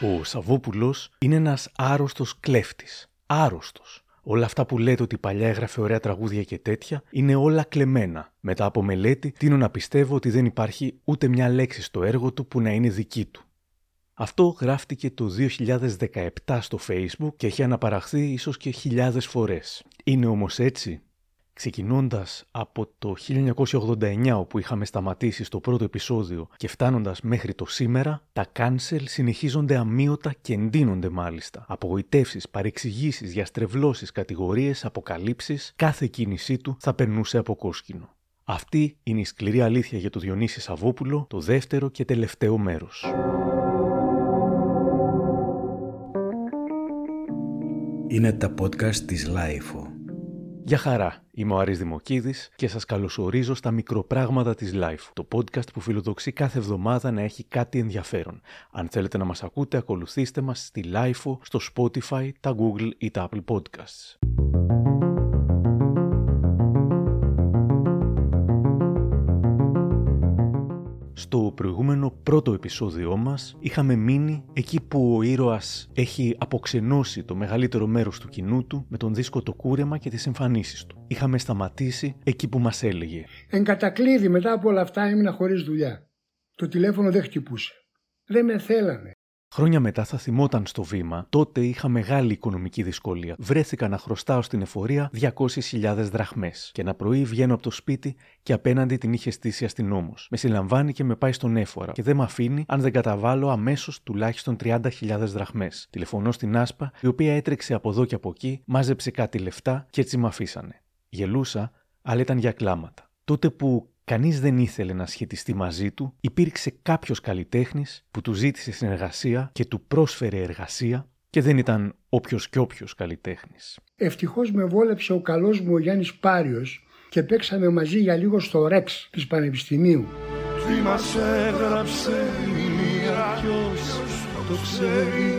Ο Σαββόπουλος είναι ένας άρρωστος κλέφτης. Άρρωστος. Όλα αυτά που λέτε ότι παλιά έγραφε ωραία τραγούδια και τέτοια είναι όλα κλεμμένα. Μετά από μελέτη, τίνω να πιστεύω ότι δεν υπάρχει ούτε μια λέξη στο έργο του που να είναι δική του. Αυτό γράφτηκε το 2017 στο Facebook και έχει αναπαραχθεί ίσως και χιλιάδες φορές. Είναι όμως έτσι; Ξεκινώντας από το 1989 όπου είχαμε σταματήσει στο πρώτο επεισόδιο και φτάνοντας μέχρι το σήμερα, τα cancel συνεχίζονται αμύωτα και εντείνονται μάλιστα. Απογοητεύσεις, παρεξηγήσεις, διαστρεβλώσεις, κατηγορίες, αποκαλύψεις, κάθε κίνησή του θα περνούσε από κόσκινο. Αυτή είναι η σκληρή αλήθεια για το Διονύση Σαββόπουλο, το δεύτερο και τελευταίο μέρος. Είναι τα podcast της LiFO. Γεια χαρά, είμαι ο Άρης Δημοκίδης και σας καλωσορίζω στα μικροπράγματα της LiFO, το podcast που φιλοδοξεί κάθε εβδομάδα να έχει κάτι ενδιαφέρον. Αν θέλετε να μας ακούτε, ακολουθήστε μας στη LiFO, στο Spotify, τα Google ή τα Apple Podcasts. Στο προηγούμενο πρώτο επεισόδιό μας είχαμε μείνει εκεί που ο ήρωας έχει αποξενώσει το μεγαλύτερο μέρος του κοινού του με τον δίσκο το κούρεμα και τις εμφανίσεις του. Είχαμε σταματήσει εκεί που μας έλεγε. Εν κατακλείδη μετά από όλα αυτά ήμουν χωρίς δουλειά. Το τηλέφωνο δεν χτυπούσε. Δεν με θέλανε. Χρόνια μετά θα θυμόταν στο βήμα, τότε είχα μεγάλη οικονομική δυσκολία. Βρέθηκα να χρωστάω στην εφορία 200.000 δραχμές. Και ένα πρωί βγαίνω από το σπίτι και απέναντι την είχε στήσει αστυνόμος. Με συλλαμβάνει και με πάει στον έφορα και δεν με αφήνει αν δεν καταβάλω αμέσως τουλάχιστον 30.000 δραχμές. Τηλεφωνώ στην Άσπα, η οποία έτρεξε από εδώ και από εκεί, μάζεψε κάτι λεφτά και έτσι με αφήσανε. Γελούσα, αλλά ήταν για κλάματα. Τότε που κανείς δεν ήθελε να σχετιστεί μαζί του, υπήρξε κάποιος καλλιτέχνης που του ζήτησε συνεργασία και του πρόσφερε εργασία και δεν ήταν όποιος και όποιος καλλιτέχνης. Ευτυχώς με βόλεψε ο καλός μου ο Γιάννης Πάριος και παίξαμε μαζί για λίγο στο Ρεξ της Πανεπιστημίου. Τι μας έγραψε μία το ξέρει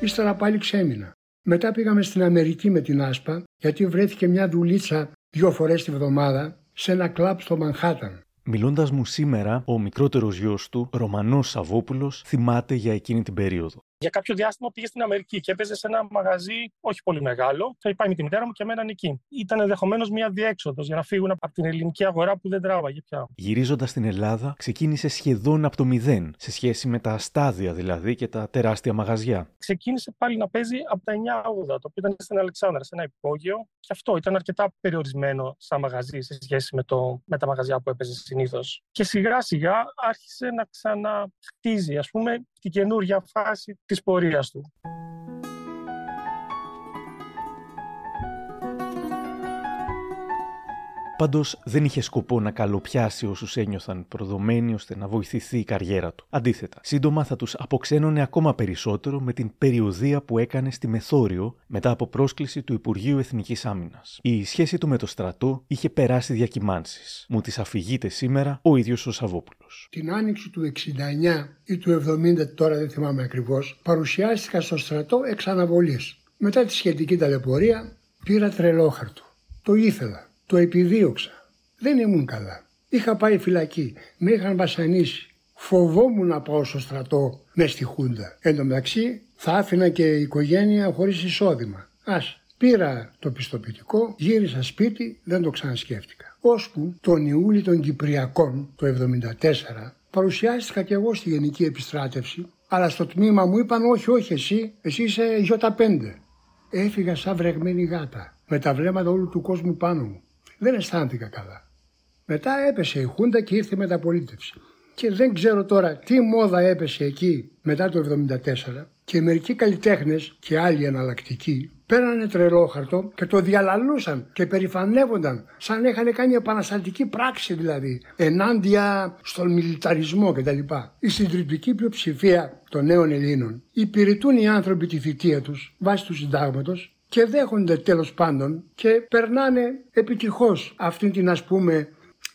Ύστερα πάλι ξέμεινα. Μετά πήγαμε στην Αμερική με την Άσπα γιατί βρέθηκε μια δουλίτσα δύο φορές τη βδομάδα σε ένα κλαμπ στο Μανχάταν. Μιλώντας μου σήμερα, ο μικρότερος γιος του, Ρωμανός Σαββόπουλος, θυμάται για εκείνη την περίοδο. Για κάποιο διάστημα πήγε στην Αμερική και έπαιζε σε ένα μαγαζί όχι πολύ μεγάλο. Θα πάει με τη μητέρα μου και μέναν εκεί. Ήταν ενδεχομένως μια διέξοδος για να φύγουν από την ελληνική αγορά που δεν τράβαγε πια. Γυρίζοντας στην Ελλάδα, ξεκίνησε σχεδόν από το μηδέν, σε σχέση με τα στάδια δηλαδή και τα τεράστια μαγαζιά. Ξεκίνησε πάλι να παίζει από τα 980, το οποίο ήταν στην Αλεξάνδρα, σε ένα υπόγειο. Και αυτό ήταν αρκετά περιορισμένο σαν μαγαζί σε σχέση με, το, με τα μαγαζιά που έπαιζε συνήθως. Και σιγά σιγά άρχισε να ξαναχτίζει, ας πούμε, την καινούργια φάση της πορείας του. Πάντως δεν είχε σκοπό να καλοπιάσει όσους ένιωθαν προδομένοι ώστε να βοηθηθεί η καριέρα του. Αντίθετα, σύντομα θα τους αποξένωνε ακόμα περισσότερο με την περιοδία που έκανε στη Μεθόριο μετά από πρόσκληση του Υπουργείου Εθνικής Άμυνας. Η σχέση του με το στρατό είχε περάσει διακυμάνσεις. Μου τις αφηγείται σήμερα ο ίδιος ο Σαββόπουλος. Την άνοιξη του 69 ή του 70, τώρα δεν θυμάμαι ακριβώς, παρουσιάστηκα στο στρατό εξ αναβολής. Μετά τη σχετική ταλαιπωρία πήρα τρελόχαρτο. Το ήθελα. Το επιδίωξα. Δεν ήμουν καλά. Είχα πάει φυλακή. Με είχαν βασανίσει. Φοβόμουν να πάω στο στρατό μες στη Χούντα. Εν τω μεταξύ θα άφηνα και η οικογένεια χωρίς εισόδημα. Ας, πήρα το πιστοποιητικό, γύρισα σπίτι, δεν το ξανασκέφτηκα. Ώσπου τον Ιούλη των Κυπριακών το 1974 παρουσιάστηκα και εγώ στη Γενική Επιστράτευση αλλά στο τμήμα μου είπαν όχι όχι εσύ, εσύ είσαι Ι5. Έφυγα σαν βρεγμένη γάτα με τα βλέμματα όλου του κόσμου πάνω μου δεν αισθάνθηκα καλά. Μετά έπεσε η Χούντα και ήρθε η μεταπολίτευση. Και δεν ξέρω τώρα τι μόδα έπεσε εκεί μετά το 1974 και μερικοί καλλιτέχνες και άλλοι εναλλακτικοί πέρανε τρελόχαρτο και το διαλαλούσαν και περηφανεύονταν σαν είχαν κάνει επαναστατική πράξη δηλαδή ενάντια στον μιλιταρισμό κτλ. Η συντριπτική πλειοψηφία των νέων Ελλήνων υπηρετούν οι άνθρωποι τη θητεία τους βάσει του συντάγματος και δέχονται τέλος πάντων και περνάνε επιτυχώς αυτήν την ας πούμε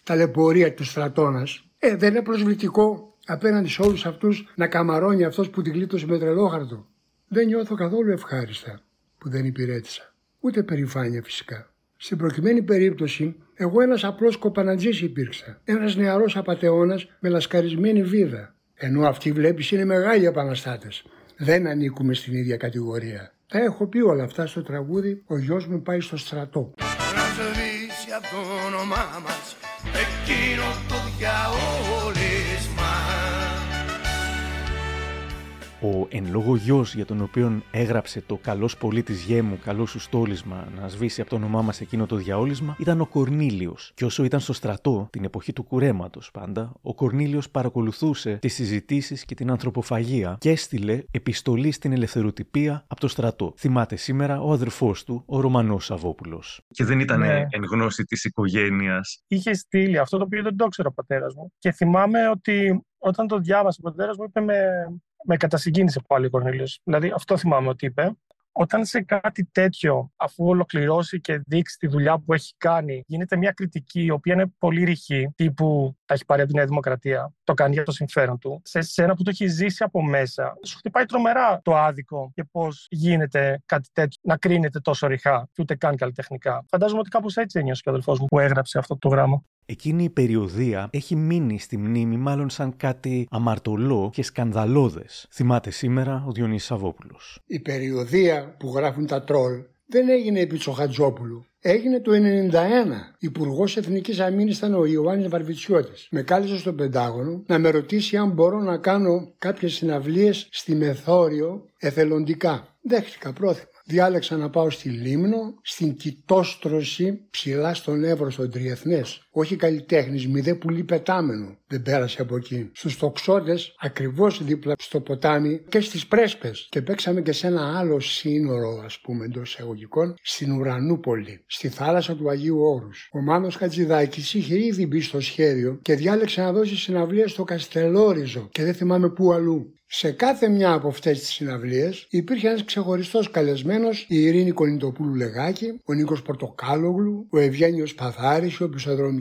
ταλαιπωρία του στρατώνας. Ε, δεν είναι προσβλητικό απέναντι σε όλους αυτούς να καμαρώνει αυτός που την γλίτωσε με τρελόχαρτο. Δεν νιώθω καθόλου ευχάριστα που δεν υπηρέτησα. Ούτε περηφάνεια φυσικά. Στην προκειμένη περίπτωση, εγώ ένας απλός κοπανατζής υπήρξα. Ένας νεαρός απατεώνας με λασκαρισμένη βίδα. Ενώ αυτοί βλέπεις είναι μεγάλοι επαναστάτες. Δεν ανήκουμε στην ίδια κατηγορία. Τα έχω πει όλα αυτά στο τραγούδι «Ο γιος μου πάει στο στρατό». Να σβήσει από το όνομά μας εκείνο το διαόλισμα Ο εν λόγω γιος για τον οποίο έγραψε το καλός πολίτης γέμου, καλός σου στόλισμα, να σβήσει από το όνομά μας εκείνο το διαόλισμα, ήταν ο Κορνήλιο. Και όσο ήταν στο στρατό, την εποχή του κουρέματος πάντα, ο Κορνήλιο παρακολουθούσε τις συζητήσεις και την ανθρωποφαγία και έστειλε επιστολή στην ελευθεροτυπία από το στρατό. Θυμάται σήμερα ο αδερφός του, ο Ρωμανός Σαββόπουλος. Και δεν ήταν Ναι. εν γνώση της οικογένειας. Είχε στείλει αυτό το οποίο δεν το ήξερε ο πατέρας μου. Και θυμάμαι ότι όταν το διάβασε ο πατέρας μου, είπε με, με κατασυγκίνησε πάλι ο Κορνήλιο. Δηλαδή, αυτό θυμάμαι ότι είπε. Όταν σε κάτι τέτοιο, αφού ολοκληρώσει και δείξει τη δουλειά που έχει κάνει, γίνεται μια κριτική η οποία είναι πολύ ρηχή, τύπου τα έχει πάρει από τη Νέα Δημοκρατία, το κάνει για το συμφέρον του. Σε σένα που το έχει ζήσει από μέσα, σου χτυπάει τρομερά το άδικο και πώς γίνεται κάτι τέτοιο να κρίνεται τόσο ρηχά και ούτε καν καλλιτεχνικά. Φαντάζομαι ότι κάπως έτσι ένιωσε και ο αδελφός μου που έγραψε αυτό το γράμμα. Εκείνη η περιοδία έχει μείνει στη μνήμη μάλλον σαν κάτι αμαρτωλό και σκανδαλώδες. Θυμάται σήμερα ο Διονύσης Σαββόπουλος. Η περιοδία που γράφουν τα τρόλ δεν έγινε επί Τσοχατζόπουλου. Έγινε το 1991. Υπουργός Εθνικής Αμήνης ήταν ο Ιωάννης Βαρβιτσιώτης. Με κάλεσε στο Πεντάγωνο να με ρωτήσει αν μπορώ να κάνω κάποιες συναυλίες στη Μεθόριο εθελοντικά. Δέχτηκα πρόθυμα. Διάλεξα να πάω στη Λίμνο, στην κοιτόστρωση ψηλά στον Εύρο, στον Τριεθνές. Όχι καλλιτέχνης, μηδέ πουλί πετάμενο. Δεν πέρασε από εκεί. Στους τοξότες, ακριβώς δίπλα στο ποτάμι και στις πρέσπες. Και παίξαμε και σε ένα άλλο σύνορο, ας πούμε, εντός εισαγωγικών, στην Ουρανούπολη, στη θάλασσα του Αγίου Όρους. Ο Μάνος Χατζηδάκης είχε ήδη μπει στο σχέδιο και διάλεξε να δώσει συναυλία στο Καστελόριζο και δεν θυμάμαι πού αλλού. Σε κάθε μια από αυτές τις συναυλίες υπήρχε ένας ξεχωριστός καλεσμένος, η Ειρήνη Κονιτοπούλου Λεγάκη, ο Νίκος Πορτοκάλογλου, ο Ευγένιος Παθάρης, η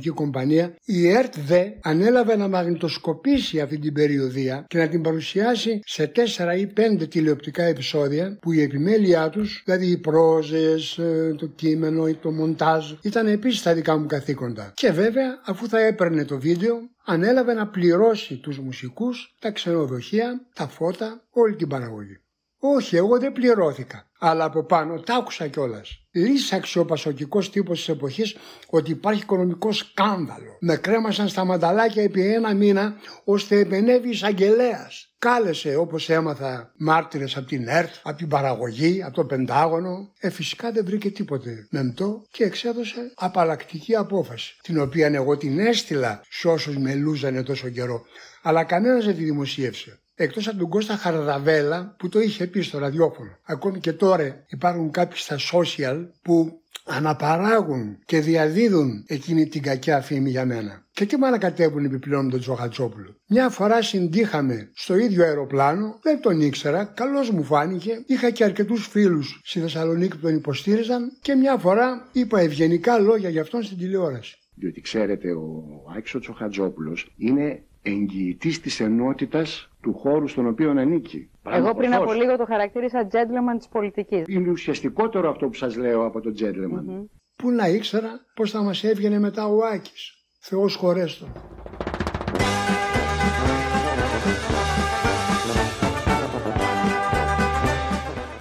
Οπισθοδρομική Κομπανία. Η ΕΡΤ δε ανέλαβε να μαγνητοσκοπήσει αυτή την περιοδία και να την παρουσιάσει σε τέσσερα ή πέντε τηλεοπτικά επεισόδια που η επιμέλειά τους, δηλαδή οι πρόζες, ε, το κείμενο ή το μοντάζ, ήταν επίσης τα δικά μου καθήκοντα. Και βέβαια αφού θα έπαιρνε το βίντεο ανέλαβε να πληρώσει τους μουσικούς, τα ξενοδοχεία, τα φώτα, όλη την παραγωγή. Όχι, εγώ δεν πληρώθηκα. Αλλά από πάνω τα άκουσα κιόλας. Λύσαξε ο πασοκικός τύπος της εποχής ότι υπάρχει οικονομικό σκάνδαλο. Με κρέμασαν στα μανταλάκια επί ένα μήνα ώστε επενέβη εισαγγελέας. Κάλεσε όπως έμαθα μάρτυρες από την ΕΡΤ, από την παραγωγή, από το Πεντάγωνο. Ε, φυσικά δεν βρήκε τίποτε μεμπτό και εξέδωσε απαλλακτική απόφαση. Την οποία εγώ την έστειλα σε όσους με λούζανε τόσο καιρό. Αλλά κανένας δεν τη δημοσίευσε. Εκτός από τον Κώστα Χαρδαβέλα που το είχε πει στο ραδιόφωνο. Ακόμη και τώρα υπάρχουν κάποιοι στα social που αναπαράγουν και διαδίδουν εκείνη την κακιά φήμη για μένα. Και τι με ανακατεύουν επιπλέον τον Τζοχατσόπουλο. Μια φορά συντύχαμε στο ίδιο αεροπλάνο, δεν τον ήξερα, καλώς μου φάνηκε, είχα και αρκετούς φίλους στη Θεσσαλονίκη που τον υποστήριζαν και μια φορά είπα ευγενικά λόγια για αυτόν στην τηλεόραση. Διότι ξέρετε, ο Άκης Τσοχατζόπουλος είναι εγγυητής της ενότητας του χώρου στον οποίο ανήκει. Εγώ πριν Ορθώς. από λίγο το χαρακτήρισα gentleman της πολιτικής. Είναι ουσιαστικότερο αυτό που σας λέω από το gentleman. Πού να ήξερα πως θα μας έβγαινε μετά ο Άκης. Θεός χωρέστο.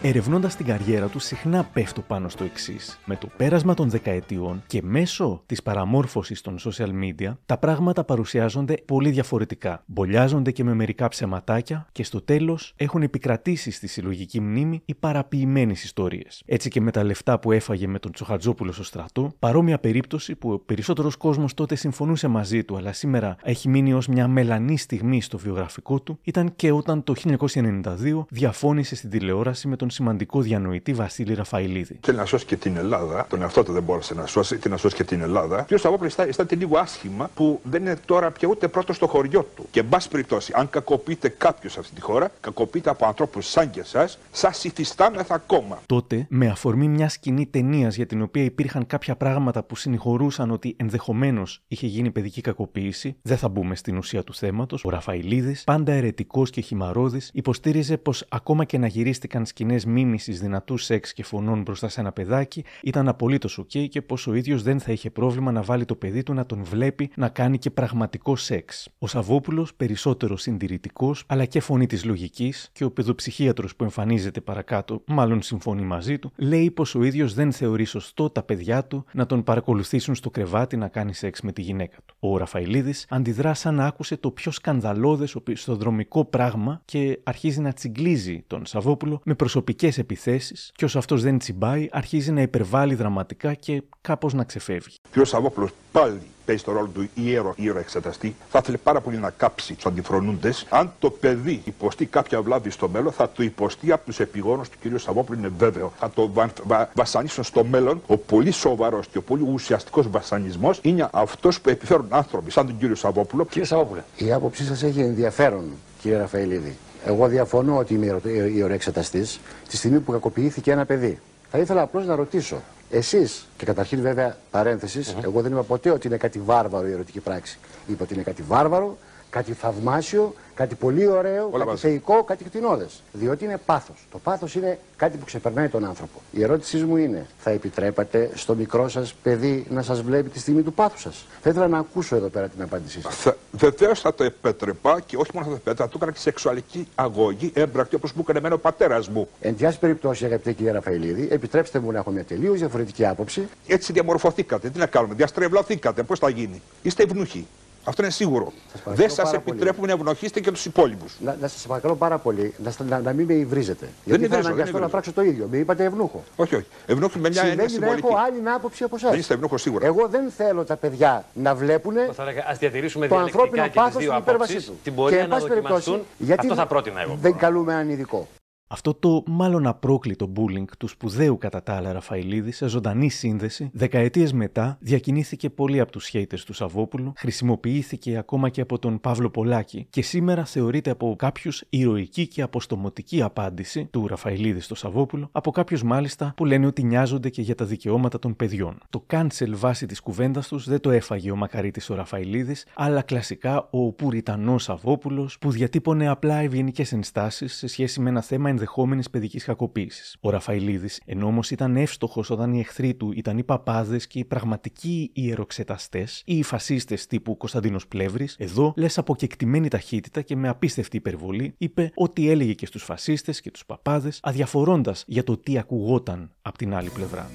Ερευνώντας την καριέρα του, συχνά πέφτω πάνω στο εξής. Με το πέρασμα των δεκαετιών και μέσω της παραμόρφωσης των social media, τα πράγματα παρουσιάζονται πολύ διαφορετικά. Μπολιάζονται και με μερικά ψεματάκια και στο τέλος έχουν επικρατήσει στη συλλογική μνήμη οι παραποιημένες ιστορίες. Έτσι και με τα λεφτά που έφαγε με τον Τσοχατζόπουλο στο στρατό, παρόμοια περίπτωση που ο περισσότερος κόσμος τότε συμφωνούσε μαζί του, αλλά σήμερα έχει μείνει ως μια μελανή στιγμή στο βιογραφικό του, ήταν και όταν το 1992 διαφώνησε στην τηλεόραση με τον σημαντικό διανοητή Βασίλη Ραφαηλίδη. Θέλει να σώσει και την Ελλάδα. Τον εαυτό του δεν μπόρεσε να σώσει. Τι να σώσει και την Ελλάδα. Και ο Σαββόπουλο αισθάνεται λίγο άσχημα που δεν είναι τώρα πια ούτε πρώτο στο χωριό του. Και εν πάση περιπτώσει, αν κακοποιείται κάποιος σε αυτή τη χώρα, κακοποιείται από ανθρώπους σαν και εσάς, σας υφιστάμεθα ακόμα. Τότε, με αφορμή μια σκηνή ταινίας για την οποία υπήρχαν κάποια πράγματα που συνηγορούσαν ότι ενδεχομένως είχε γίνει παιδική κακοποίηση, δεν θα μπούμε στην ουσία του θέματος, ο Ραφαηλίδης, πάντα αιρετικός και χειμαρρώδης, υποστήριζε πως ακόμα και αν γυρίστηκαν σκηνές μίμησης δυνατού σεξ και φωνών μπροστά σε ένα παιδάκι ήταν απολύτως οκ και πως ο ίδιος δεν θα είχε πρόβλημα να βάλει το παιδί του να τον βλέπει να κάνει και πραγματικό σεξ. Ο Σαββόπουλος, περισσότερο συντηρητικός, αλλά και φωνή της λογικής, και ο παιδοψυχίατρος που εμφανίζεται παρακάτω, μάλλον συμφωνεί μαζί του, λέει πως ο ίδιος δεν θεωρεί σωστό τα παιδιά του να τον παρακολουθήσουν στο κρεβάτι να κάνει σεξ με τη γυναίκα του. Ο Ραφαηλίδης αντιδρά σαν να άκουσε το πιο σκανδαλώδες οπισθοδρομικό πράγμα και αρχίζει να τσιγκλίζει τον Σαββόπουλο με προσωπικέ επιθέσεις, και όσο αυτός δεν τσιμπάει, αρχίζει να υπερβάλλει δραματικά και κάπως να ξεφεύγει. Και ο Σαββόπουλος πάλι παίζει το ρόλο του ιέρο, ιέρο εξεταστή. Θα ήθελε πάρα πολύ να κάψει τους αντιφρονούντες. Αν το παιδί υποστεί κάποια βλάβη στο μέλλον, θα το υποστεί από τους επιγόνους του κ. Σαββόπουλου, είναι βέβαιο. Θα το βα, βα, βασανίσουν στο μέλλον. Ο πολύ σοβαρός και ο πολύ ουσιαστικός βασανισμός είναι αυτός που επιφέρουν άνθρωποι σαν τον κ. Σαββόπουλο. Κύριε Σαββόπουλε, η άποψή σας έχει ενδιαφέρον, κύριε Ραφαηλίδη. Εγώ διαφωνώ ότι είμαι ιεροεξεταστής τη στιγμή που κακοποιήθηκε ένα παιδί. Θα ήθελα απλώς να ρωτήσω, εσείς, και καταρχήν βέβαια παρένθεσης, εγώ δεν είπα ποτέ ότι είναι κάτι βάρβαρο η ερωτική πράξη. Είπα ότι είναι κάτι βάρβαρο, κάτι θαυμάσιο, κάτι πολύ ωραίο, Όλα κάτι μαζί. θεϊκό, κάτι κτηνώδες. Διότι είναι πάθος. Το πάθος είναι κάτι που ξεπερνάει τον άνθρωπο. Η ερώτησή μου είναι, θα επιτρέπατε στο μικρό σας παιδί να σας βλέπει τη στιγμή του πάθους σας; Θα ήθελα να ακούσω εδώ πέρα την απάντησή σας. Βεβαίως θα το επέτρεπα και όχι μόνο θα το επέτρεπα, θα το έκανα και σεξουαλική αγωγή έμπρακτη όπως μου έκανε εμένα ο πατέρας μου. Εν πάση περιπτώσει, αγαπητέ κύριε Ραφαηλίδη, επιτρέψτε μου να έχω μια τελείως διαφορετική άποψη. Έτσι διαμορφωθήκατε. Τι να κάνουμε, διαστρεβλωθήκατε. Πώς θα γίνει. Είστε ευνούχοι. Αυτό είναι σίγουρο. παρακαλώ Δεν σας πάρα πολύ. επιτρέπουμε να ευνοχήσετε και τους υπόλοιπους. Να, να σας παρακαλώ πάρα πολύ να, στα- να, να μην με υβρίζετε. Γιατί θα υβρίζω, δεν αναγκαστώ να υβρίζω. πράξω το ίδιο. Με είπατε ευνούχο. Όχι, όχι. Ευνούχοι με μια έννοια Σημαίνει να συμβολική. έχω άλλη άποψη από εσάς. Δεν είστε ευνούχος σίγουρα. Εγώ δεν θέλω τα παιδιά να βλέπουν Θα έλεγα, ας διατηρήσουμε το διαλεκτικά ανθρώπινο και τις πάθος δύο στην υπέρβασή απόψεις, του. την Και, πορεία εν να πάση περιπτώσει, δοκιμαστούν. γιατί Αυτό θα πρότεινα εγώ. Δεν καλούμε έναν ειδικό. Αυτό το μάλλον απρόκλητο bullying του σπουδαίου κατά τα άλλα Ραφαηλίδη σε ζωντανή σύνδεση, δεκαετίες μετά διακινήθηκε πολύ από τους haters του Σαββόπουλου, χρησιμοποιήθηκε ακόμα και από τον Παύλο Πολάκη και σήμερα θεωρείται από κάποιους ηρωική και αποστομωτική απάντηση του Ραφαηλίδη στο Σαββόπουλο, από κάποιους μάλιστα που λένε ότι νοιάζονται και για τα δικαιώματα των παιδιών. Το cancel βάση της κουβέντας τους δεν το έφαγε ο Μακαρίτης ο Ραφαηλίδης, αλλά κλασικά ο Πουριτανός Σαββόπουλος που διατύπωνε απλά ευγενικές ενστάσεις σε σχέση με ένα θέμα ενδεχόμενης παιδικής κακοποίησης. Ο Ραφαηλίδης, ενώ όμως ήταν εύστοχος όταν οι εχθροί του ήταν οι παπάδες και οι πραγματικοί ιεροξεταστές ή οι φασίστες τύπου Κωνσταντίνος Πλεύρης, εδώ λες από κεκτημένη ταχύτητα και με απίστευτη υπερβολή είπε ό,τι έλεγε και στους φασίστες και τους παπάδες, αδιαφορώντας για το τι ακουγόταν από την άλλη πλευρά.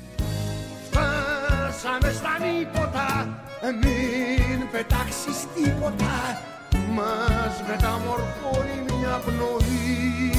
Φτάσαμε στα νύποτα Μην πετάξεις τίποτα Μας μεταμορφώνει μια πνοή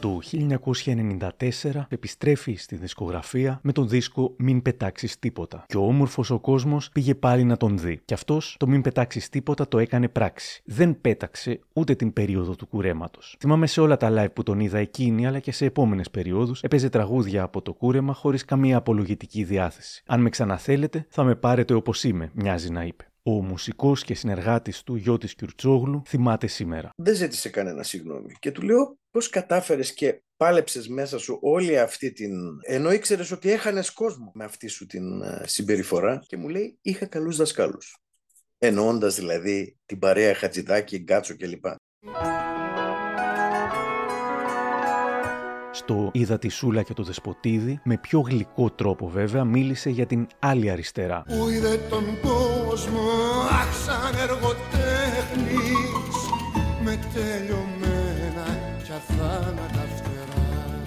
Το 1994 επιστρέφει στη δισκογραφία με τον δίσκο Μην πετάξεις τίποτα. Και ο όμορφος ο κόσμος πήγε πάλι να τον δει. Και αυτός το Μην πετάξεις τίποτα το έκανε πράξη. Δεν πέταξε ούτε την περίοδο του κουρέματος. Θυμάμαι σε όλα τα live που τον είδα εκείνη αλλά και σε επόμενες περιόδους έπαιζε τραγούδια από το κούρεμα χωρίς καμία απολογητική διάθεση. Αν με ξαναθέλετε θα με πάρετε όπως είμαι, μοιάζει να είπε. Ο μουσικός και συνεργάτης του Γιώτης Κιουρτσόγλου θυμάται σήμερα. δεν ζήτησε κανένα συγγνώμη. Και του λέω πώς κατάφερες και πάλεψες μέσα σου όλη αυτή την... Ενώ ήξερες ότι έχανες κόσμο με αυτή σου την ε, συμπεριφορά και μου λέει είχα καλούς δασκάλους. Εννοώντας δηλαδή την παρέα Χατζηδάκη, Γκάτσο κλπ. Στο Είδα τη Σούλα και το Δεσποτίδη, με πιο γλυκό τρόπο βέβαια, μίλησε για την άλλη αριστερά. Που είδε τον κόσμο αχ σαν εργοτέχνης Με τελειωμένα κι αθάνατα φτερά.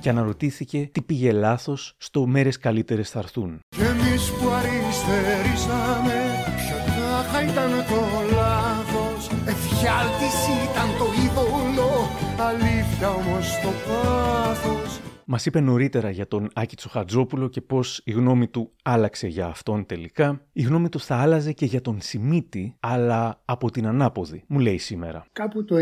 Και αναρωτήθηκε τι πήγε λάθος στο Μέρες Καλύτερες θα έρθουν. Κι εμείς που αριστερήσαμε Ποιο τάχα ήταν το λάθος. Εφιάλτης ήταν το είδωλο Αλήθεια όμως το πάθος Μας είπε νωρίτερα για τον Άκη Τσοχατζόπουλο και πώς η γνώμη του άλλαξε για αυτόν τελικά. Η γνώμη του θα άλλαζε και για τον Σιμίτη, αλλά από την ανάποδη, μου λέει σήμερα. Κάπου το 96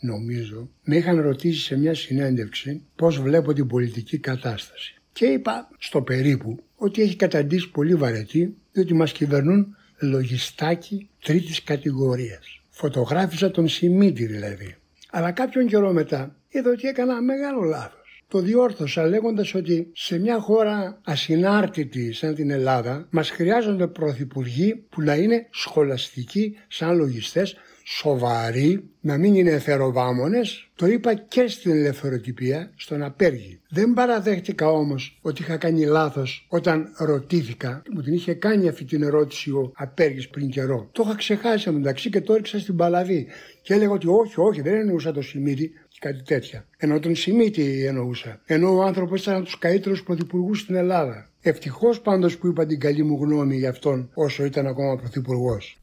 νομίζω με είχαν ρωτήσει σε μια συνέντευξη πώς βλέπω την πολιτική κατάσταση. Και είπα στο περίπου ότι έχει καταντήσει πολύ βαρετή διότι μας κυβερνούν λογιστάκι τρίτης κατηγορίας. Φωτογράφησα τον Σιμίτη δηλαδή. Αλλά κάποιον καιρό μετά είδα ότι έκανα μεγάλο λάθος. Το διόρθωσα λέγοντας ότι σε μια χώρα ασυνάρτητη σαν την Ελλάδα μας χρειάζονται πρωθυπουργοί που να είναι σχολαστικοί σαν λογιστές, σοβαροί, να μην είναι εθεροβάμονες. Το είπα και στην ελευθεροτυπία, στον απέργη. Δεν παραδέχτηκα όμως ότι είχα κάνει λάθος όταν ρωτήθηκα. Μου την είχε κάνει αυτή την ερώτηση ο απέργης πριν καιρό. Το είχα ξεχάσει μεταξύ και το έριξα στην παλαβή. Και έλεγα ότι όχι, όχι, δεν εννοούσα το Σιμίτη και κάτι τέτοια. Ενώ τον Σιμίτη εννοούσα. Ενώ ο άνθρωπος ήταν από τους καλύτερους πρωθυπουργούς στην Ελλάδα. Ευτυχώς πάντως που είπα την καλή μου γνώμη για αυτόν όσο ήταν ακόμα πρωθυπουργός.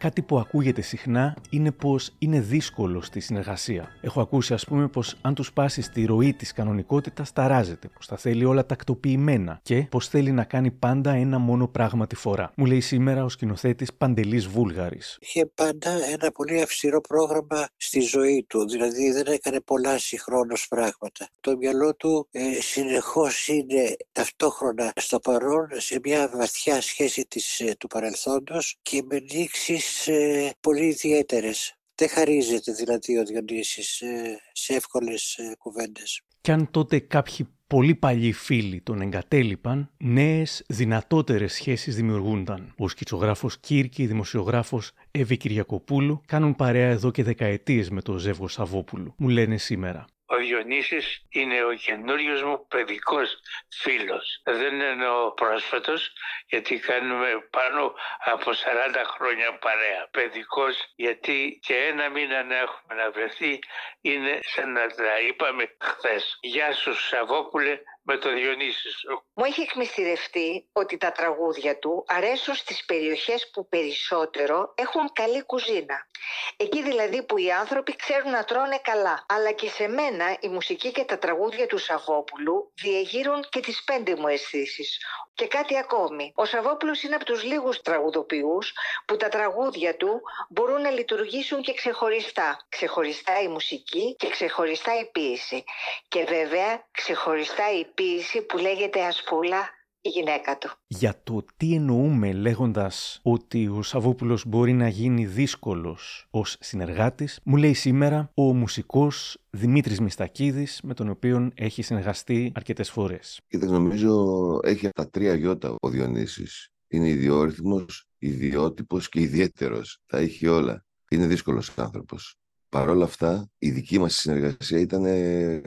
Κάτι που ακούγεται συχνά είναι πως είναι δύσκολο στη συνεργασία. Έχω ακούσει, ας πούμε, πως αν τους πάσεις τη ροή της κανονικότητας, ταράζεται, πως θα θέλει όλα τακτοποιημένα και πως θέλει να κάνει πάντα ένα μόνο πράγμα τη φορά. Μου λέει σήμερα ο σκηνοθέτης Παντελής Βούλγαρης. Είχε πάντα ένα πολύ αυστηρό πρόγραμμα στη ζωή του, δηλαδή δεν έκανε πολλά συγχρόνως πράγματα. Το μυαλό του ε, συνεχώς είναι ταυτόχρονα στο παρόν σε μια βαθιά σχέση της, ε, του παρελθόντος και με νήξεις ε, πολύ ιδιαίτερες. Δεν χαρίζεται δηλαδή ο Διονύσης ε, σε εύκολες ε, κουβέντες. Κι αν τότε κάποιοι πολύ παλιοί φίλοι τον εγκατέλειπαν, νέες, δυνατότερες σχέσεις δημιουργούνταν. Ο σκητσογράφος Κύρκη, δημοσιογράφος Εύη Κυριακοπούλου κάνουν παρέα εδώ και δεκαετίες με το ζεύγο Σαββόπουλου. Μου λένε σήμερα. Ο Διονύσης είναι ο καινούριος μου παιδικός φίλος. Δεν εννοώ πρόσφατος, γιατί κάνουμε πάνω από 40 χρόνια παρέα. Παιδικός, γιατί και ένα μήνα να έχουμε να βρεθεί είναι σαν να τα είπαμε χθες. Γεια σου Σαββόπουλε, με το Διονύσης σου. Μου έχει εκμυστηρευτεί ότι τα τραγούδια του αρέσουν στις περιοχές που περισσότερο έχουν καλή κουζίνα. Εκεί δηλαδή που οι άνθρωποι ξέρουν να τρώνε καλά. Αλλά και σε μένα η μουσική και τα τραγούδια του Σαββόπουλου διεγείρουν και τις πέντε μου αισθήσεις. Και κάτι ακόμη. Ο Σαββόπουλος είναι από τους λίγους τραγουδοποιούς που τα τραγούδια του μπορούν να λειτουργήσουν και ξεχωριστά. Ξεχωριστά η μουσική και ξεχωριστά η ποίηση. Και βέβαια ξεχωριστά η ποίηση που λέγεται Ασπούλα η γυναίκα του. Για το τι εννοούμε λέγοντας ότι ο Σαββόπουλος μπορεί να γίνει δύσκολος ως συνεργάτης, μου λέει σήμερα ο μουσικός Δημήτρης Μιστακίδης, με τον οποίο έχει συνεργαστεί αρκετές φορές. Κοίταξε, νομίζω έχει τα τρία γιώτα ο Διονύσης. Είναι ιδιόρυθμος, ιδιότυπος και ιδιαίτερος. Τα έχει όλα. Είναι δύσκολος άνθρωπος. Παρ' όλα αυτά, η δική μας συνεργασία ήταν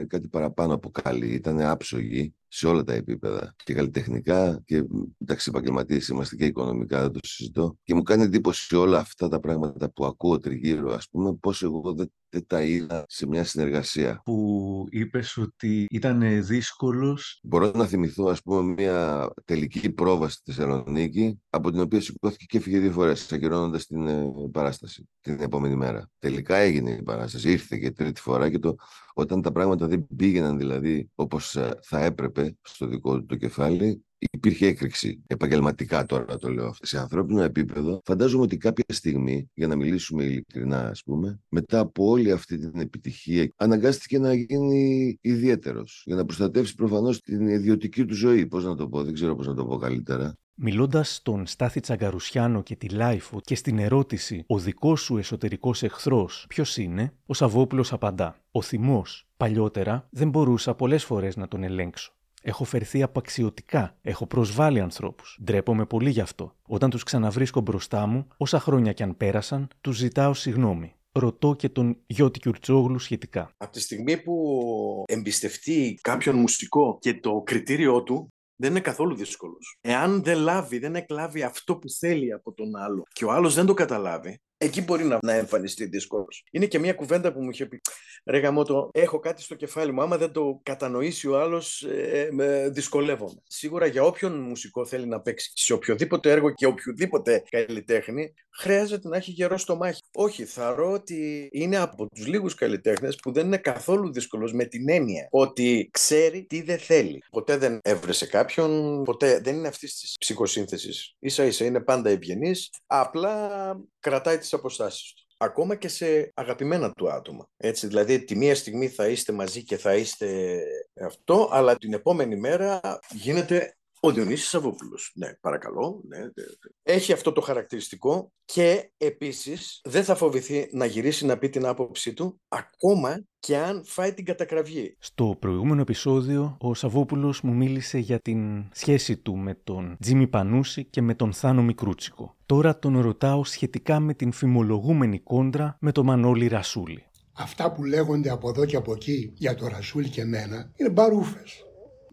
κάτι παραπάνω από καλή. Ήταν άψογη σε όλα τα επίπεδα. Και καλλιτεχνικά και εντάξει, επαγγελματίες είμαστε και οικονομικά, δεν το συζητώ. Και μου κάνει εντύπωση όλα αυτά τα πράγματα που ακούω τριγύρω, ας πούμε, πώς εγώ δεν, δεν τα είδα σε μια συνεργασία. Που είπες ότι ήταν δύσκολος. Μπορώ να θυμηθώ, ας πούμε, μια τελική πρόβα στη Θεσσαλονίκη, από την οποία σηκώθηκε και έφυγε δύο φορές, ακυρώνοντας την ε, παράσταση την επόμενη μέρα. Τελικά έγινε η παράσταση, ήρθε και τρίτη φορά και το, όταν τα πράγματα δεν πήγαιναν δηλαδή όπως ε, θα έπρεπε στο δικό του το κεφάλι, υπήρχε έκρηξη. Επαγγελματικά τώρα το λέω αυτό. Σε ανθρώπινο επίπεδο, φαντάζομαι ότι κάποια στιγμή, για να μιλήσουμε ειλικρινά, ας πούμε, μετά από όλη αυτή την επιτυχία, αναγκάστηκε να γίνει ιδιαίτερος. Για να προστατεύσει προφανώς την ιδιωτική του ζωή. Πώς να το πω, δεν ξέρω πώς να το πω καλύτερα. Μιλώντας στον Στάθη Τσαγκαρουσιάνο και τη LiFO και στην ερώτηση Ο δικός σου εσωτερικός εχθρός ποιος είναι, ο Σαββόπουλος απαντά. Ο θυμός. Παλιότερα δεν μπορούσα πολλές φορές να τον ελέγξω. Έχω φερθεί απαξιωτικά. Έχω προσβάλει ανθρώπους. Ντρέπομαι πολύ γι' αυτό. Όταν τους ξαναβρίσκω μπροστά μου, όσα χρόνια κι αν πέρασαν, τους ζητάω συγγνώμη. Ρωτώ και τον Γιώτη Κιουρτσόγλου σχετικά. Από τη στιγμή που εμπιστευτεί κάποιον μουσικό και το κριτήριό του δεν είναι καθόλου δύσκολος. Εάν δεν λάβει, δεν εκλάβει αυτό που θέλει από τον άλλο και ο άλλος δεν το καταλάβει, εκεί μπορεί να, να εμφανιστεί δύσκολο. Είναι και μια κουβέντα που μου είχε πει. Ρε γαμώτο, έχω κάτι στο κεφάλι μου. Άμα δεν το κατανοήσει ο άλλος, ε, ε, δυσκολεύομαι. Σίγουρα για όποιον μουσικό θέλει να παίξει σε οποιοδήποτε έργο και οποιοδήποτε καλλιτέχνη, χρειάζεται να έχει γερό στο μάχη. Όχι, ρω ότι είναι από τους λίγους καλλιτέχνες που δεν είναι καθόλου δύσκολος με την έννοια ότι ξέρει τι δεν θέλει. Ποτέ δεν έβρεσε κάποιον, ποτέ δεν είναι αυτής της ψυχοσύνθεσης. σα ίσα είναι πάντα ευγενής, απλά κρατάει τις αποστάσεις του ακόμα και σε αγαπημένα του άτομα. Έτσι, δηλαδή τη μία στιγμή θα είστε μαζί και θα είστε αυτό, αλλά την επόμενη μέρα γίνεται Ο Διονύσης Σαββόπουλος, ναι, παρακαλώ. Ναι, ναι, ναι. Έχει αυτό το χαρακτηριστικό και επίσης δεν θα φοβηθεί να γυρίσει να πει την άποψή του ακόμα και αν φάει την κατακραυγή. Στο προηγούμενο επεισόδιο, ο Σαββόπουλος μου μίλησε για την σχέση του με τον Τζίμι Πανούση και με τον Θάνο Μικρούτσικο. Τώρα τον ρωτάω σχετικά με την φημολογούμενη κόντρα με τον Μανώλη Ρασούλη. Αυτά που λέγονται από εδώ και από εκεί για το Ρασούλη και εμένα είναι μπαρούφες.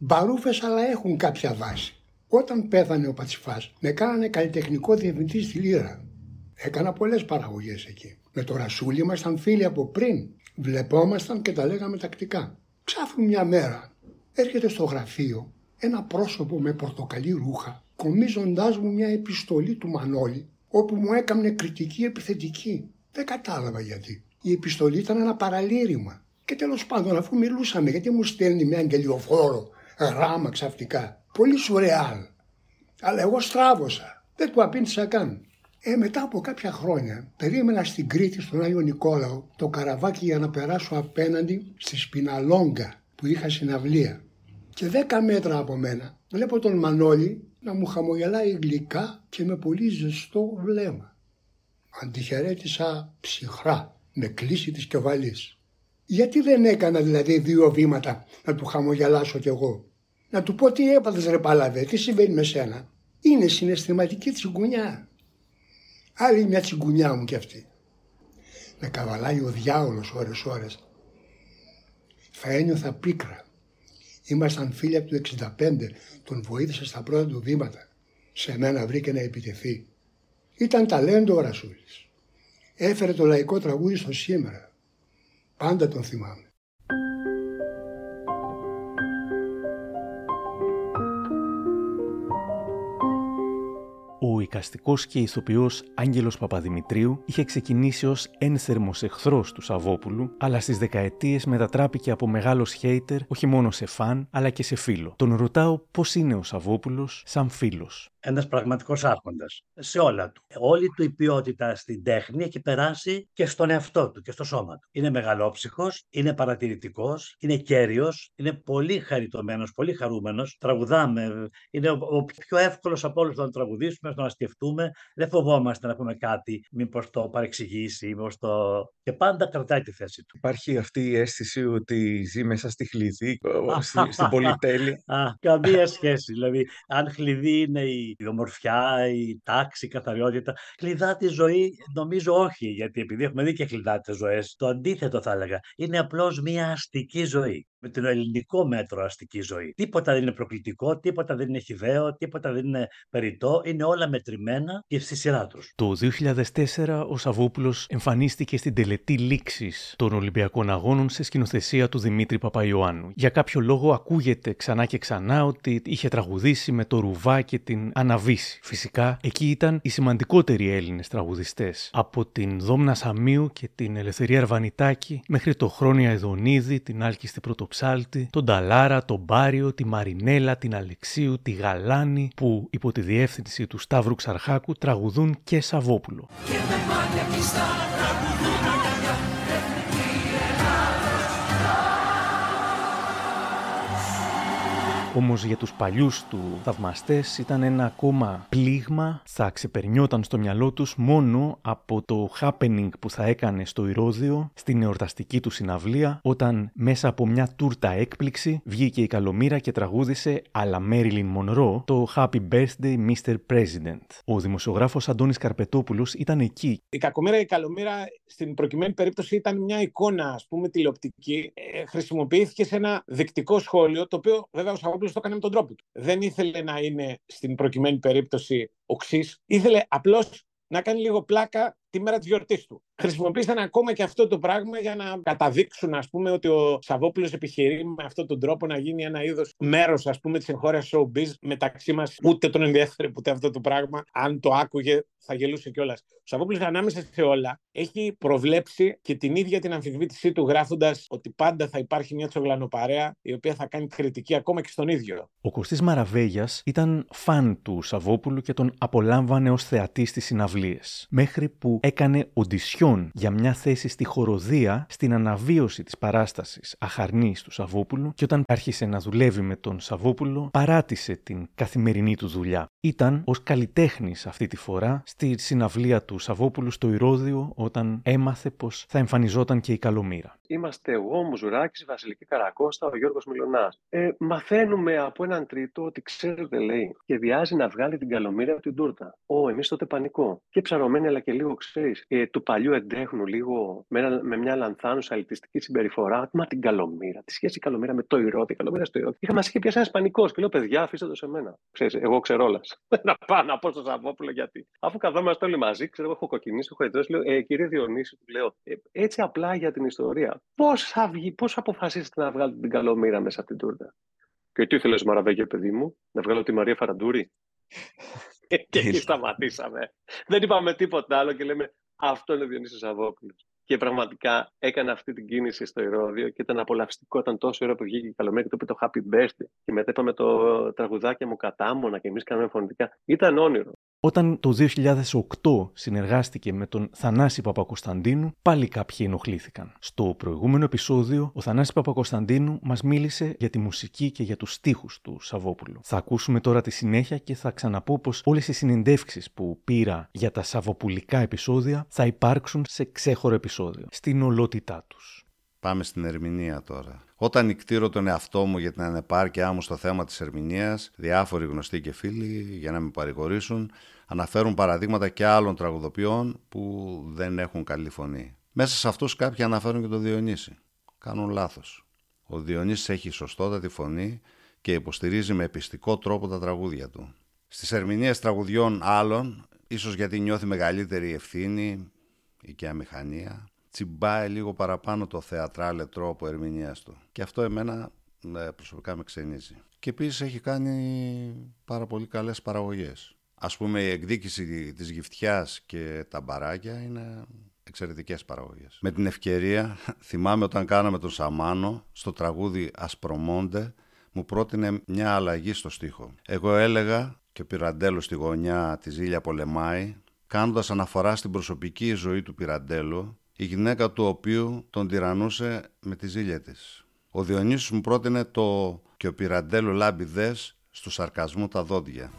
Μπαρούφες αλλά έχουν κάποια βάση. Όταν πέθανε ο Πατσιφάς, με κάνανε καλλιτεχνικό διευθυντή στη Λύρα. Έκανα πολλές παραγωγές εκεί. Με το Ρασούλη ήμασταν φίλοι από πριν. Βλεπόμασταν και τα λέγαμε τακτικά. Ξάφνου μια μέρα έρχεται στο γραφείο ένα πρόσωπο με πορτοκαλί ρούχα, κομίζοντάς μου μια επιστολή του Μανώλη, όπου μου έκανε κριτική επιθετική. Δεν κατάλαβα γιατί. Η επιστολή ήταν ένα παραλήρημα. Και τέλος πάντων, αφού μιλούσαμε, γιατί μου στέλνει με αγγελιοφόρο γράμμα ξαφνικά. Πολύ σουρεάλ. Αλλά εγώ στράβωσα. Δεν του απήντησα καν. Ε, μετά από κάποια χρόνια περίμενα στην Κρήτη στον Άγιο Νικόλαο το καραβάκι για να περάσω απέναντι στη Σπιναλόγκα που είχα συναυλία. Και δέκα μέτρα από μένα βλέπω τον Μανώλη να μου χαμογελάει γλυκά και με πολύ ζεστό βλέμμα. Αντιχαιρέτησα ψυχρά με κλίση της κεβαλής. Γιατί δεν έκανα δηλαδή δύο βήματα να του χαμογελάσω κι εγώ; Να του πω τι έπαθες ρε παλαβέ, τι συμβαίνει με σένα; Είναι συναισθηματική τσιγκουνιά. Άλλη μια τσιγκουνιά μου κι αυτή. Με καβαλάει ο διάολος ώρες ώρες. Θα ένιωθα πίκρα. Ήμασταν φίλοι από το 65, τον βοήθησα στα πρώτα του βήματα. Σε μένα βρήκε να επιτεθεί. Ήταν ταλέντο ο Ρασούλης. Έφερε το λαϊκό τραγούδι στο σήμερα. Πάντα τον θυμάμαι. Ο οικαστικό και ηθοποιός Άγγελος Παπαδημητρίου είχε ξεκινήσει ως ένθερμος εχθρός του Σαββόπουλου, αλλά στις δεκαετίες μετατράπηκε από μεγάλο χέιτερ όχι μόνο σε φαν, αλλά και σε φίλο. Τον ρωτάω πώς είναι ο Σαββόπουλος σαν φίλος. Ένας πραγματικός άρχοντας σε όλα του. Όλη του η ποιότητα στην τέχνη έχει περάσει και στον εαυτό του και στο σώμα του. Είναι μεγαλόψυχος, είναι παρατηρητικός, είναι κέριος, είναι πολύ χαριτωμένος, πολύ χαρούμενος. Τραγουδάμε. Είναι ο, ο πιο εύκολος από όλους να τραγουδήσουμε, να σκεφτούμε. Δεν φοβόμαστε να πούμε κάτι, μήπως το παρεξηγήσει, μήπως το. και πάντα κρατάει τη θέση του. Υπάρχει αυτή η αίσθηση ότι ζει μέσα στη χλειδί, στην πολυτέλεια; καμία σχέση. Δηλαδή, αν χλειδί είναι η η ομορφιά, η τάξη, η καθαριότητα. Κλειδά τη ζωή, νομίζω όχι, γιατί επειδή έχουμε δει και κλειδάτε ζωές, το αντίθετο θα έλεγα. Είναι απλώς μια αστική ζωή με το ελληνικό μέτρο αστική ζωή. Τίποτα δεν είναι προκλητικό, τίποτα δεν είναι χιδαίο, τίποτα δεν είναι περιττό. Είναι όλα μετρημένα και στη σειρά τους. Το 2004 ο Σαββόπουλο εμφανίστηκε στην τελετή λήξης των Ολυμπιακών Αγώνων σε σκηνοθεσία του Δημήτρη Παπαϊωάννου. Για κάποιο λόγο ακούγεται ξανά και ξανά ότι είχε τραγουδήσει με το ρουβά και την Αναβίση. Φυσικά εκεί ήταν οι σημαντικότεροι Έλληνες τραγουδιστές. Από την Δόμνα Σαμίου και την Ελευθερία Αρβανιτάκη μέχρι το Χρόνια Εδονίδη, την Άλκιστη Πρωτοπ Ψάλτη, τον Ταλάρα, τον Μπάριο, τη Μαρινέλα, την Αλεξίου, τη Γαλάνη που υπό τη διεύθυνση του Σταύρου Ξαρχάκου τραγουδούν και Σαββόπουλο. Και Όμως για τους παλιούς του θαυμαστές ήταν ένα ακόμα πλήγμα, θα ξεπερνιόταν στο μυαλό τους μόνο από το happening που θα έκανε στο Ηρώδιο στην εορταστική του συναυλία, όταν μέσα από μια τούρτα έκπληξη βγήκε η Καλομήρα και τραγούδισε αλλά Marilyn Monroe το Happy Birthday Mr. President. Ο δημοσιογράφος Αντώνης Καρπετόπουλος ήταν εκεί. Η Κακομήρα και η Καλομήρα στην προκειμένη περίπτωση ήταν μια εικόνα, ας πούμε, τηλεοπτική. Ε, χρησιμοποιήθηκε σε ένα δεικτικό σχόλιο, το οποίο βέβαια ο Σαββόπουλο το έκανε με τον τρόπο του. Δεν ήθελε να είναι στην προκειμένη περίπτωση οξύς. Ήθελε απλώς να κάνει λίγο πλάκα τη μέρα της γιορτής του. Χρησιμοποίησαν ακόμα και αυτό το πράγμα για να καταδείξουν, ας πούμε, ότι ο Σαββόπουλος επιχειρεί με αυτόν τον τρόπο να γίνει ένα είδος μέρος, ας πούμε, της εγχώριας showbiz μεταξύ μας. Ούτε τον ενδιαφέρει ποτέ αυτό το πράγμα. Αν το άκουγε, θα γελούσε κιόλας. Ο Σαββόπουλος, ανάμεσα σε όλα, έχει προβλέψει και την ίδια την αμφισβήτησή του, γράφοντας ότι πάντα θα υπάρχει μια τσογλανοπαρέα η οποία θα κάνει κριτική ακόμα και στον ίδιο. Ο Κωστής Μαραβέγιας ήταν φαν του Σαββόπουλου και τον απολάμβανε ως θεατής στις συναυλίες. Μέχρι που έκανε οντισιόν μηνών για μια θέση στη χοροδία στην αναβίωση της παράστασης Αχαρνής του Σαββόπουλου και όταν άρχισε να δουλεύει με τον Σαββόπουλο, παράτησε την καθημερινή του δουλειά. Ήταν ως καλλιτέχνης αυτή τη φορά στη συναυλία του Σαββόπουλου στο Ηρόδιο όταν έμαθε πως θα εμφανιζόταν και η Καλομήρα. Είμαστε εγώ, ο Μουζουράκης, Βασιλική Καρακώστα, ο Γιώργος Μιλονά. Ε, μαθαίνουμε από έναν τρίτο ότι ξέρετε, λέει, σχεδιάζει να βγάλει την καλομήρα από την τούρτα. Ω, εμείς τότε πανικό. Και ψαρωμένοι, αλλά και λίγο ξέρεις, ε, του παλιού εντέχνου, λίγο με, με μια λανθάνουσα αλητιστική συμπεριφορά. Μα την καλομήρα. Τι σχέση η καλομήρα με το ηρώδη, καλομήρα στο ηρώδη. Είχα μας είχε πιάσει ένας πανικός και λέω, παιδιά, αφήστε το σε μένα. Ξέρεις, εγώ ξέρω όλα. να πάω να πω στο Σαββόπουλο γιατί. Αφού καθόμαστε όλοι μαζί, ξέρω, έχω κοκκινήσει, έχω εντρώσει, λέω, ε, κύριε Διονύση, του λέω, ε, έτσι απλά για την ιστορία. Πώς θα βγει, πώς αποφασίσετε να βγάλετε την καλομήρα μέσα από την τούρτα; Και τι ήθελες, Μαραβέγγε, παιδί μου, να βγάλω τη Μαρία Φαραντούρη; και εκεί σταματήσαμε. Δεν είπαμε τίποτα άλλο και λέμε αυτό είναι ο Διονύσης Σαββόπουλος. Και πραγματικά έκανε αυτή την κίνηση στο Ηρώδιο και ήταν απολαυστικό. Ήταν τόσο ώρα που βγήκε η Καλομέρη και το είπε το Happy Birthday. Και μετά είπαμε το τραγουδάκι μου κατάμονα και εμείς κάναμε φωνητικά. Ήταν όνειρο. Όταν το 2008 συνεργάστηκε με τον Θανάση Παπακοσταντίνου, πάλι κάποιοι ενοχλήθηκαν. Στο προηγούμενο επεισόδιο, ο Θανάσης Παπακοσταντίνου μας μίλησε για τη μουσική και για τους στίχους του Σαββόπουλου. Θα ακούσουμε τώρα τη συνέχεια και θα ξαναπώ πως όλες οι συνεντεύξεις που πήρα για τα σαββοπουλικά επεισόδια θα υπάρξουν σε ξέχωρο επεισόδιο, στην ολότητά τους. Πάμε στην ερμηνεία τώρα. Όταν νικτήρω τον εαυτό μου για την ανεπάρκειά μου στο θέμα της ερμηνείας, διάφοροι γνωστοί και φίλοι, για να με παρηγορήσουν, αναφέρουν παραδείγματα και άλλων τραγουδοποιών που δεν έχουν καλή φωνή. Μέσα σε αυτούς κάποιοι αναφέρουν και τον Διονύση. Κάνουν λάθος. Ο Διονύσης έχει σωστότατη φωνή και υποστηρίζει με επιστικό τρόπο τα τραγούδια του. Στις ερμηνείες τραγουδιών άλλων, ίσως γιατί νιώθει μεγαλύτερη ευθύνη ή και αμηχανία, τσιμπάει λίγο παραπάνω το θεατράλε τρόπο ερμηνείας του. Και αυτό εμένα ε, προσωπικά με ξενίζει. Και επίσης έχει κάνει πάρα πολύ καλές παραγωγές. Ας πούμε η εκδίκηση της γυφτιάς και τα μπαράκια είναι εξαιρετικές παραγωγές. Με την ευκαιρία θυμάμαι όταν κάναμε τον Σαμάνο στο τραγούδι «Ασπρομόντε» μου πρότεινε μια αλλαγή στο στίχο. Εγώ έλεγα και ο Πυραντέλο στη γωνιά της Ζήλια πολεμάει, κάνοντας αναφορά στην προσωπική ζωή του Πυραντέλου η γυναίκα του οποίου τον τυραννούσε με τη ζήλια της. Ο Διονύσης μου πρότεινε το «Και ο Πυραντέλο λάμπει δες στου σαρκασμού τα δόντια».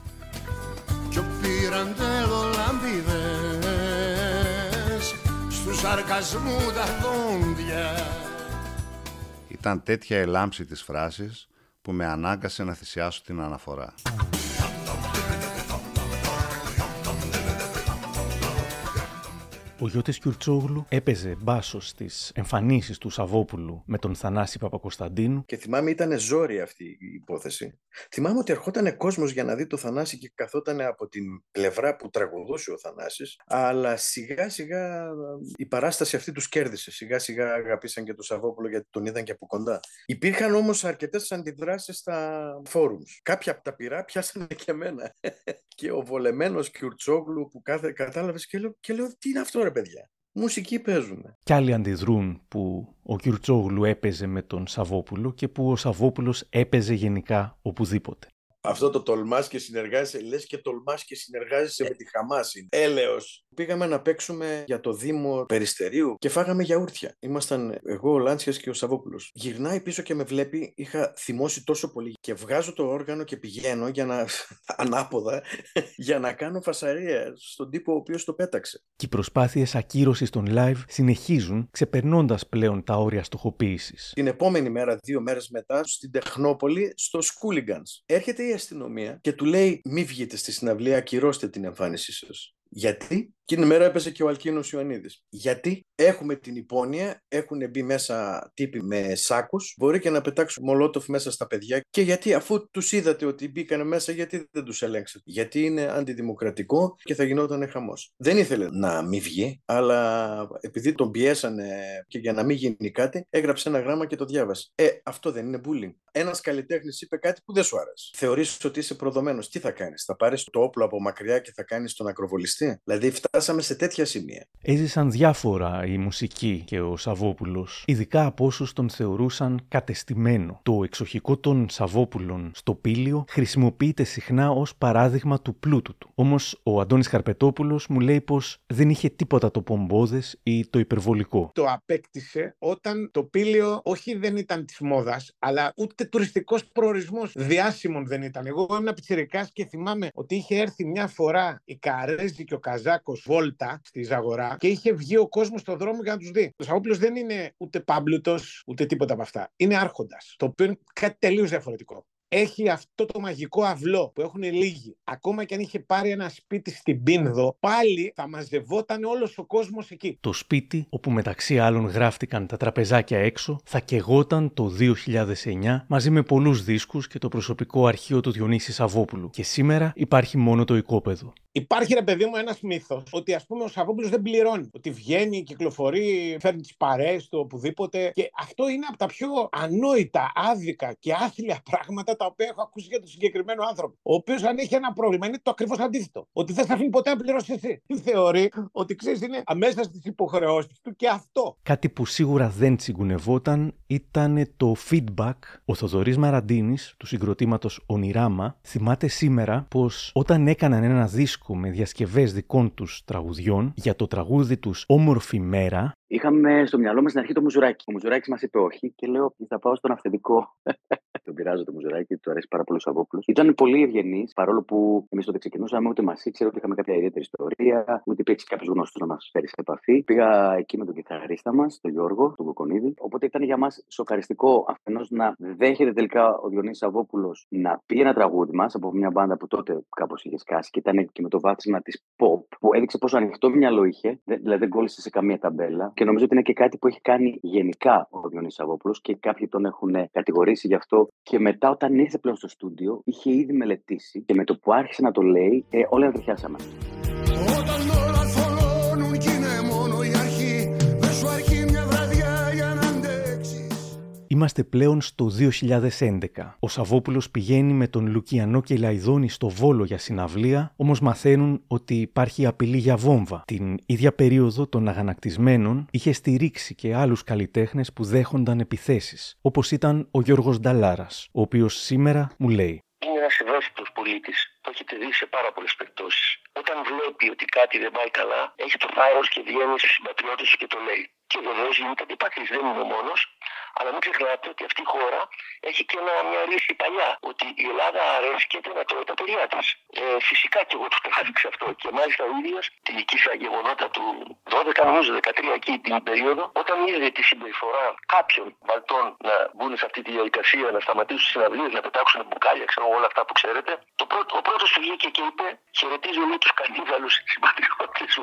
«Και ο Πυραντέλο λάμπει δες στου σαρκασμού τα δόντια». Ήταν τέτοια η λάμψη της φράσης που με ανάγκασε να θυσιάσω την αναφορά. Ο Γιώτης Κιουρτσόγλου έπαιζε μπάσος στις εμφανίσεις του Σαββόπουλου με τον Θανάση Παπακοσταντίνου. Και θυμάμαι ήταν ζόρι αυτή η υπόθεση. Θυμάμαι ότι ερχόταν κόσμος για να δει το Θανάση και καθόταν από την πλευρά που τραγουδούσε ο Θανάσης, αλλά σιγά σιγά η παράσταση αυτή τους κέρδισε. Σιγά σιγά αγαπήσαν και τον Σαββόπουλο γιατί τον είδαν και από κοντά. Υπήρχαν όμως αρκετές αντιδράσεις στα φόρουμς. Κάποια από τα πειρά πιάσανε και εμένα. και ο βολεμένος Κιουρτσόγλου που κάθε κατάλαβες και λέω, και λέω τι είναι αυτό ρε παιδιά. Μουσική παίζουμε. Κι άλλοι αντιδρούν που ο Κιουρτσόγλου έπαιζε με τον Σαββόπουλο και που ο Σαββόπουλος έπαιζε γενικά οπουδήποτε. Αυτό το τολμάς και συνεργάζεσαι, λες και τολμάς και συνεργάζεσαι με τη Χαμάση. Έλεος. Πήγαμε να παίξουμε για το Δήμο Περιστερίου και φάγαμε γιαούρτια. Ήμασταν εγώ, ο Λάντσιας και ο Σαββόπουλος. Γυρνάει πίσω και με βλέπει, είχα θυμώσει τόσο πολύ. Και βγάζω το όργανο και πηγαίνω για να. ανάποδα, για να κάνω φασαρία στον τύπο ο οποίος το πέταξε. Και οι προσπάθειες ακύρωσης των live συνεχίζουν, ξεπερνώντας πλέον τα όρια στοχοποίησης. Την επόμενη μέρα, δύο μέρες μετά, στην Τεχνόπολη, στο Σκούλιγκανς. Έρχεται η αστυνομία και του λέει: Μη βγείτε στη συναυλία, ακυρώστε την εμφάνισή σας. Γιατί; Εκείνη μέρα έπεσε και ο Αλκίνος Ιωαννίδης. Γιατί; Έχουμε την υπόνοια, έχουν μπει μέσα τύποι με σάκους, μπορεί και να πετάξουν μολότοφ μέσα στα παιδιά και γιατί αφού τους είδατε ότι μπήκαν μέσα, γιατί δεν τους ελέγξατε; Γιατί είναι αντιδημοκρατικό και θα γινόταν χαμός. Δεν ήθελε να μην βγει, αλλά επειδή τον πιέσανε και για να μην γίνει κάτι, έγραψε ένα γράμμα και το διάβασε. Ε, αυτό δεν είναι bullying. Ένας καλλιτέχνης είπε κάτι που δεν σου άρεσε. Θεωρείς ότι είσαι προδομένος. Τι θα κάνεις, θα πάρεις το όπλο από μακριά και θα κάνεις τον ακροβολιστή; Δηλαδή, φτάσαμε φτάσαμε σε τέτοια σημεία. Έζησαν διάφορα η μουσική και ο Σαββόπουλος, ειδικά από όσους τον θεωρούσαν κατεστημένο. Το εξοχικό των Σαββόπουλων στο πήλιο χρησιμοποιείται συχνά ως παράδειγμα του πλούτου του. Όμως ο Αντώνης Καρπετόπουλο μου λέει πως δεν είχε τίποτα το πομπόδες ή το υπερβολικό. Το απέκτησε όταν το πήλιο όχι δεν ήταν της μόδας, αλλά ούτε τουριστικός προορισμός διάσημων δεν ήταν. Εγώ ήμουν πιτσιρικάς και θυμάμαι ότι είχε έρθει μια φορά η Καρέζη και ο Καζάκος Βόλτα στη Ζαγορά και είχε βγει ο κόσμος στον δρόμο για να τους δει. Ο Σαββόπουλο δεν είναι ούτε πάμπλουτος, ούτε τίποτα από αυτά. Είναι άρχοντας. Το οποίο είναι κάτι τελείως διαφορετικό έχει αυτό το μαγικό αυλό που έχουν λίγοι. Ακόμα και αν είχε πάρει ένα σπίτι στην Πίνδο, πάλι θα μαζευόταν όλος ο κόσμος εκεί. Το σπίτι, όπου μεταξύ άλλων γράφτηκαν τα τραπεζάκια έξω, θα κεγόταν το 2009 μαζί με πολλούς δίσκους και το προσωπικό αρχείο του Διονύσης Σαββόπουλου. Και σήμερα υπάρχει μόνο το οικόπεδο. Υπάρχει ρε παιδί μου ένας μύθος ότι ας πούμε ο Σαββόπουλος δεν πληρώνει. Ότι βγαίνει, κυκλοφορεί, φέρνει τις παρέες του οπουδήποτε. Και αυτό είναι από τα πιο ανόητα, άδικα και άθλια πράγματα τα οποία έχω ακούσει για τον συγκεκριμένο άνθρωπο. Ο οποίος αν έχει ένα πρόβλημα είναι το ακριβώς αντίθετο. Ότι δεν θα αφήνει ποτέ να πληρώσει εσύ. Θεωρεί; Ότι ξέρεις είναι αμέσα στις υποχρεώσεις του και αυτό. Κάτι που σίγουρα δεν τσιγκουνευόταν ήταν το feedback. Ο Θοδωρής Μαραντίνης του συγκροτήματος Ονειράμα θυμάται σήμερα πως όταν έκαναν ένα δίσκο με διασκευές δικών τους τραγουδιών για το τραγούδι τους «Όμορφη μέρα». Είχαμε στο μυαλό μας στην αρχή το Μουζουράκι. Ο Μουζουράκης μας είπε όχι και λέω θα πάω στον αυθεντικό. Τον πειράζω το Μουζουράκι, του αρέσει πάρα πολύ ο Σαββόπουλο. Ήταν πολύ ευγενής, παρόλο που εμείς τότε ξεκινούσαμε, ούτε μας ήξερε, ούτε είχαμε κάποια ιδιαίτερη ιστορία, ούτε υπήρξε κάποιος γνωστός να μας φέρει σε επαφή. Πήγα εκεί με τον κιθαρίστα μας, τον Γιώργο, τον Κοκονίδη. Οπότε ήταν για μας σοκαριστικό αφενός να δέχεται τελικά ο Διονύη Σαββόπουλος να πει ένα τραγούδι μας από μια μπάντα που τότε κάπως είχε σκάσει και ήταν και με το βάθισμα της pop, που έδειξε πόσο ανοιχτό μυαλό είχε, δηλαδή δεν κόλλησε σε καμία ταμπέλα. Και νομίζω ότι είναι και κάτι που έχει κάνει γενικά ο Διονύη Σαββόπουλος και κάποιοι τον έχουν κατηγορήσει γι' αυτό και μετά, όταν ήρθε πλέον στο στούντιο, είχε ήδη μελετήσει και με το που άρχισε να το λέει, ε, όλα τριχιάσαμε. Είμαστε πλέον στο 2011. Ο Σαββόπουλος πηγαίνει με τον Λουκιανό και Λαϊδόνη στο Βόλο για συναυλία, όμως μαθαίνουν ότι υπάρχει απειλή για βόμβα. Την ίδια περίοδο των αγανακτισμένων είχε στηρίξει και άλλους καλλιτέχνες που δέχονταν επιθέσεις, όπως ήταν ο Γιώργος Νταλάρας, ο οποίος σήμερα μου λέει. Είναι ένας ευαίσθητος πολίτης. Το έχετε δει σε πάρα πολλές περιπτώσεις. Όταν βλέπει ότι κάτι δεν πάει καλά, έχει το θάρρος και βγαίνει στους συμπατριώτες και το λέει. Και βεβαίως γίνεται αντιπαθή. Δεν είναι ο μόνος. Αλλά μην ξεχνάτε ότι αυτή η χώρα έχει και ένα, μια ρίση παλιά. Ότι η Ελλάδα αρέσκεται να τρώει τα παιδιά της. Ε, φυσικά και εγώ του το έδειξα αυτό. Και μάλιστα ο ίδιος την νικήσα γεγονότα του 12, νομίζω 13 εκεί την περίοδο, όταν είδε τη συμπεριφορά κάποιων βαλτών να μπουν σε αυτή τη διαδικασία, να σταματήσουν τις συναυλίες, να πετάξουν μπουκάλια, ξέρω όλα αυτά που ξέρετε, το πρώτο, ο πρώτος του βγήκε και είπε: Χαιρετίζω όλοι τους κανίδαλου συμπατριώτε σου.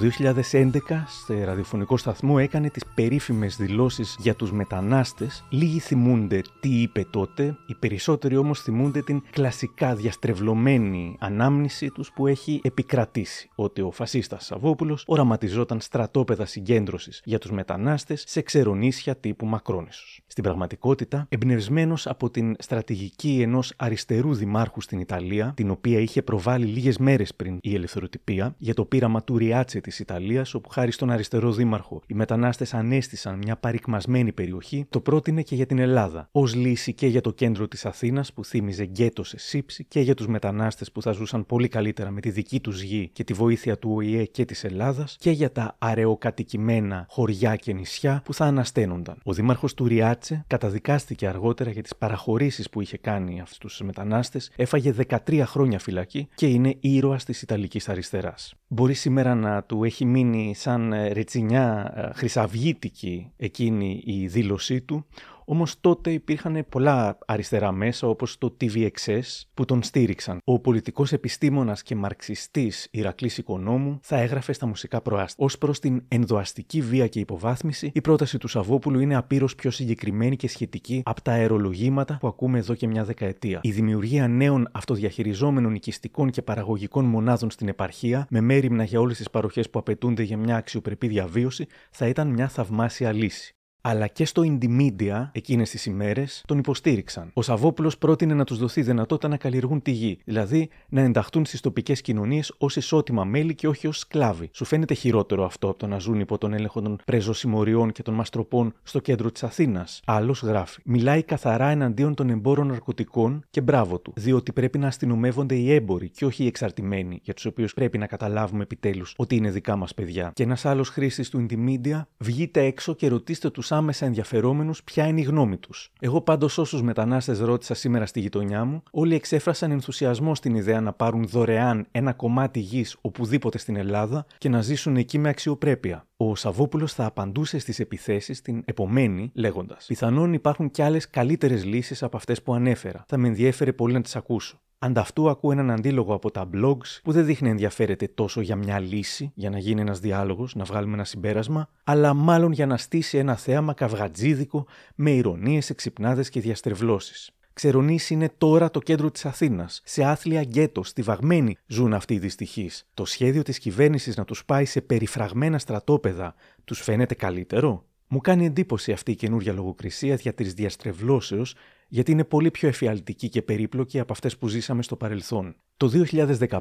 2011 σε ραδιοφωνικό σταθμό έκανε τις περίφημες δηλώσεις για τους μετανάστες. Λίγοι θυμούνται τι είπε τότε, οι περισσότεροι όμως θυμούνται την κλασικά διαστρεβλωμένη ανάμνηση τους που έχει επικρατήσει. Ότι ο φασίστας Σαββόπουλος οραματιζόταν στρατόπεδα συγκέντρωσης για τους μετανάστες σε ξερονίσια τύπου Μακρόνησος. Στην πραγματικότητα, εμπνευσμένος από την στρατηγική ενός αριστερού δημάρχου στην Ιταλία, την οποία είχε προβάλει λίγες μέρες πριν η ελευθεροτυπία, για το πείραμα του Ριάτσε της Ιταλίας, όπου χάρη στον αριστερό δήμαρχο οι μετανάστες ανέστησαν μια παρικμασμένη περιοχή, το πρότεινε και για την Ελλάδα. Ω λύση και για το κέντρο της Αθήνας που θύμιζε γκέτος σε σύψη και για τους μετανάστες που θα ζούσαν πολύ καλύτερα με τη δική τους γη και τη βοήθεια του ΟΗΕ και της Ελλάδας και για τα αραιοκατοικημένα χωριά και νησιά που θα ανασταίνονταν. Ο δήμαρχος του Ριάτσε καταδικάστηκε αργότερα για τις παραχωρήσεις που είχε κάνει αυτούς τους μετανάστες, έφαγε 13 χρόνια φυλακή και είναι ήρωας της Ιταλικής αριστεράς. Μπορεί σήμερα να του έχει μείνει σαν ε, ρετσινιά ε, χρυσαυγήτικη εκείνη η δήλωσή του, Όμως τότε υπήρχαν πολλά αριστερά μέσα, όπως το TVXS, που τον στήριξαν. Ο πολιτικός επιστήμονας και μαρξιστής Ηρακλής Οικονόμου θα έγραφε στα μουσικά προάστια. Ω προς την ενδοαστική βία και υποβάθμιση, η πρόταση του Σαββόπουλου είναι απείρως πιο συγκεκριμένη και σχετική από τα αερολογήματα που ακούμε εδώ και μια δεκαετία. Η δημιουργία νέων αυτοδιαχειριζόμενων οικιστικών και παραγωγικών μονάδων στην επαρχία, με μέρημνα για όλες τις παροχές που απαιτούνται για μια αξιοπρεπή διαβίωση, θα ήταν μια θαυμάσια λύση. Αλλά και στο Indymedia εκείνες τις ημέρες τον υποστήριξαν. Ο Σαββόπουλος πρότεινε να τους δοθεί δυνατότητα να καλλιεργούν τη γη, δηλαδή να ενταχθούν στις τοπικές κοινωνίες ως ισότιμα μέλη και όχι ως σκλάβοι. Σου φαίνεται χειρότερο αυτό από το να ζουν υπό τον έλεγχο των πρεζοσημοριών και των μαστροπών στο κέντρο της Αθήνας. Άλλος γράφει. Μιλάει καθαρά εναντίον των εμπόρων ναρκωτικών και μπράβο του, διότι πρέπει να αστυνομεύονται οι έμποροι και όχι οι εξαρτημένοι, για τους οποίους πρέπει να καταλάβουμε επιτέλους ότι είναι δικά μας παιδιά. Και ένας άλλος χρήστης του Indymedia, βγείτε έξω και ρωτήστε τους άμεσα ενδιαφερόμενους ποια είναι η γνώμη τους. Εγώ πάντως όσους μετανάστες ρώτησα σήμερα στη γειτονιά μου, όλοι εξέφρασαν ενθουσιασμό στην ιδέα να πάρουν δωρεάν ένα κομμάτι γης οπουδήποτε στην Ελλάδα και να ζήσουν εκεί με αξιοπρέπεια. Ο Σαββόπουλος θα απαντούσε στις επιθέσεις την επομένη λέγοντας: Πιθανόν υπάρχουν κι άλλες καλύτερες λύσεις από αυτές που ανέφερα. Θα με ενδιέφερε πολύ να τις ακούσω. Ανταυτού ακούω έναν αντίλογο από τα blogs που δεν δείχνει να ενδιαφέρεται τόσο για μια λύση, για να γίνει ένας διάλογος, να βγάλουμε ένα συμπέρασμα, αλλά μάλλον για να στήσει ένα θέαμα καυγατζίδικο με ηρωνίες, εξυπνάδες και διαστρεβλώσεις. Ξερονήσει είναι τώρα το κέντρο της Αθήνας. Σε άθλια γκέτο, στιβαγμένοι ζουν αυτοί οι δυστυχείς. Το σχέδιο της κυβέρνησης να τους πάει σε περιφραγμένα στρατόπεδα τους φαίνεται καλύτερο; Μου κάνει εντύπωση αυτή η καινούργια λογοκρισία δια της διαστρεβλώσεως, γιατί είναι πολύ πιο εφιαλτική και περίπλοκη από αυτές που ζήσαμε στο παρελθόν. Το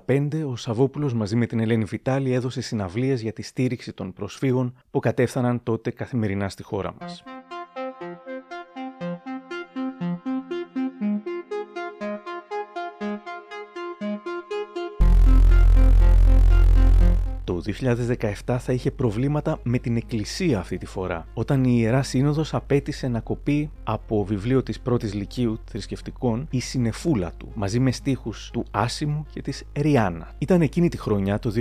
2015, ο Σαββόπουλος μαζί με την Ελένη Βιτάλη έδωσε συναυλίες για τη στήριξη των προσφύγων που κατέφθαναν τότε καθημερινά στη χώρα μας. Το 2017 θα είχε προβλήματα με την Εκκλησία αυτή τη φορά, όταν η Ιερά Σύνοδος απέτησε να κοπεί από βιβλίο της πρώτης λυκείου θρησκευτικών η συνεφούλα του, μαζί με στίχους του Άσιμου και της Ριάννα. Ήταν εκείνη τη χρονιά, το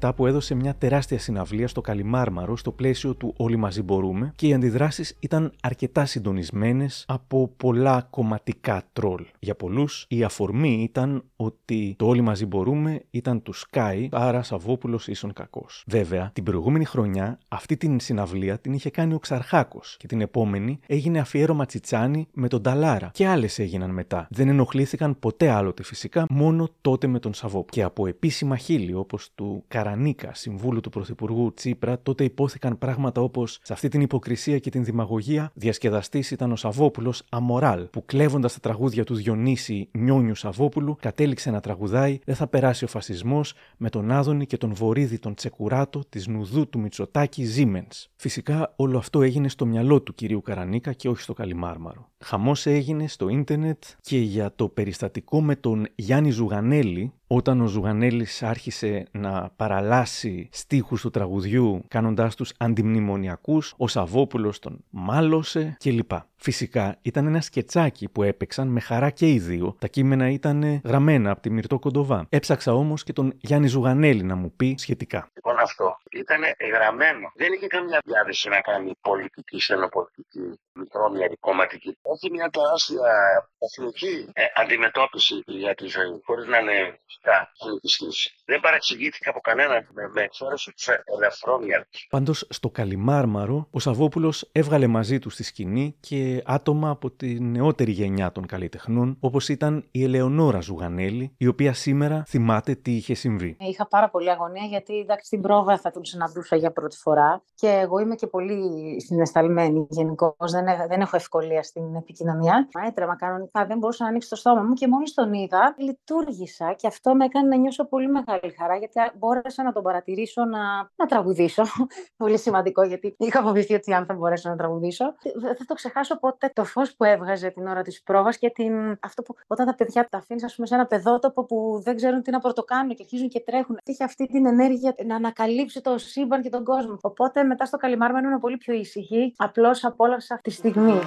2017, που έδωσε μια τεράστια συναυλία στο Καλιμάρμαρο στο πλαίσιο του Όλοι μαζί μπορούμε και οι αντιδράσεις ήταν αρκετά συντονισμένες από πολλά κομματικά τρόλ. Για πολλούς η αφορμή ήταν ότι το Όλοι μαζί μπορούμε ήταν του Sky, άρα Σαββόπουλος ίσον κακό. Βέβαια, την προηγούμενη χρονιά αυτή την συναυλία την είχε κάνει ο Ξαρχάκος και την επόμενη έγινε αφιέρωμα Τσιτσάνι με τον Ταλάρα και άλλες έγιναν μετά. Δεν ενοχλήθηκαν ποτέ άλλοτε φυσικά, μόνο τότε με τον Σαββόπουλο. Και από επίσημα χείλη όπως του Καρανίκα, συμβούλου του Πρωθυπουργού Τσίπρα, τότε υπόθηκαν πράγματα όπως σε αυτή την υποκρισία και την δημαγωγία διασκεδαστής ήταν ο Σαββόπουλος Αμοράλ, που κλέβοντας τα τραγούδια του Διονύση Νιόνιου Σαββόπουλου κατέληξε να τραγουδάει Δεν θα περάσει ο φασισμός με τον Άδωνη και τον Βορύδη τον Τσεκουράτο της Νουδού του Μητσοτάκη Ζήμεν. Φυσικά όλο αυτό έγινε στο μυαλό του κυρίου Καρανίκα και όχι στο Καλιμάρμαρο. Χαμός έγινε στο ίντερνετ και για το περιστατικό με τον Γιάννη Ζουγανέλη, όταν ο Ζουγανέλης άρχισε να παραλάσει στίχους του τραγουδιού κάνοντάς τους αντιμνημονιακούς, ο Σαββόπουλος τον μάλωσε κλπ. Φυσικά ήταν ένα σκετσάκι που έπαιξαν με χαρά και οι δύο. Τα κείμενα ήταν γραμμένα από τη Μυρτό Κοντοβά. Έψαξα όμως και τον Γιάννη Ζουγανέλη να μου πει σχετικά. Λοιπόν, αυτό ήταν γραμμένο. Δεν είχε καμιά διάθεση να κάνει πολιτική, στενοπολιτική, μικρόμια κομματική. Έχει μια τεράστια εθνική ε, αντιμετώπιση για τη ζωή, χωρίς να είναι φυσικά πολιτιστή. Δεν παραξηγήθηκα από κανέναν με, με εξαίρεση τους ελευθερόμυαλου. Πάντως στο Καλιμάρμαρο, ο Σαββόπουλος έβγαλε μαζί του στη σκηνή και άτομα από τη νεότερη γενιά των καλλιτεχνών, όπως ήταν η Ελεονόρα Ζουγανέλη, η οποία σήμερα θυμάται τι είχε συμβεί. Είχα πάρα πολύ αγωνία γιατί εντάξει, στην πρόβα θα τον συναντούσα για πρώτη φορά και εγώ είμαι και πολύ συναισθαλμένη γενικώς. Δεν, έ- δεν έχω ευκολία στην επικοινωνία. Έτρεμα κανονικά, δεν μπορούσα να ανοίξω το στόμα μου και μόλις τον είδα, λειτουργήσα και αυτό με έκανε να νιώσω πολύ μεγάλη χαρά γιατί μπόρεσα να τον παρατηρήσω να, να τραγουδήσω. πολύ σημαντικό γιατί είχα φοβηθεί ότι αν θα μπορέσω να τραγουδήσω. Δεν θα το ξεχάσω ποτέ το φως που έβγαζε την ώρα της πρόβας και την... αυτό που όταν τα παιδιά τα αφήνεις, ας πούμε, σε ένα παιδότοπο που δεν ξέρουν τι να πρωτοκάνουν και αρχίζουν και τρέχουν. Είχε αυτή την ενέργεια να ανακαλύψει το σύμπαν και τον κόσμο. Οπότε μετά στο Καλιμάρμα ήμουν πολύ πιο ήσυχη. Απλώς απόλαυσα τη στιγμή.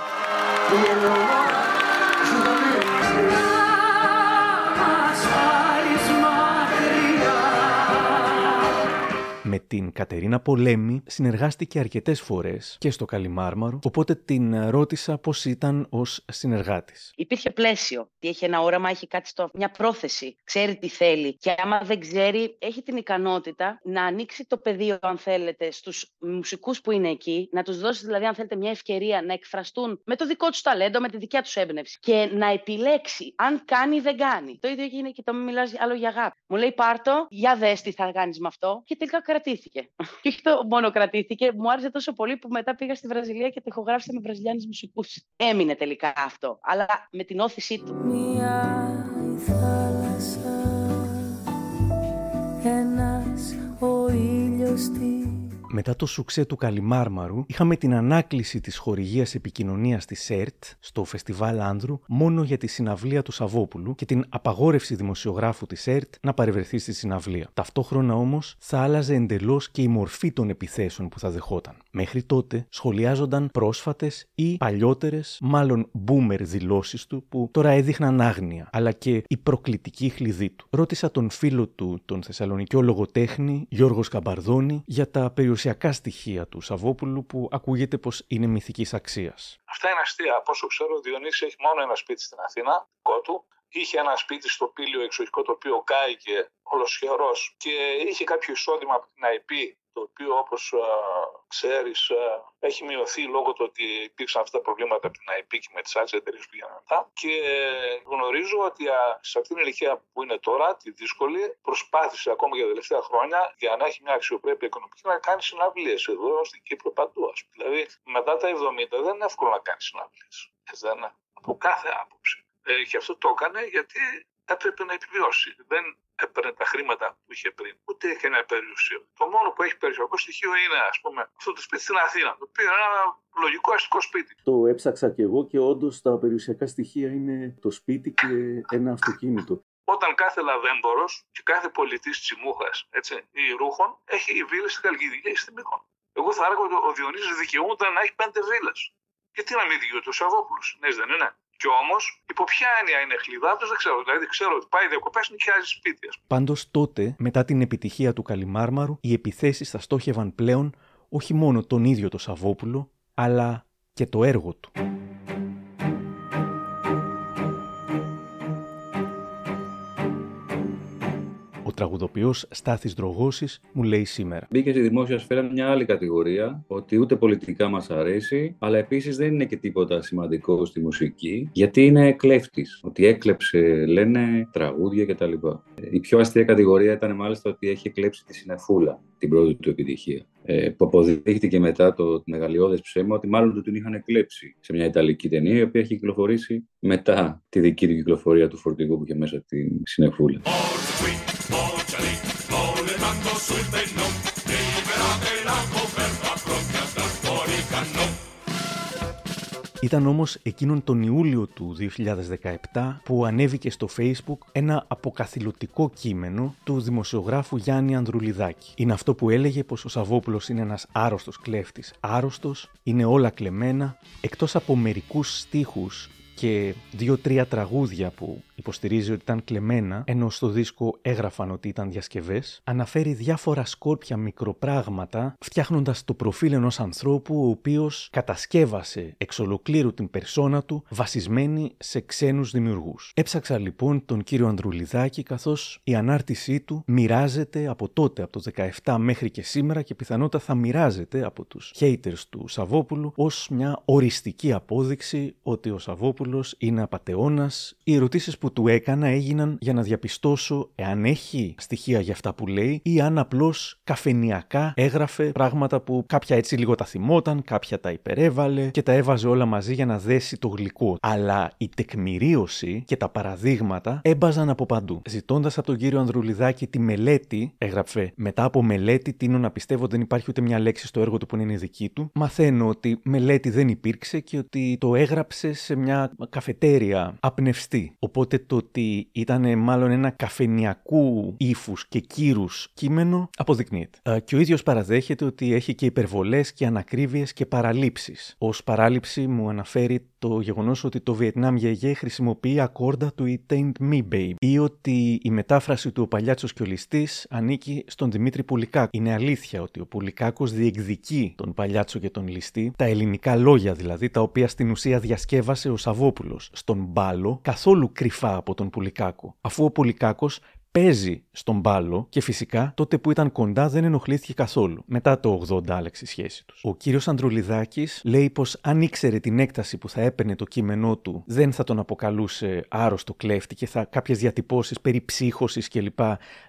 Με την Κατερίνα Πολέμη συνεργάστηκε αρκετές φορές και στο Καλιμάρμαρο, οπότε την ρώτησα πώς ήταν ως συνεργάτης. Υπήρχε πλαίσιο. Τι έχει ένα όραμα, έχει κάτι στο. μια πρόθεση. Ξέρει τι θέλει. Και άμα δεν ξέρει, έχει την ικανότητα να ανοίξει το πεδίο, αν θέλετε, στους μουσικούς που είναι εκεί, να τους δώσεις δηλαδή, αν θέλετε, μια ευκαιρία να εκφραστούν με το δικό τους ταλέντο, με τη δικιά τους έμπνευση. Και να επιλέξει αν κάνει ή δεν κάνει. Το ίδιο έγινε και το μην μιλάς άλλο για αγάπη. Μου λέει πάρτο, για δες τι θα κάνεις με αυτό. Και τελικά κρατήθηκε. κρατήθηκε. Και όχι το μόνο κρατήθηκε, μου άρεσε τόσο πολύ που μετά πήγα στη Βραζιλία και το ηχογράφησα με βραζιλιάνους μουσικούς. Έμεινε τελικά αυτό, αλλά με την όθησή του. Μια η θάλασσα Ένας ο ήλιος της Μετά το σουξέ του Καλιμάρμαρου, είχαμε την ανάκληση της χορηγίας επικοινωνίας της ΕΡΤ στο Φεστιβάλ Άνδρου μόνο για τη συναυλία του Σαββόπουλου και την απαγόρευση δημοσιογράφου της ΕΡΤ να παρευρεθεί στη συναυλία. Ταυτόχρονα όμως θα άλλαζε εντελώς και η μορφή των επιθέσεων που θα δεχόταν. Μέχρι τότε σχολιάζονταν πρόσφατες ή παλιότερες, μάλλον boomer δηλώσεις του που τώρα έδειχναν άγνοια, αλλά και η προκλητική χλειδί του. Ρώτησα τον φίλο του, τον Θεσσαλονικιό λογοτέχνη Γιώργος Καμπαρδόνη, για τα περιουσιακά στοιχεία του Σαββόπουλου που ακούγεται πως είναι μυθικής αξίας. Αυτά είναι αστεία. Από όσο ξέρω, ο Διονύσης έχει μόνο ένα σπίτι στην Αθήνα, δικό του. Είχε ένα σπίτι στο πύλιο εξοχικό το οποίο κάηκε ολοσχερός και είχε κάποιο εισόδημα από την ΑΕΠ το οποίο όπως α, ξέρεις α, έχει μειωθεί λόγω του ότι υπήρξαν αυτά τα προβλήματα από την ΑΕΠ και με τις άλλες εταιρείες που πήγαιναν μετά και γνωρίζω ότι α, σε αυτήν την ηλικία που είναι τώρα, τη δύσκολη, προσπάθησε ακόμα για τα τελευταία χρόνια για να έχει μια αξιοπρέπεια οικονομική να κάνει συναυλίες εδώ στην Κύπρο παντού. ας πούμε. Δηλαδή μετά τα 70 δεν είναι εύκολο να κάνεις συναυλίες. Έτσι δεν είναι. Από κάθε άποψη. Ε, και αυτό το έκανε γιατί έπρεπε να επιβιώσει. Δεν έπαιρνε τα χρήματα που είχε πριν. Ούτε είχε ένα περιουσίο. Το μόνο που έχει περιουσιακό στοιχείο είναι, ας πούμε, αυτό το σπίτι στην Αθήνα. Το οποίο είναι ένα λογικό αστικό σπίτι. Το έψαξα κι εγώ και όντως τα περιουσιακά στοιχεία είναι το σπίτι και ένα αυτοκίνητο. Όταν κάθε λαβέμπορος και κάθε πολιτής τσιμούχας ή ρούχων έχει βίλες στη Χαλκιδική και στην Μύκονο. Εγώ θα έλεγα ότι ο Διονύσης δικαιούταν να έχει πέντε βίλες. Και τι να μην δικαιούται ο Σαββόπουλος. Ναι, δεν είναι. Και όμως, υπό ποια έννοια είναι χλιδάτο, δεν ξέρω. Δηλαδή, ξέρω ότι πάει διακοπές, νοικιάζει σπίτι. ας πούμε. Πάντως τότε, μετά την επιτυχία του Καλιμάρμαρου, οι επιθέσεις θα στόχευαν πλέον όχι μόνο τον ίδιο το Σαββόπουλο, αλλά και το έργο του. Ο τραγουδοποιός Στάθης Δρογώσης μου λέει σήμερα. Μπήκε στη δημόσια σφαίρα μια άλλη κατηγορία, ότι ούτε πολιτικά μας αρέσει, αλλά επίσης δεν είναι και τίποτα σημαντικό στη μουσική, γιατί είναι κλέφτης. Ότι έκλεψε, λένε, τραγούδια κτλ. Η πιο αστεία κατηγορία ήταν μάλιστα ότι έχει κλέψει τη συνεφούλα, την πρώτη του επιτυχία. Ε, που αποδείχτηκε μετά το μεγαλειώδες ψέμα ότι μάλλον του την είχαν κλέψει σε μια Ιταλική ταινία η οποία έχει κυκλοφορήσει μετά τη δική του κυκλοφορία του φορτηγού που είχε μέσα τη συνεφούλα. Ήταν όμως εκείνον τον Ιούλιο του 2017 που ανέβηκε στο Facebook ένα αποκαθιλωτικό κείμενο του δημοσιογράφου Γιάννη Ανδρουλιδάκη. Είναι αυτό που έλεγε πως ο Σαββόπουλος είναι ένας άρρωστος κλέφτης. Άρρωστος, είναι όλα κλεμμένα, εκτός από μερικούς στίχους και δύο-τρία τραγούδια που υποστηρίζει ότι ήταν κλεμμένα, ενώ στο δίσκο έγραφαν ότι ήταν διασκευές, αναφέρει διάφορα σκόρπια μικροπράγματα, φτιάχνοντας το προφίλ ενός ανθρώπου ο οποίος κατασκεύασε εξ ολοκλήρου την περσόνα του βασισμένη σε ξένους δημιουργούς. Έψαξα λοιπόν τον κύριο Ανδρουλιδάκη, καθώς η ανάρτησή του μοιράζεται από τότε, από το 17 μέχρι και σήμερα και πιθανότατα θα μοιράζεται από τους haters του Σαββόπουλου ως μια οριστική απόδειξη ότι ο Σαββόπουλος είναι απαταιώνας. Οι ερωτήσεις που του έκανα έγιναν για να διαπιστώσω εάν έχει στοιχεία για αυτά που λέει ή αν απλώς καφενιακά έγραφε πράγματα που κάποια έτσι λίγο τα θυμόταν, κάποια τα υπερέβαλε και τα έβαζε όλα μαζί για να δέσει το γλυκό. Αλλά η τεκμηρίωση και τα παραδείγματα έμπαζαν από παντού. Ζητώντας από τον κύριο Ανδρουλιδάκη τη μελέτη, έγραφε μετά από μελέτη, τίνω να πιστεύω δεν υπάρχει ούτε μια λέξη στο έργο του που είναι δική του. Μαθαίνω ότι μελέτη δεν υπήρξε και ότι το έγραψε σε μια καφετέρια απνευστή. Οπότε το ότι ήταν μάλλον ένα καφενιακού ύφους και κύρους κείμενο αποδεικνύεται. Ε, και ο ίδιος παραδέχεται ότι έχει και υπερβολές και ανακρίβειες και παραλήψεις. Ω παράληψη μου αναφέρει το γεγονός ότι το Βιετνάμ Γεγέ χρησιμοποιεί ακόρντα του It Ain't Me Babe ή ότι η μετάφραση του Ο Παλιάτσος και ο Ληστής ανήκει στον Δημήτρη Πουλικάκο. Είναι αλήθεια ότι ο Πουλικάκος διεκδικεί τον Παλιάτσο και τον Ληστή, τα ελληνικά λόγια δηλαδή, τα οποία στην ουσία διασκεύασε ο Σαββόπουλος στον μπάλο, καθόλου κρυφά από τον Πουλικάκο. Αφού ο Πουλικάκος παίζει στον μπάλο και φυσικά τότε που ήταν κοντά δεν ενοχλήθηκε καθόλου. Μετά το 80 άλλαξε η σχέση τους. Ο κύριος Ανδρουλιδάκης λέει πως αν ήξερε την έκταση που θα έπαιρνε το κείμενό του, δεν θα τον αποκαλούσε άρρωστο κλέφτη και θα κάποιες διατυπώσεις περί ψύχωσης κλπ.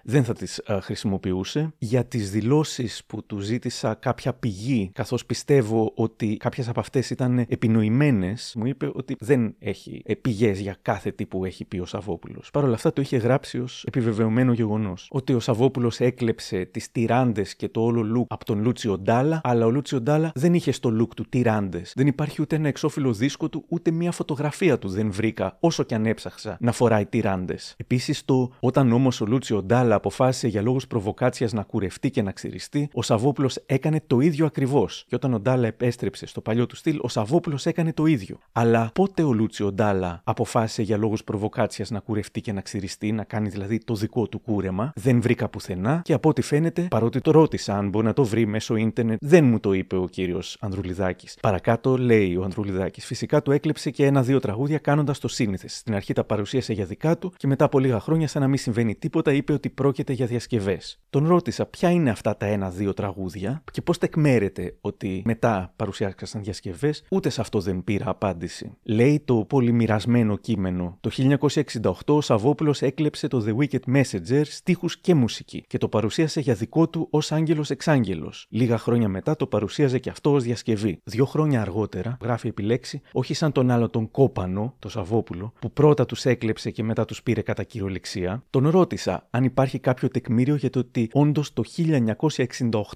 δεν θα τις χρησιμοποιούσε. Για τις δηλώσεις που του ζήτησα κάποια πηγή, καθώς πιστεύω ότι κάποιες από αυτές ήταν επινοημένες, μου είπε ότι δεν έχει πηγές για κάθε τι που έχει πει ο Σαββόπουλος. Παρ' όλα αυτά το είχε γράψει ως επιβεβαιωμένος γεγονός. Ότι ο Σαββόπουλος έκλεψε τις τυράντες και το όλο look από τον Λούτσιο Ντάλα, αλλά ο Λούτσιο Ντάλα δεν είχε στο look του τυράντες. Δεν υπάρχει ούτε ένα εξώφυλλο δίσκο του, ούτε μία φωτογραφία του δεν βρήκα, όσο και αν έψαξα να φοράει τυράντες. Επίσης το όταν όμως ο Λούτσιο Ντάλα αποφάσισε για λόγους προβοκάτσιας να κουρευτεί και να ξυριστεί, ο Σαββόπουλος έκανε το ίδιο ακριβώς. Και όταν ο Ντάλα επέστρεψε στο παλιό του στυλ, ο Σαββόπουλος έκανε το ίδιο. Αλλά πότε ο Λούτσιο Ντάλα αποφάσισε για λόγους προβοκάτσιας να κουρευτεί και να ξυριστεί, να κάνει δηλαδή το δικό του κούρεμα, δεν βρήκα πουθενά και από ό,τι φαίνεται, παρότι το ρώτησα αν μπορεί να το βρει μέσω ίντερνετ, δεν μου το είπε ο κύριος Ανδρουλιδάκης. Παρακάτω λέει ο Ανδρουλιδάκης. Φυσικά του έκλεψε και ένα-δύο τραγούδια κάνοντας το σύνηθες. Στην αρχή τα παρουσίασε για δικά του και μετά από λίγα χρόνια, σαν να μην συμβαίνει τίποτα, είπε ότι πρόκειται για διασκευές. Τον ρώτησα ποια είναι αυτά τα ένα-δύο τραγούδια και πώς τεκμέρεται ότι μετά παρουσιάστηκαν διασκευές, ούτε σε αυτό δεν πήρα απάντηση. Λέει το πολυμοιρασμένο κείμενο. Το 1968 ο Σαββόπουλος έκλεψε το The Wicked Messenger στίχους και μουσική και το παρουσίασε για δικό του ως Άγγελος Εξάγγελο. Λίγα χρόνια μετά το παρουσίαζε και αυτό ως διασκευή. Δύο χρόνια αργότερα, γράφει επιλέξει, όχι σαν τον άλλο τον Κόπανο, το Σαββόπουλο, που πρώτα τους έκλεψε και μετά τους πήρε κατά κυριολεξία, τον ρώτησα αν υπάρχει κάποιο τεκμήριο για το ότι όντως το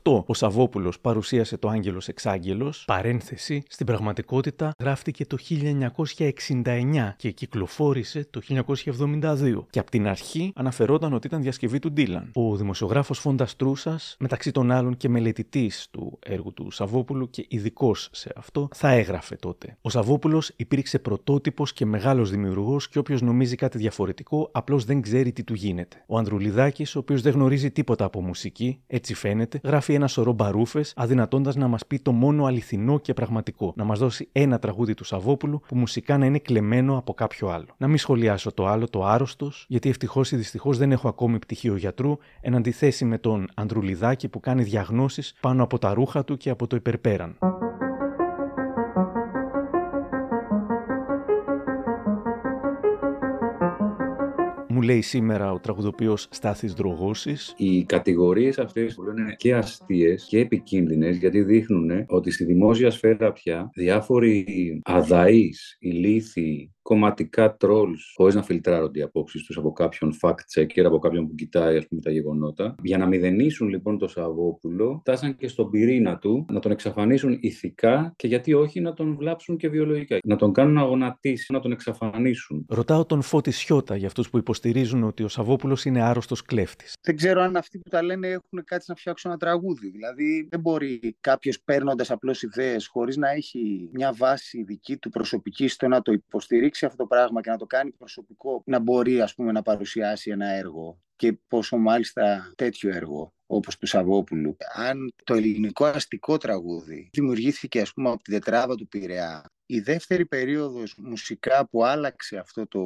1968 ο Σαββόπουλος παρουσίασε το Άγγελος Εξάγγελο, παρένθεση, στην πραγματικότητα γράφτηκε το 1969 και κυκλοφόρησε το 1972. Και από την αρχή αναφερόταν ότι ήταν διασκευή του Ντίλαν. Ο δημοσιογράφος Φόντα Τρούσα, μεταξύ των άλλων και μελετητής του έργου του Σαββόπουλου και ειδικός σε αυτό, θα έγραφε τότε. Ο Σαββόπουλος υπήρξε πρωτότυπος και μεγάλος δημιουργός και όποιος νομίζει κάτι διαφορετικό απλώς δεν ξέρει τι του γίνεται. Ο Ανδρουλιδάκης, ο οποίος δεν γνωρίζει τίποτα από μουσική, έτσι φαίνεται, γράφει ένα σωρό μπαρούφες, αδυνατώντας να μας πει το μόνο αληθινό και πραγματικό. Να μας δώσει ένα τραγούδι του Σαββόπουλου που μουσικά να είναι κλεμμένο από κάποιο άλλο. Να μην σχολιάσω το άλλο, το άρρωστος, γιατί ευτυχώς ή δυστυχώς δεν έχω ακόμη πτυχίο γιατρού, εν αντιθέσει με τον Ανδρουλιδάκη που κάνει διαγνώσεις πάνω από τα ρούχα του και από το υπερπέραν. Λέει σήμερα ο τραγουδοποιός Στάθης Δρογώσης. Οι κατηγορίες αυτές που είναι και αστείες και επικίνδυνες γιατί δείχνουν ότι στη δημόσια σφαίρα πια διάφοροι αδαείς, ηλίθιοι, κομματικά trolls, χωρίς να φιλτράρονται οι απόψεις τους από κάποιον fact-checker, από κάποιον που κοιτάει ας πούμε, τα γεγονότα. Για να μηδενίσουν λοιπόν το Σαββόπουλο, φτάσαν και στον πυρήνα του να τον εξαφανίσουν ηθικά και γιατί όχι να τον βλάψουν και βιολογικά. Να τον κάνουν να γονατίσει, να τον εξαφανίσουν. Ρωτάω τον Φώτη Σιώτα για αυτούς που υποστηρίζουν ότι ο Σαββόπουλος είναι άρρωστος κλέφτης. Δεν ξέρω αν αυτοί που τα λένε έχουν κάτι να φτιάξουν ένα τραγούδι. Δηλαδή, δεν μπορεί κάποιος παίρνοντας απλώς ιδέες χωρίς να έχει μια βάση δική του προσωπική στο να το υποστηρίξει αυτό το πράγμα και να το κάνει προσωπικό, να μπορεί ας πούμε να παρουσιάσει ένα έργο και πόσο μάλιστα τέτοιο έργο όπως του Σαββόπουλου. Αν το ελληνικό αστικό τραγούδι δημιουργήθηκε ας πούμε από την τετράδα του Πειραιά η δεύτερη περίοδος μουσικά που άλλαξε αυτό το...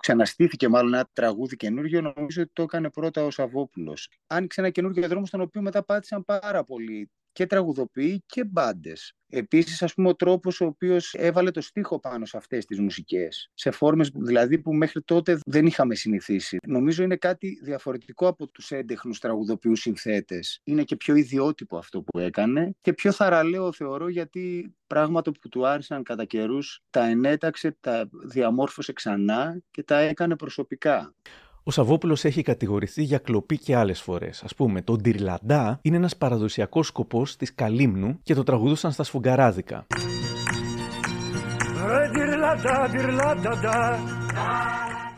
ξαναστήθηκε μάλλον ένα τραγούδι καινούργιο νομίζω ότι το έκανε πρώτα ο Σαββόπουλος. Άνοιξε ένα καινούργιο δρόμο στον οποίο μετά πάτησαν πάρα πολύ και τραγουδοποιοί και μπάντες. Επίσης, ας πούμε, ο τρόπος ο οποίος έβαλε το στίχο πάνω σε αυτές τις μουσικές. Σε φόρμες δηλαδή που μέχρι τότε δεν είχαμε συνηθίσει. Νομίζω είναι κάτι διαφορετικό από τους έντεχνους τραγουδοποιούς συνθέτες. Είναι και πιο ιδιότυπο αυτό που έκανε και πιο θαραλέο θεωρώ γιατί πράγματα που του άρεσαν κατά καιρούς τα ενέταξε, τα διαμόρφωσε ξανά και τα έκανε προσωπικά. Ο Σαββόπουλος έχει κατηγορηθεί για κλοπή και άλλες φορές. Ας πούμε, το Ντιρλαντά είναι ένας παραδοσιακός σκοπός της Καλύμνου και το τραγουδούσαν στα σφουγγαράδικα.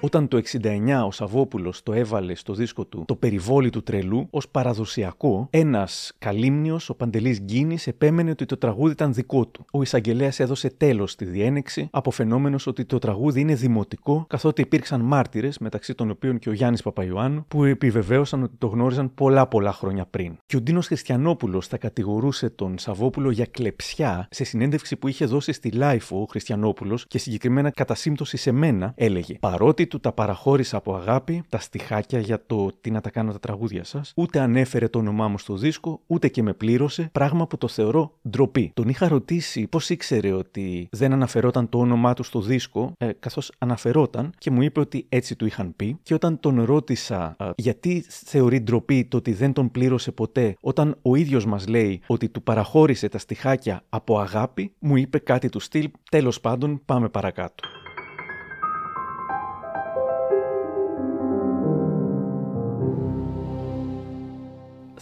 Όταν το 69 ο Σαββόπουλος το έβαλε στο δίσκο του το περιβόλι του τρελού ως παραδοσιακό, ένας καλύμνιος, ο Παντελής Γκίνης, επέμενε ότι το τραγούδι ήταν δικό του. Ο εισαγγελέας έδωσε τέλος στη διένεξη, αποφαινόμενος ότι το τραγούδι είναι δημοτικό, καθότι υπήρξαν μάρτυρες, μεταξύ των οποίων και ο Γιάννης Παπαϊωάννου, που επιβεβαίωσαν ότι το γνώριζαν πολλά πολλά χρόνια πριν. Και ο Ντίνος Χριστιανόπουλος θα κατηγορούσε τον Σαββόπουλο για κλεψιά σε συνέντευξη που είχε δώσει στη LiFO ο Χριστιανόπουλος και συγκεκριμένα κατά σύμπτωση σε μένα, έλεγε Παρότι του τα παραχώρησα από αγάπη, τα στιχάκια για το τι να τα κάνω τα τραγούδια σας, ούτε ανέφερε το όνομά μου στο δίσκο, ούτε και με πλήρωσε, πράγμα που το θεωρώ ντροπή. Τον είχα ρωτήσει πώς ήξερε ότι δεν αναφερόταν το όνομά του στο δίσκο, ε, καθώς αναφερόταν και μου είπε ότι έτσι του είχαν πει. Και όταν τον ρώτησα ε, γιατί θεωρεί ντροπή το ότι δεν τον πλήρωσε ποτέ, όταν ο ίδιος μας λέει ότι του παραχώρησε τα στιχάκια από αγάπη, μου είπε κάτι του στυλ. Τέλος πάντων, πάμε παρακάτω.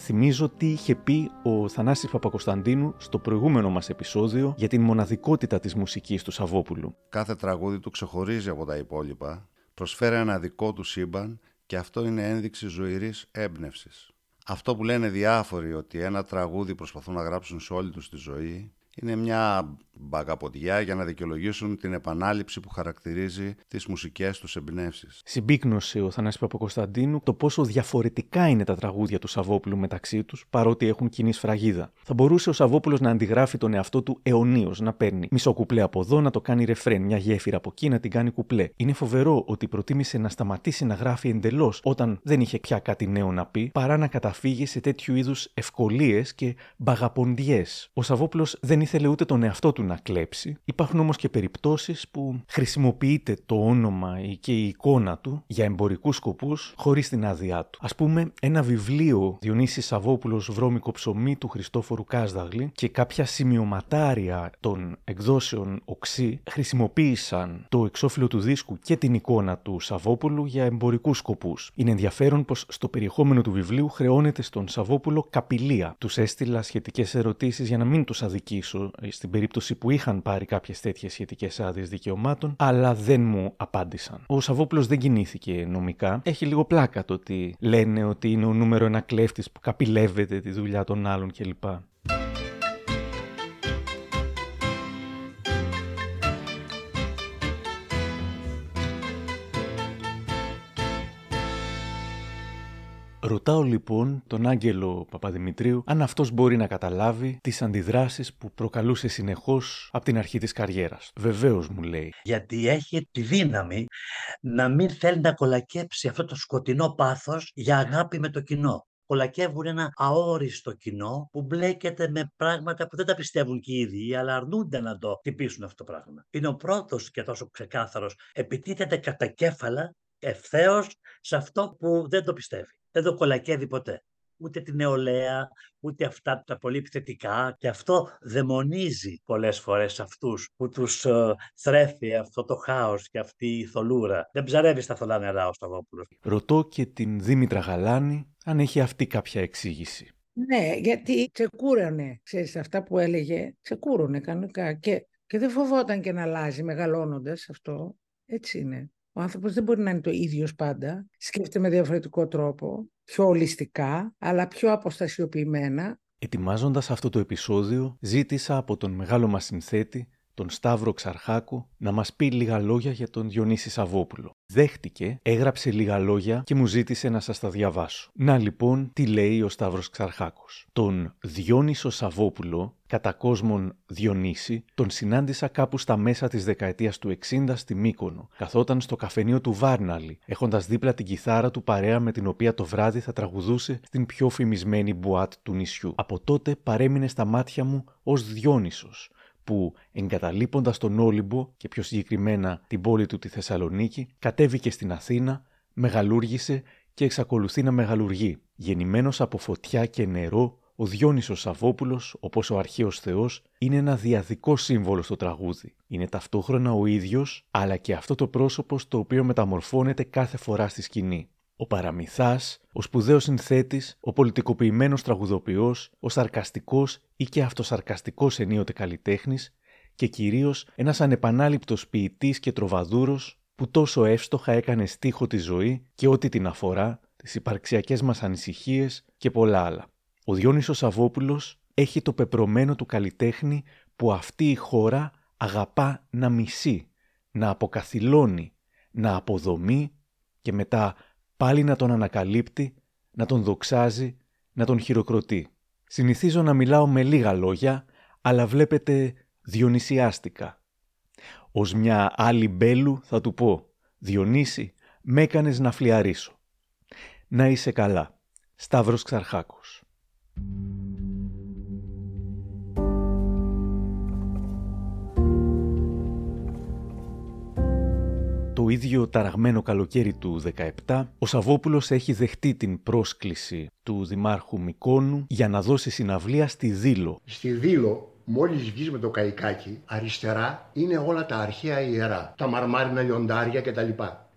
Θυμίζω τι είχε πει ο Θανάσης Παπακοσταντίνου στο προηγούμενο μας επεισόδιο για την μοναδικότητα της μουσικής του Σαββόπουλου. Κάθε τραγούδι του ξεχωρίζει από τα υπόλοιπα, προσφέρει ένα δικό του σύμπαν και αυτό είναι ένδειξη ζωηρής έμπνευσης. Αυτό που λένε διάφοροι ότι ένα τραγούδι προσπαθούν να γράψουν σε όλη τους τη ζωή είναι μια μπαγκαποντιά για να δικαιολογήσουν την επανάληψη που χαρακτηρίζει τις μουσικές τους εμπνεύσεις. Συμπίκνωσε ο Θανάσης Παπακοσταντίνου το πόσο διαφορετικά είναι τα τραγούδια του Σαββόπουλου μεταξύ τους, παρότι έχουν κοινή σφραγίδα. Θα μπορούσε ο Σαββόπουλος να αντιγράφει τον εαυτό του αιωνίως, να παίρνει μισό κουπλέ από εδώ, να το κάνει ρεφρέν, μια γέφυρα από εκεί να την κάνει κουπλέ. Είναι φοβερό ότι προτίμησε να σταματήσει να γράφει εντελώς όταν δεν είχε πια κάτι νέο να πει, παρά να καταφύγει σε τέτοιου είδους ευκολίες και μπαγαποντιές. Ο Σαββόπουλος δεν ήθελε ούτε τον εαυτό του να κλέψει. Υπάρχουν όμως και περιπτώσεις που χρησιμοποιείται το όνομα και η εικόνα του για εμπορικούς σκοπούς χωρίς την άδειά του. Ας πούμε ένα βιβλίο Διονύσης Σαββόπουλος Βρώμικο ψωμί του Χριστόφορου Κάσδαγλη και κάποια σημειωματάρια των εκδόσεων Οξύ χρησιμοποίησαν το εξώφυλλο του δίσκου και την εικόνα του Σαββόπουλου για εμπορικούς σκοπούς. Είναι ενδιαφέρον πως στο περιεχόμενο του βιβλίου χρεώνεται στον Σαββόπουλο καπηλεία. Τους έστειλα σχετικές ερωτήσεις για να μην τους αδικήσω στην περίπτωση που είχαν πάρει κάποιες τέτοιες σχετικές άδειες δικαιωμάτων, αλλά δεν μου απάντησαν. Ο Σαββόπουλος δεν κινήθηκε νομικά. Έχει λίγο πλάκα το ότι λένε ότι είναι ο νούμερο ένα κλέφτης που καπηλεύεται τη δουλειά των άλλων κλπ. Ρωτάω λοιπόν τον Άγγελο Παπαδημητρίου αν αυτός μπορεί να καταλάβει τις αντιδράσεις που προκαλούσε συνεχώς από την αρχή της καριέρας. Βεβαίως μου λέει. Γιατί έχει τη δύναμη να μην θέλει να κολακέψει αυτό το σκοτεινό πάθος για αγάπη με το κοινό. Κολακεύουν ένα αόριστο κοινό που μπλέκεται με πράγματα που δεν τα πιστεύουν και οι ίδιοι, αλλά αρνούνται να το τυπήσουν αυτό το πράγμα. Είναι ο πρώτος και τόσο ξεκάθαρος. Επιτίθεται κατά κέφαλα ευθέως σε αυτό που δεν το πιστεύει δεν το κολακεύει ποτέ. Ούτε την νεολαία, ούτε αυτά τα πολύ επιθετικά. Και αυτό δαιμονίζει πολλές φορές αυτούς που τους ε, θρέφει αυτό το χάος και αυτή η θολούρα. Δεν ψαρεύει στα θολά νερά ο Σταυρόπουλος. Ρωτώ και την Δήμητρα Γαλάνη αν έχει αυτή κάποια εξήγηση. Ναι, γιατί ξεκούρανε, ξέρεις, αυτά που έλεγε, ξεκούρωνε κανονικά και, και δεν φοβόταν και να αλλάζει μεγαλώνοντας αυτό. Έτσι είναι. Ο άνθρωπος δεν μπορεί να είναι το ίδιος πάντα. Σκέφτεται με διαφορετικό τρόπο, πιο ολιστικά, αλλά πιο αποστασιοποιημένα. Ετοιμάζοντας αυτό το επεισόδιο, ζήτησα από τον μεγάλο μας συνθέτη, τον Σταύρο Ξαρχάκο, να μας πει λίγα λόγια για τον Διονύση Σαββόπουλο. Δέχτηκε, έγραψε λίγα λόγια και μου ζήτησε να σας τα διαβάσω. Να λοιπόν τι λέει ο Σταύρος Ξαρχάκος. Τον Διόνυσο Σαββόπουλο, κατά κόσμον Διονύση, τον συνάντησα κάπου στα μέσα της δεκαετίας του 60 στη Μύκονο. Καθόταν στο καφενείο του Βάρναλη, έχοντας δίπλα την κιθάρα του παρέα με την οποία το βράδυ θα τραγουδούσε στην πιο φημισμένη μπουάτ του νησιού. Από τότε παρέμεινε στα μάτια μου ως Διόνυσος, που εγκαταλείποντας τον Όλυμπο και πιο συγκεκριμένα την πόλη του τη Θεσσαλονίκη, κατέβηκε στην Αθήνα, μεγαλούργησε και εξακολουθεί να μεγαλουργεί. Γεννημένος από φωτιά και νερό, ο Διόνυσος Σαββόπουλος, όπως ο αρχαίος θεός, είναι ένα διαδικό σύμβολο στο τραγούδι. Είναι ταυτόχρονα ο ίδιος, αλλά και αυτό το πρόσωπο στο οποίο μεταμορφώνεται κάθε φορά στη σκηνή. Ο παραμυθάς, ο σπουδαίος συνθέτης, ο πολιτικοποιημένος τραγουδοποιός, ο σαρκαστικός ή και αυτοσαρκαστικός ενίοτε καλλιτέχνης και κυρίως ένας ανεπανάληπτος ποιητής και τροβαδούρος που τόσο εύστοχα έκανε στίχο τη ζωή και ό,τι την αφορά, τις υπαρξιακές μας ανησυχίες και πολλά άλλα. Ο Διόνυσος Σαββόπουλος έχει το πεπρωμένο του καλλιτέχνη που αυτή η χώρα αγαπά να μισεί, να αποκαθιλώνει, να αποδομεί και μετά πάλι να τον ανακαλύπτει, να τον δοξάζει, να τον χειροκροτεί. Συνηθίζω να μιλάω με λίγα λόγια, αλλά βλέπετε διονυσιάστηκα. Ως μια άλλη μπέλου θα του πω «Διονύση, «Με έκανες να φλιαρίσω». Να είσαι καλά. Σταύρος Ξαρχάκος. Το ίδιο ταραγμένο καλοκαίρι του 17, ο Σαββόπουλος έχει δεχτεί την πρόσκληση του Δημάρχου Μικόνου για να δώσει συναυλία στη Δήλο. Στη Δήλο, μόλις βγεις με το καϊκάκι, αριστερά είναι όλα τα αρχαία ιερά, τα μαρμάρινα λιοντάρια κτλ.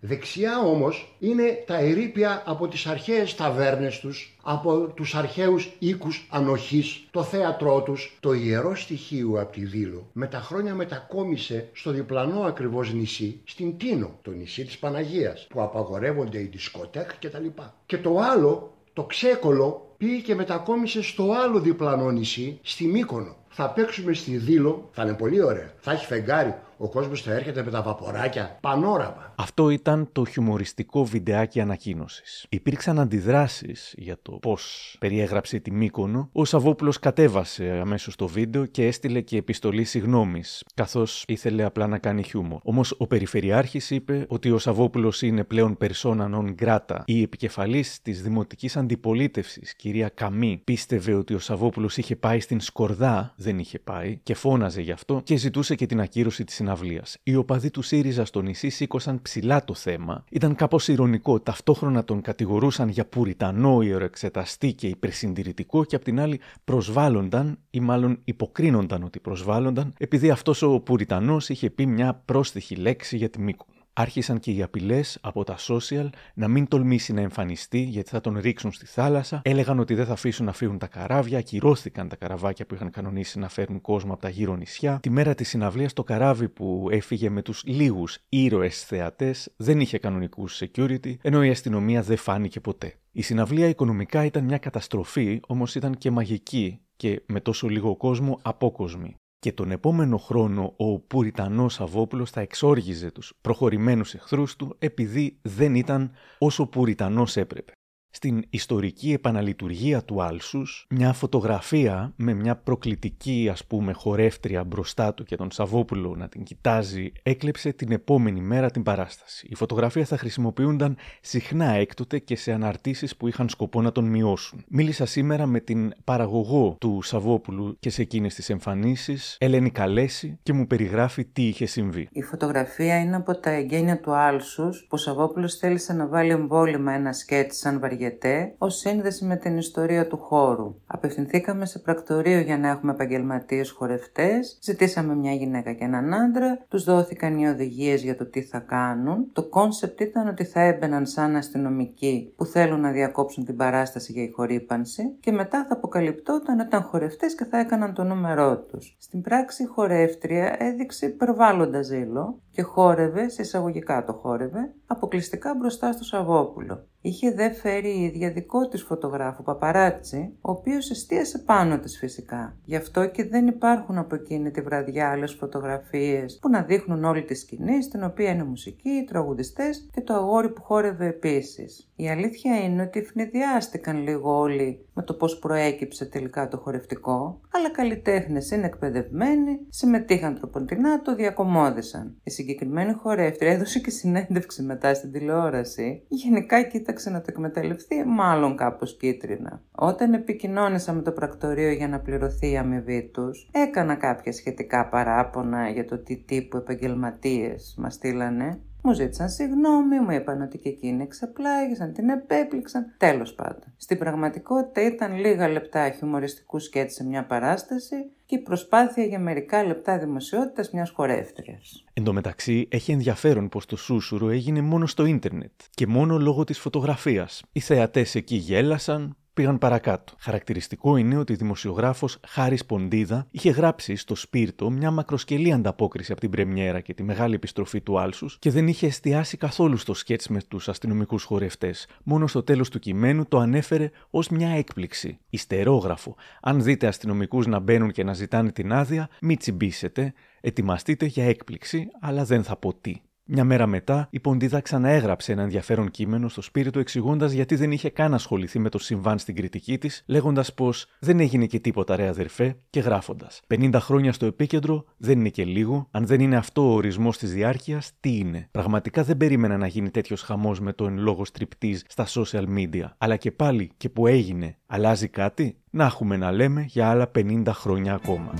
Δεξιά όμως είναι τα ερήπια από τις αρχαίες ταβέρνες τους, από τους αρχαίους οίκους ανοχής, το θέατρό τους. Το ιερό στοιχείο από τη Δήλο με τα χρόνια μετακόμισε στο διπλανό ακριβώς νησί, στην Τίνο, το νησί της Παναγίας, που απαγορεύονται οι δισκοτέκ κτλ. Και το άλλο, το ξέκολο, πήγε και μετακόμισε στο άλλο διπλανό νησί, στη Μύκονο. Θα παίξουμε στη Δήλο, θα είναι πολύ ωραία. Θα έχει φεγγάρι, ο κόσμος θα έρχεται με τα βαποράκια, πανόραμα. Αυτό ήταν το χιουμοριστικό βιντεάκι ανακοίνωσης. Υπήρξαν αντιδράσεις για το πώς περιέγραψε τη Μύκονο. Ο Σαββόπουλος κατέβασε αμέσως το βίντεο και έστειλε και επιστολή συγγνώμη, καθώς ήθελε απλά να κάνει χιούμορ. Όμως ο Περιφερειάρχης είπε ότι ο Σαββόπουλος είναι πλέον persona non grata. Η επικεφαλής της δημοτικής αντιπολίτευσης, κυρία Καμή, πίστευε ότι ο Σαββόπουλος είχε πάει στην Σκορδά, δεν είχε πάει, και φώναζε γι' αυτό και ζητούσε και την ακύρωση της συναυλίας. Οι οπαδοί του ΣΥΡΙΖΑ στο νησί σήκωσαν ψηλά το θέμα. Ήταν κάπως ηρωνικό. Ταυτόχρονα τον κατηγορούσαν για πουριτανό, ιεροεξεταστή και υπερσυντηρητικό και απ' την άλλη προσβάλλονταν ή μάλλον υποκρίνονταν ότι προσβάλλονταν επειδή αυτός ο πουριτανός είχε πει μια πρόστιχη λέξη για τη Μύκο. Άρχισαν και οι απειλές από τα social να μην τολμήσει να εμφανιστεί γιατί θα τον ρίξουν στη θάλασσα. Έλεγαν ότι δεν θα αφήσουν να φύγουν τα καράβια. Ακυρώθηκαν τα καραβάκια που είχαν κανονίσει να φέρουν κόσμο από τα γύρω νησιά. Τη μέρα της συναυλίας, το καράβι που έφυγε με τους λίγους ήρωες θεατές δεν είχε κανονικούς security, ενώ η αστυνομία δεν φάνηκε ποτέ. Η συναυλία οικονομικά ήταν μια καταστροφή, όμως ήταν και μαγική και με τόσο λίγο κόσμο απόκοσμη. Και τον επόμενο χρόνο ο Πουριτανός Σαββόπουλος θα εξόργιζε τους προχωρημένους εχθρούς του επειδή δεν ήταν όσο Πουριτανός έπρεπε. Στην ιστορική επαναλειτουργία του Άλσους, μια φωτογραφία με μια προκλητική ας πούμε χορεύτρια μπροστά του και τον Σαββόπουλο να την κοιτάζει έκλεψε την επόμενη μέρα την παράσταση. Η φωτογραφία θα χρησιμοποιούνταν συχνά έκτοτε και σε αναρτήσεις που είχαν σκοπό να τον μειώσουν. Μίλησα σήμερα με την παραγωγό του Σαββόπουλου και σε εκείνες τις εμφανίσεις, Ελένη Καλέση, και μου περιγράφει τι είχε συμβεί. Η φωτογραφία είναι από τα εγκαίνια του Άλσους που ο Σαββόπουλος θέλησε να βάλει εμβόλιμα ένα σκετς σαν βαριετέ ως σύνδεση με την ιστορία του χώρου. Απευθυνθήκαμε σε πρακτορείο για να έχουμε επαγγελματίες χορευτές, ζητήσαμε μια γυναίκα και έναν άντρα, τους δόθηκαν οι οδηγίες για το τι θα κάνουν. Το concept ήταν ότι θα έμπαιναν σαν αστυνομικοί που θέλουν να διακόψουν την παράσταση για ηχορύπανση και μετά θα αποκαλυπτόταν ότι ήταν χορευτές και θα έκαναν το νούμερό τους. Στην πράξη η χορεύτρια έδειξε υπερβάλλοντα ζήλο και χόρευε, σε εισαγωγικά το χόρευε, αποκλειστικά μπροστά στο Σαββόπουλο. Είχε δε φέρει η ίδια δικό της φωτογράφο παπαράτσι, ο οποίος εστίασε πάνω της φυσικά. Γι' αυτό και δεν υπάρχουν από εκείνη τη βραδιά άλλες φωτογραφίες που να δείχνουν όλη τη σκηνή, στην οποία είναι μουσική, οι τραγουδιστές και το αγόρι που χόρευε επίσης. Η αλήθεια είναι ότι φνηδιάστηκαν λίγο όλοι με το πώς προέκυψε τελικά το χορευτικό, αλλά καλλιτέχνες είναι εκπαιδευμένοι, συμμετείχαν τροποντινά, το διακομόδησαν. Η συγκεκριμένη χορεύτρια έδωσε και συνέντευξη μετά στην τηλεόραση. Γενικά κοίταξε να το εκμεταλλευτεί, μάλλον κάπως κίτρινα. Όταν επικοινώνησα με το πρακτορείο για να πληρωθεί η αμοιβή τους, έκανα κάποια σχετικά παράπονα για το τι τύπου επαγγελματίες μας στείλανε μου ζήτησαν συγγνώμη, μου είπαν ότι και εκείνοι εξαπλάγησαν, την επέπληξαν. Τέλος πάντων. Στην πραγματικότητα ήταν λίγα λεπτά χιουμοριστικού σκέτ σε μια παράσταση και η προσπάθεια για μερικά λεπτά δημοσιότητας μιας χορεύτριας. Εν τω μεταξύ, έχει ενδιαφέρον πως το σούσουρο έγινε μόνο στο ίντερνετ και μόνο λόγω της φωτογραφίας. Οι θεατές εκεί γέλασαν, πήγαν παρακάτω. Χαρακτηριστικό είναι ότι ο δημοσιογράφος Χάρης Ποντίδα είχε γράψει στο Σπίρτο μια μακροσκελή ανταπόκριση από την Πρεμιέρα και τη μεγάλη επιστροφή του Άλσους και δεν είχε εστιάσει καθόλου στο σκέτς με τους αστυνομικούς χορευτές. Μόνο στο τέλος του κειμένου το ανέφερε ως μια έκπληξη. Ιστερόγραφο. Αν δείτε αστυνομικούς να μπαίνουν και να ζητάνε την άδεια, μην τσιμπήσετε. Ετοιμαστείτε για έκπληξη, αλλά δεν θα πω τι. Μια μέρα μετά, η Ποντίδα ξαναέγραψε ένα ενδιαφέρον κείμενο στο Σπύριτο εξηγώντας γιατί δεν είχε καν ασχοληθεί με το συμβάν στην κριτική της, λέγοντας πως δεν έγινε και τίποτα ρε αδερφέ και γράφοντας. 50 χρόνια στο επίκεντρο δεν είναι και λίγο, αν δεν είναι αυτό ο ορισμός της διάρκειας, τι είναι; Πραγματικά δεν περίμενα να γίνει τέτοιος χαμός με το εν λόγω στριπτή στα social media. Αλλά και πάλι και που έγινε, αλλάζει κάτι, να έχουμε να λέμε για άλλα 50 χρόνια ακόμα.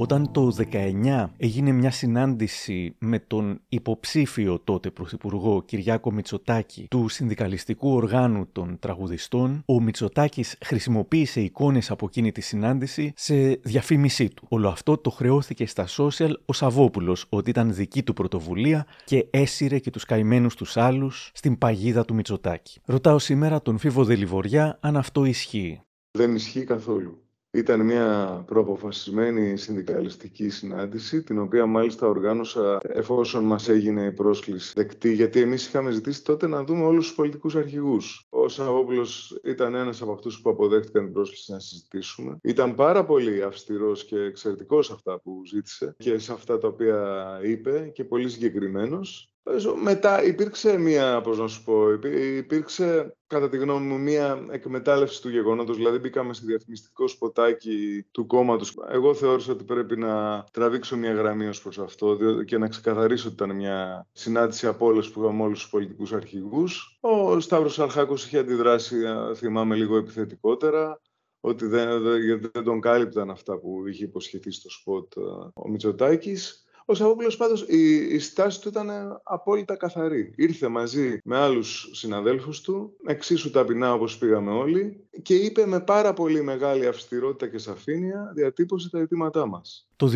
Όταν το 19 έγινε μια συνάντηση με τον υποψήφιο τότε πρωθυπουργό Κυριάκο Μητσοτάκη του συνδικαλιστικού οργάνου των τραγουδιστών, ο Μητσοτάκης χρησιμοποίησε εικόνες από εκείνη τη συνάντηση σε διαφήμισή του. Όλο αυτό το χρεώθηκε στα social ο Σαββόπουλος ότι ήταν δική του πρωτοβουλία και έσυρε και τους καημένους τους άλλους στην παγίδα του Μητσοτάκη. Ρωτάω σήμερα τον Φίβο Δελιβοριά αν αυτό ισχύει. Δεν ισχύει καθόλου. Ήταν μια προαποφασισμένη συνδικαλιστική συνάντηση, την οποία μάλιστα οργάνωσα εφόσον μας έγινε η πρόσκληση δεκτή, γιατί εμείς είχαμε ζητήσει τότε να δούμε όλους τους πολιτικούς αρχηγούς. Ο Σαββόπουλος ήταν ένας από αυτούς που αποδέχτηκαν την πρόσκληση να συζητήσουμε. Ήταν πάρα πολύ αυστηρός και εξαιρετικός σε αυτά που ζήτησε και σε αυτά τα οποία είπε και πολύ συγκεκριμένος. Μετά υπήρξε μία, πώς να σου πω, υπήρξε κατά τη γνώμη μου μία εκμετάλλευση του γεγονότος, δηλαδή μπήκαμε σε διαφημιστικό σποτάκι του κόμματος. Εγώ θεώρησα ότι πρέπει να τραβήξω μία γραμμή ως προς αυτό και να ξεκαθαρίσω ότι ήταν μια συνάντηση από όλες που είχαμε όλους τους πολιτικούς αρχηγούς. Ο Σταύρος Ξαρχάκος είχε αντιδράσει, θυμάμαι, λίγο επιθετικότερα ότι δεν, δεν, δεν τον κάλυπταν αυτά που είχε υποσχεθεί στο σποτ ο Μητσοτάκης. Ο Σαββόπουλος πάντως η, η στάση του ήταν απόλυτα καθαρή. Ήρθε μαζί με άλλους συναδέλφους του, εξίσου ταπεινά όπως πήγαμε όλοι και είπε με πάρα πολύ μεγάλη αυστηρότητα και σαφήνεια διατύπωσε τα αιτήματά μας. Το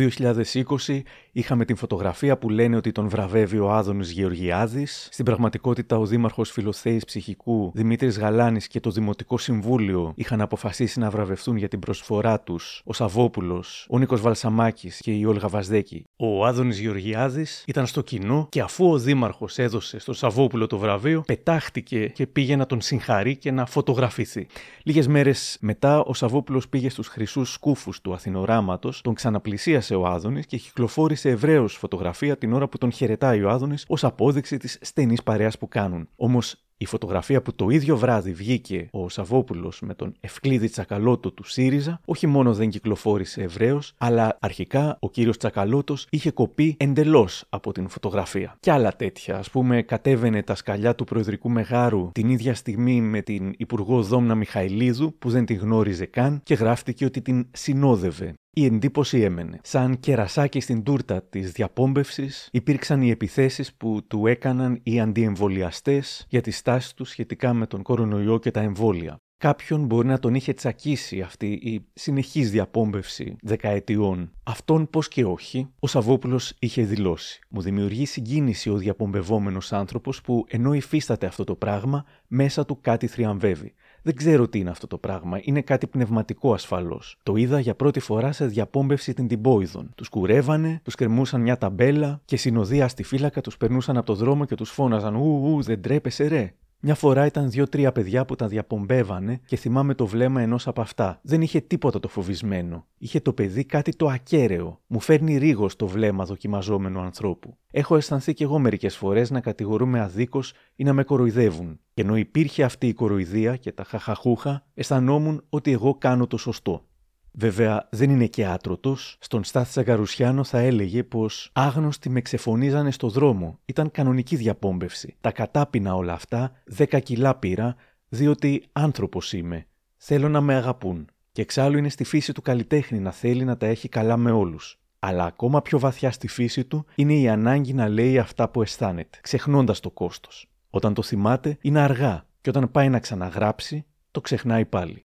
2020 είχαμε την φωτογραφία που λένε ότι τον βραβεύει ο Άδωνης Γεωργιάδης. Στην πραγματικότητα ο Δήμαρχος Φιλοθέης Ψυχικού Δημήτρης Γαλάνης και το Δημοτικό Συμβούλιο είχαν αποφασίσει να βραβευτούν για την προσφορά τους ο Σαββόπουλος, ο Νίκος Βαλσαμάκης και η Όλγα Βαζδέκη. Ο Άδωνης Γεωργιάδης ήταν στο κοινό και αφού ο Δήμαρχος έδωσε στο Σαββόπουλο το βραβείο, πετάχτηκε και πήγε να τον συγχαρεί και να φωτογραφηθεί. Λίγες μέρες μετά ο Σαββόπουλος πήγε στους χρυσούς σκούφους του Αθηνοράματος, τον ξαναπλησίασε πλησίασε ο Άδωνης και κυκλοφόρησε ευρέως φωτογραφία την ώρα που τον χαιρετάει ο Άδωνης ως απόδειξη της στενής παρέας που κάνουν. Όμως η φωτογραφία που το ίδιο βράδυ βγήκε ο Σαββόπουλος με τον Ευκλήδη Τσακαλώτο του ΣΥΡΙΖΑ, όχι μόνο δεν κυκλοφόρησε ευρέως, αλλά αρχικά ο κύριος Τσακαλώτος είχε κοπεί εντελώς από την φωτογραφία. Και άλλα τέτοια. Α πούμε, κατέβαινε τα σκαλιά του Προεδρικού Μεγάρου την ίδια στιγμή με την Υπουργό Δόμνα Μιχαηλίδου, που δεν την γνώριζε καν, και γράφτηκε ότι την συνόδευε. Η εντύπωση έμενε. Σαν κερασάκι στην τούρτα της διαπόμπευσης, υπήρξαν οι επιθέσεις που του έκαναν οι αντιεμβολιαστές για τη στάση τους σχετικά με τον κορονοϊό και τα εμβόλια. Κάποιον μπορεί να τον είχε τσακίσει αυτή η συνεχής διαπόμπευση δεκαετιών. Αυτόν πώς και όχι, ο Σαββόπουλος είχε δηλώσει. Μου δημιουργεί συγκίνηση ο διαπομπευόμενος άνθρωπος που ενώ υφίσταται αυτό το πράγμα, μέσα του κάτι θριαμβεύει. Δεν ξέρω τι είναι αυτό το πράγμα. Είναι κάτι πνευματικό ασφαλώς. Το είδα για πρώτη φορά σε διαπόμπευση την Τιμπόιδων. Τους κουρεύανε, τους κρεμούσαν μια ταμπέλα και συνοδεία στη φύλακα τους περνούσαν από το δρόμο και τους φώναζαν Ου, ου, δεν τρέπεσαι, ρε. Μια φορά ήταν δύο-τρία παιδιά που τα διαπομπεύανε και θυμάμαι το βλέμμα ενός από αυτά. Δεν είχε τίποτα το φοβισμένο. Είχε το παιδί κάτι το ακέραιο. Μου φέρνει ρίγο το βλέμμα δοκιμαζόμενου ανθρώπου. Έχω αισθανθεί κι εγώ μερικές φορές να κατηγορούμε αδίκως ή να με κοροϊδεύουν. Και ενώ υπήρχε αυτή η κοροϊδία και τα χαχαχούχα, αισθανόμουν ότι εγώ κάνω το σωστό. Βέβαια, δεν είναι και άτρωτος. Στον Στάθη Τσαγκαρουσιάνο θα έλεγε πως άγνωστοι με ξεφωνίζανε στο δρόμο. Ήταν κανονική διαπόμπευση. Τα κατάπινα όλα αυτά, δέκα κιλά πήρα, διότι άνθρωπος είμαι. Θέλω να με αγαπούν. Και εξάλλου είναι στη φύση του καλλιτέχνη να θέλει να τα έχει καλά με όλους. Αλλά ακόμα πιο βαθιά στη φύση του είναι η ανάγκη να λέει αυτά που αισθάνεται, ξεχνώντας το κόστος. Όταν το θυμάται, είναι αργά, και όταν πάει να ξαναγράψει, το ξεχνάει πάλι.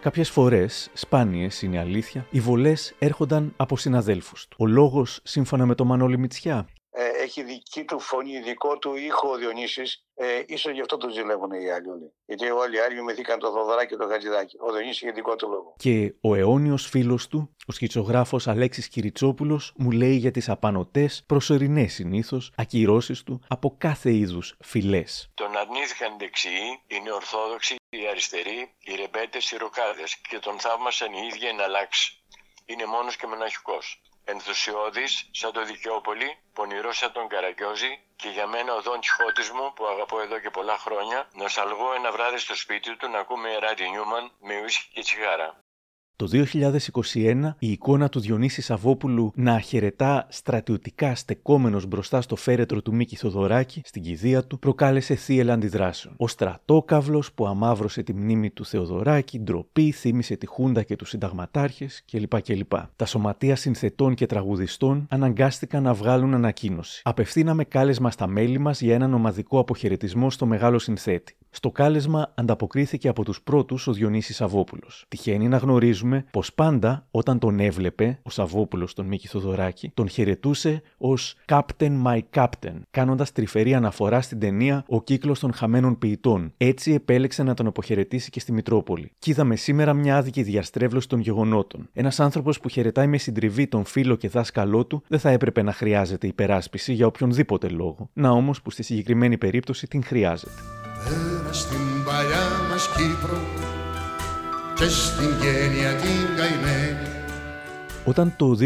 Κάποιες φορές, σπάνιες είναι αλήθεια, οι βολές έρχονταν από συναδέλφους του. Ο λόγος, σύμφωνα με τον Μανώλη Μητσιά, ε, έχει δική του φωνή, δικό του ήχο ο Διονύσης, ε, ίσως γι' αυτό τον ζηλεύουν οι άλλοι όλοι. Γιατί όλοι οι άλλοι μιμηθήκαν το Θοδωράκι και το Χατζηδάκι. Ο Διονύσης είχε δικό του λόγο. Και ο αιώνιος φίλος του, ο σχητσογράφος Αλέξης Κυριτσόπουλος, μου λέει για τις απανοτές, προσωρινές συνήθως, ακυρώσεις του από κάθε είδους φυλές. Τον αρνήθηκαν οι δεξιοί, οι νεορθόδοξοι, οι αριστεροί, οι ρεμπέτες, οι ροκάδες και τον θαύμασαν οι ίδιοι να αλλάξει. Είναι μόνος και μοναχικός. Ενθουσιώδης σαν το Δικαιόπολη, πονηρός σαν τον Καραγκιόζη και για μένα ο Δον Κιχώτης μου που αγαπώ εδώ και πολλά χρόνια, νοσταλγώ ένα βράδυ στο σπίτι του να ακούμε Ράντι Νιούμαν με ουίσκι και τσιγάρα. Το 2021 η εικόνα του Διονύσης Σαββόπουλου να χαιρετά στρατιωτικά στεκόμενος μπροστά στο φέρετρο του Μίκη Θοδωράκη στην κηδεία του προκάλεσε θύελα αντιδράσεων. Ο στρατόκαυλος που αμάβρωσε τη μνήμη του Θεοδωράκη, ντροπή, θύμισε τη Χούντα και τους συνταγματάρχες κλπ. κλπ. Τα σωματεία συνθετών και τραγουδιστών αναγκάστηκαν να βγάλουν ανακοίνωση. Απευθύναμε κάλεσμα στα μέλη μας για έναν ομαδικό αποχαιρετισμό στο μεγάλο συνθέτη. Στο κάλεσμα ανταποκρίθηκε από τους πρώτους ο Διονύσης Σαββόπουλο. Τυχαίνει να γνωρίζουμε πως πάντα όταν τον έβλεπε ο Σαββόπουλος τον Μίκη Θοδωράκη, τον χαιρετούσε ως Captain My Captain, κάνοντας τρυφερή αναφορά στην ταινία Ο κύκλος των χαμένων ποιητών. Έτσι επέλεξε να τον αποχαιρετήσει και στη Μητρόπολη. Και είδαμε σήμερα μια άδικη διαστρέβλωση των γεγονότων. Ένας άνθρωπος που χαιρετάει με συντριβή τον φίλο και δάσκαλό του δεν θα έπρεπε να χρειάζεται υπεράσπιση για οποιονδήποτε λόγο. Να όμως που στη συγκεκριμένη περίπτωση την χρειάζεται. Πέρα στην παλιά μας Κύπρο και στην γένεια την καημένη Όταν το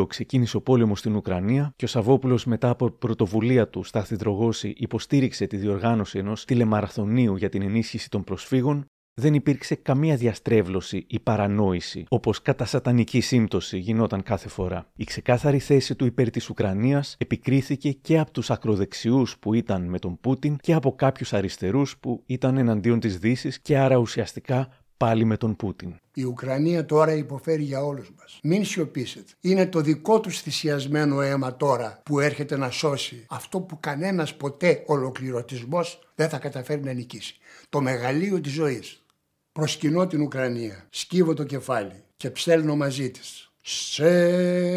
2022 ξεκίνησε ο πόλεμος στην Ουκρανία και ο Σαββόπουλος μετά από πρωτοβουλία του Στάθη Δρογώση υποστήριξε τη διοργάνωση ενός τηλεμαραθωνίου για την ενίσχυση των προσφύγων, δεν υπήρξε καμία διαστρέβλωση ή παρανόηση, όπως κατά σατανική σύμπτωση γινόταν κάθε φορά. Η ξεκάθαρη θέση του υπέρ της Ουκρανίας επικρίθηκε και από τους ακροδεξιούς που ήταν με τον Πούτιν και από κάποιους αριστερούς που ήταν εναντίον της Δύσης και άρα ουσιαστικά πάλι με τον Πούτιν. Η Ουκρανία τώρα υποφέρει για όλους μας. Μην σιωπήσετε. Είναι το δικό τους θυσιασμένο αίμα τώρα που έρχεται να σώσει αυτό που κανένας ποτέ ολοκληρωτισμός δεν θα καταφέρει να νικήσει. Το μεγαλείο της ζωής. Προσκυνώ την Ουκρανία, σκύβω το κεφάλι και ψέλνω μαζί της. Σε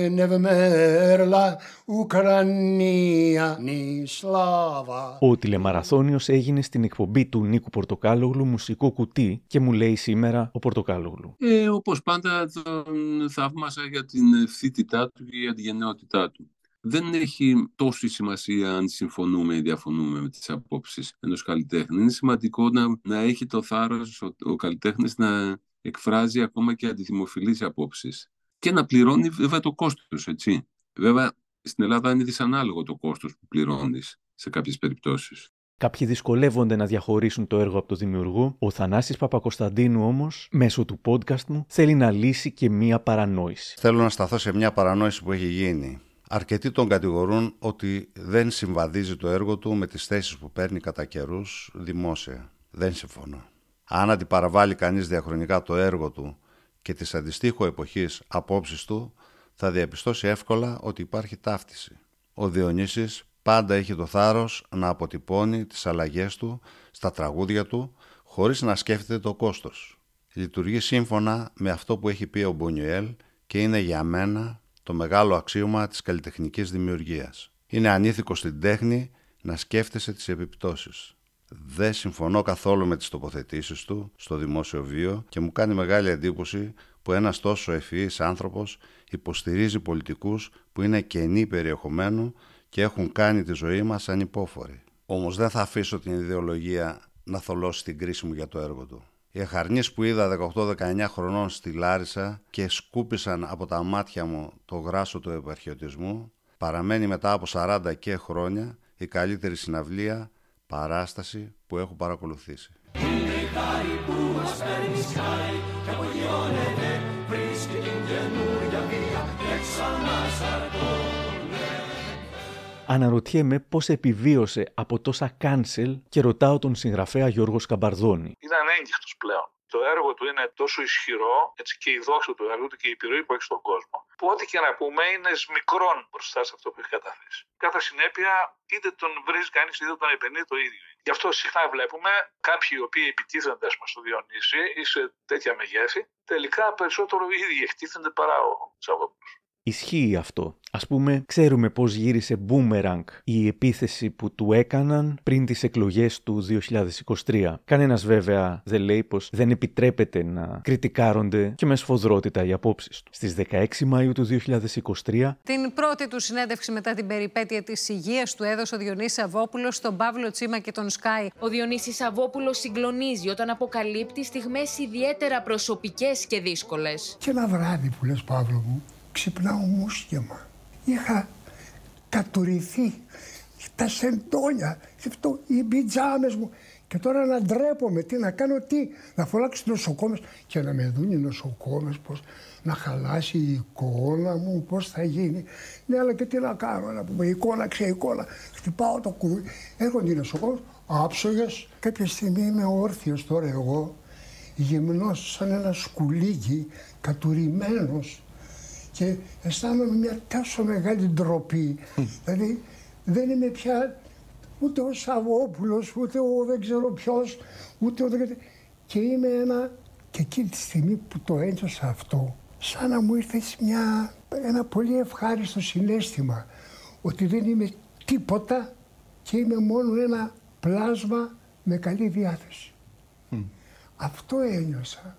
νευμέρλα Ουκρανία νη σλάβα. Ο τηλεμαραθώνιος έγινε στην εκπομπή του Νίκου Πορτοκάλογλου Μουσικό Κουτί και μου λέει σήμερα ο Πορτοκάλογλου. Ε, όπως πάντα τον θαύμασα για την ευθύτητά του και για τη γενναιότητά του. Δεν έχει τόση σημασία αν συμφωνούμε ή διαφωνούμε με τις απόψεις ενός καλλιτέχνη. Είναι σημαντικό να, να έχει το θάρρος ο, ο καλλιτέχνης να εκφράζει ακόμα και αντιδημοφιλείς απόψεις και να πληρώνει βέβαια το κόστος, έτσι. Βέβαια, στην Ελλάδα είναι δυσανάλογο το κόστος που πληρώνεις σε κάποιες περιπτώσεις. Κάποιοι δυσκολεύονται να διαχωρίσουν το έργο από το δημιουργό. Ο Θανάσης Παπακοσταντίνου όμως, μέσω του podcast μου, θέλει να λύσει και μία παρανόηση. Θέλω να σταθώ σε μια παρανόηση που έχει γίνει. Αρκετοί τον κατηγορούν ότι δεν συμβαδίζει το έργο του με τις θέσεις που παίρνει κατά καιρούς δημόσια. Δεν συμφωνώ. Αν αντιπαραβάλει κανείς διαχρονικά το έργο του και τις αντιστοίχου εποχής απόψεις του, θα διαπιστώσει εύκολα ότι υπάρχει ταύτιση. Ο Διονύσης πάντα έχει το θάρρος να αποτυπώνει τις αλλαγές του στα τραγούδια του, χωρίς να σκέφτεται το κόστος. Λειτουργεί σύμφωνα με αυτό που έχει πει ο Μπονιουέλ και είναι για μένα το μεγάλο αξίωμα της καλλιτεχνικής δημιουργίας. Είναι ανήθικο στην τέχνη να σκέφτεσαι τις επιπτώσεις. Δεν συμφωνώ καθόλου με τις τοποθετήσεις του στο δημόσιο βίο και μου κάνει μεγάλη εντύπωση που ένας τόσο ευφυής άνθρωπος υποστηρίζει πολιτικούς που είναι κενοί περιεχομένου και έχουν κάνει τη ζωή μας ανυπόφορη. Όμως δεν θα αφήσω την ιδεολογία να θολώσει την κρίση μου για το έργο του. Οι εχαρνείς που είδα 18-19 χρονών στη Λάρισα και σκούπισαν από τα μάτια μου το γράσο του επαρχιωτισμού παραμένει μετά από 40 και χρόνια η καλύτερη συναυλία παράσταση που έχω παρακολουθήσει. Είναι η χάρη που μας παίρνει σκάι και απογειώνεται βρίσκει την καινούρια βία και ξανά σαρκώνε. Αναρωτιέμαι πώς επιβίωσε από τόσα cancel και ρωτάω τον συγγραφέα Γιώργος Σκαμπαρδόνη. Είναι ανέγκυχτος πλέον. Το έργο του είναι τόσο ισχυρό, έτσι και η δόξα του έργου του και η επιρροή που έχει στον κόσμο, που ό,τι και να πούμε είναι μικρόν μπροστά σε αυτό που έχει καταθέσει. Κατά συνέπεια, είτε τον βρει κανείς είτε τον επενεί το ίδιο. Γι' αυτό συχνά βλέπουμε κάποιοι οι οποίοι επιτίθενται ας πούμε, στο Διονύση ή σε τέτοια μεγέθη, τελικά περισσότερο οι ίδιοι εκτίθενται παρά ο Σαββόπουλο. Ισχύει αυτό. Α πούμε, ξέρουμε πώς γύρισε boomerang η επίθεση που του έκαναν πριν τις εκλογές του 2023. Κανένας βέβαια δεν λέει πως δεν επιτρέπεται να κριτικάρονται και με σφοδρότητα οι απόψεις του. Στις 16 Μαου του 2023. Την πρώτη του συνέντευξη μετά την περιπέτεια της υγείας του έδωσε ο Διονύσης Σαββόπουλο στον Παύλο Τσίμα και τον Σκάι. Ο Διονύσης Σαββόπουλο συγκλονίζει όταν αποκαλύπτει στιγμές ιδιαίτερα προσωπικές και δύσκολες. Και ένα βράδυ που λες Παύλο μου, ξυπνάω μουσκεμα. Είχα κατουρηθεί τα σεντόνια, αυτό, οι πιτζάμες μου. Και τώρα να ντρέπομαι, τι να κάνω, τι, να φωνάξω νοσοκόμες και να με δουν οι νοσοκόμες πώς να χαλάσει η εικόνα μου, πώς θα γίνει. Ναι, αλλά και τι να κάνω, να πούμε, εικόνα, ξέ εικόνα. Χτυπάω το κουδί, έρχονται οι νοσοκόμες, άψογες. Κάποια στιγμή είμαι όρθιος τώρα εγώ, γυμνός σαν ένα σκουλίκι, κατουρημένος και αισθάνομαι μια τόσο μεγάλη ντροπή. δηλαδή δεν είμαι πια ούτε ο Σαββόπουλος, ούτε ο δεν ξέρω ποιος, ούτε ο δεν... Και είμαι ένα... Και εκείνη τη στιγμή που το ένιωσα αυτό, σαν να μου ήρθε μια, ένα πολύ ευχάριστο συνέστημα ότι δεν είμαι τίποτα και είμαι μόνο ένα πλάσμα με καλή διάθεση. Αυτό ένιωσα.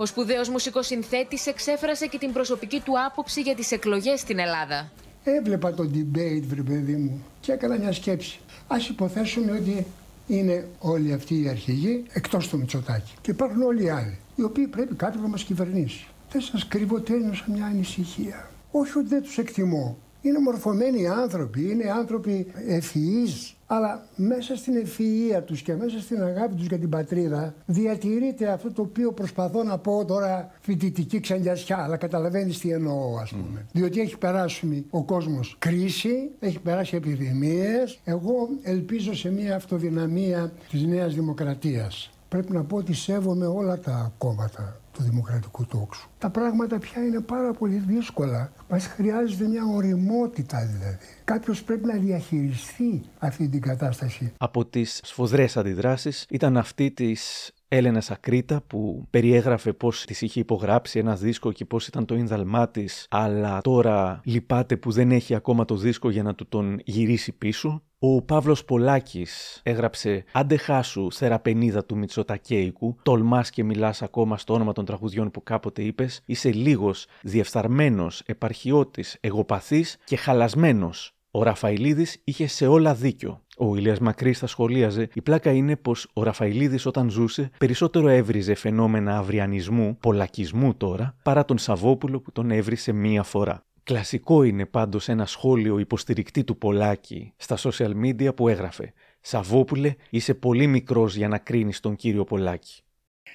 Ο σπουδαίος μουσικοσυνθέτης εξέφρασε και την προσωπική του άποψη για τις εκλογές στην Ελλάδα. Έβλεπα το debate, βρε παιδί μου, και έκανα μια σκέψη. Ας υποθέσουμε ότι είναι όλοι αυτοί οι αρχηγοί εκτός του Μητσοτάκη. Και υπάρχουν όλοι οι άλλοι, οι οποίοι πρέπει κάποιο να μας κυβερνήσει. Δεν σας κρύβω ότι ένιωσα μια ανησυχία. Όχι ότι δεν τους εκτιμώ. Είναι μορφωμένοι άνθρωποι, είναι άνθρωποι ευφυείς, αλλά μέσα στην ευφυΐα τους και μέσα στην αγάπη τους για την πατρίδα διατηρείται αυτό το οποίο προσπαθώ να πω τώρα φοιτητική ξαντιασιά, αλλά καταλαβαίνεις τι εννοώ ας πούμε. Διότι έχει περάσει ο κόσμος κρίση, έχει περάσει επιδημίες. Εγώ ελπίζω σε μια αυτοδυναμία της νέας δημοκρατίας. Πρέπει να πω ότι σέβομαι όλα τα κόμματα του δημοκρατικού τόξου. Τα πράγματα πια είναι πάρα πολύ δύσκολα. Μας χρειάζεται μια οριμότητα δηλαδή. Κάποιος πρέπει να διαχειριστεί αυτή την κατάσταση. Από τις σφοδρές αντιδράσεις ήταν αυτή της Έλενα Ακρίτα που περιέγραφε πώς της είχε υπογράψει ένα δίσκο και πώς ήταν το ίνδαλμά της, αλλά τώρα λυπάται που δεν έχει ακόμα το δίσκο για να του τον γυρίσει πίσω. Ο Παύλος Πολάκης έγραψε «Άντε χάσου, θεραπενίδα του Μητσοτακέικου, τολμάς και μιλάς ακόμα στο όνομα των τραγουδιών που κάποτε είπες, είσαι λίγος, διεφθαρμένος, επαρχιώτης, εγωπαθής και χαλασμένος. Ο Ραφαηλίδης είχε σε όλα δίκιο. Ο Ηλίας Μακρύς θα σχολίαζε: Η πλάκα είναι πως ο Ραφαηλίδης όταν ζούσε περισσότερο έβριζε φαινόμενα αυριανισμού, πολλακισμού τώρα, παρά τον Σαββόπουλο που τον έβρισε μία φορά. Κλασικό είναι πάντως ένα σχόλιο υποστηρικτή του Πολάκη στα social media που έγραφε «Σαββόπουλε, είσαι πολύ μικρός για να κρίνεις τον κύριο Πολάκη».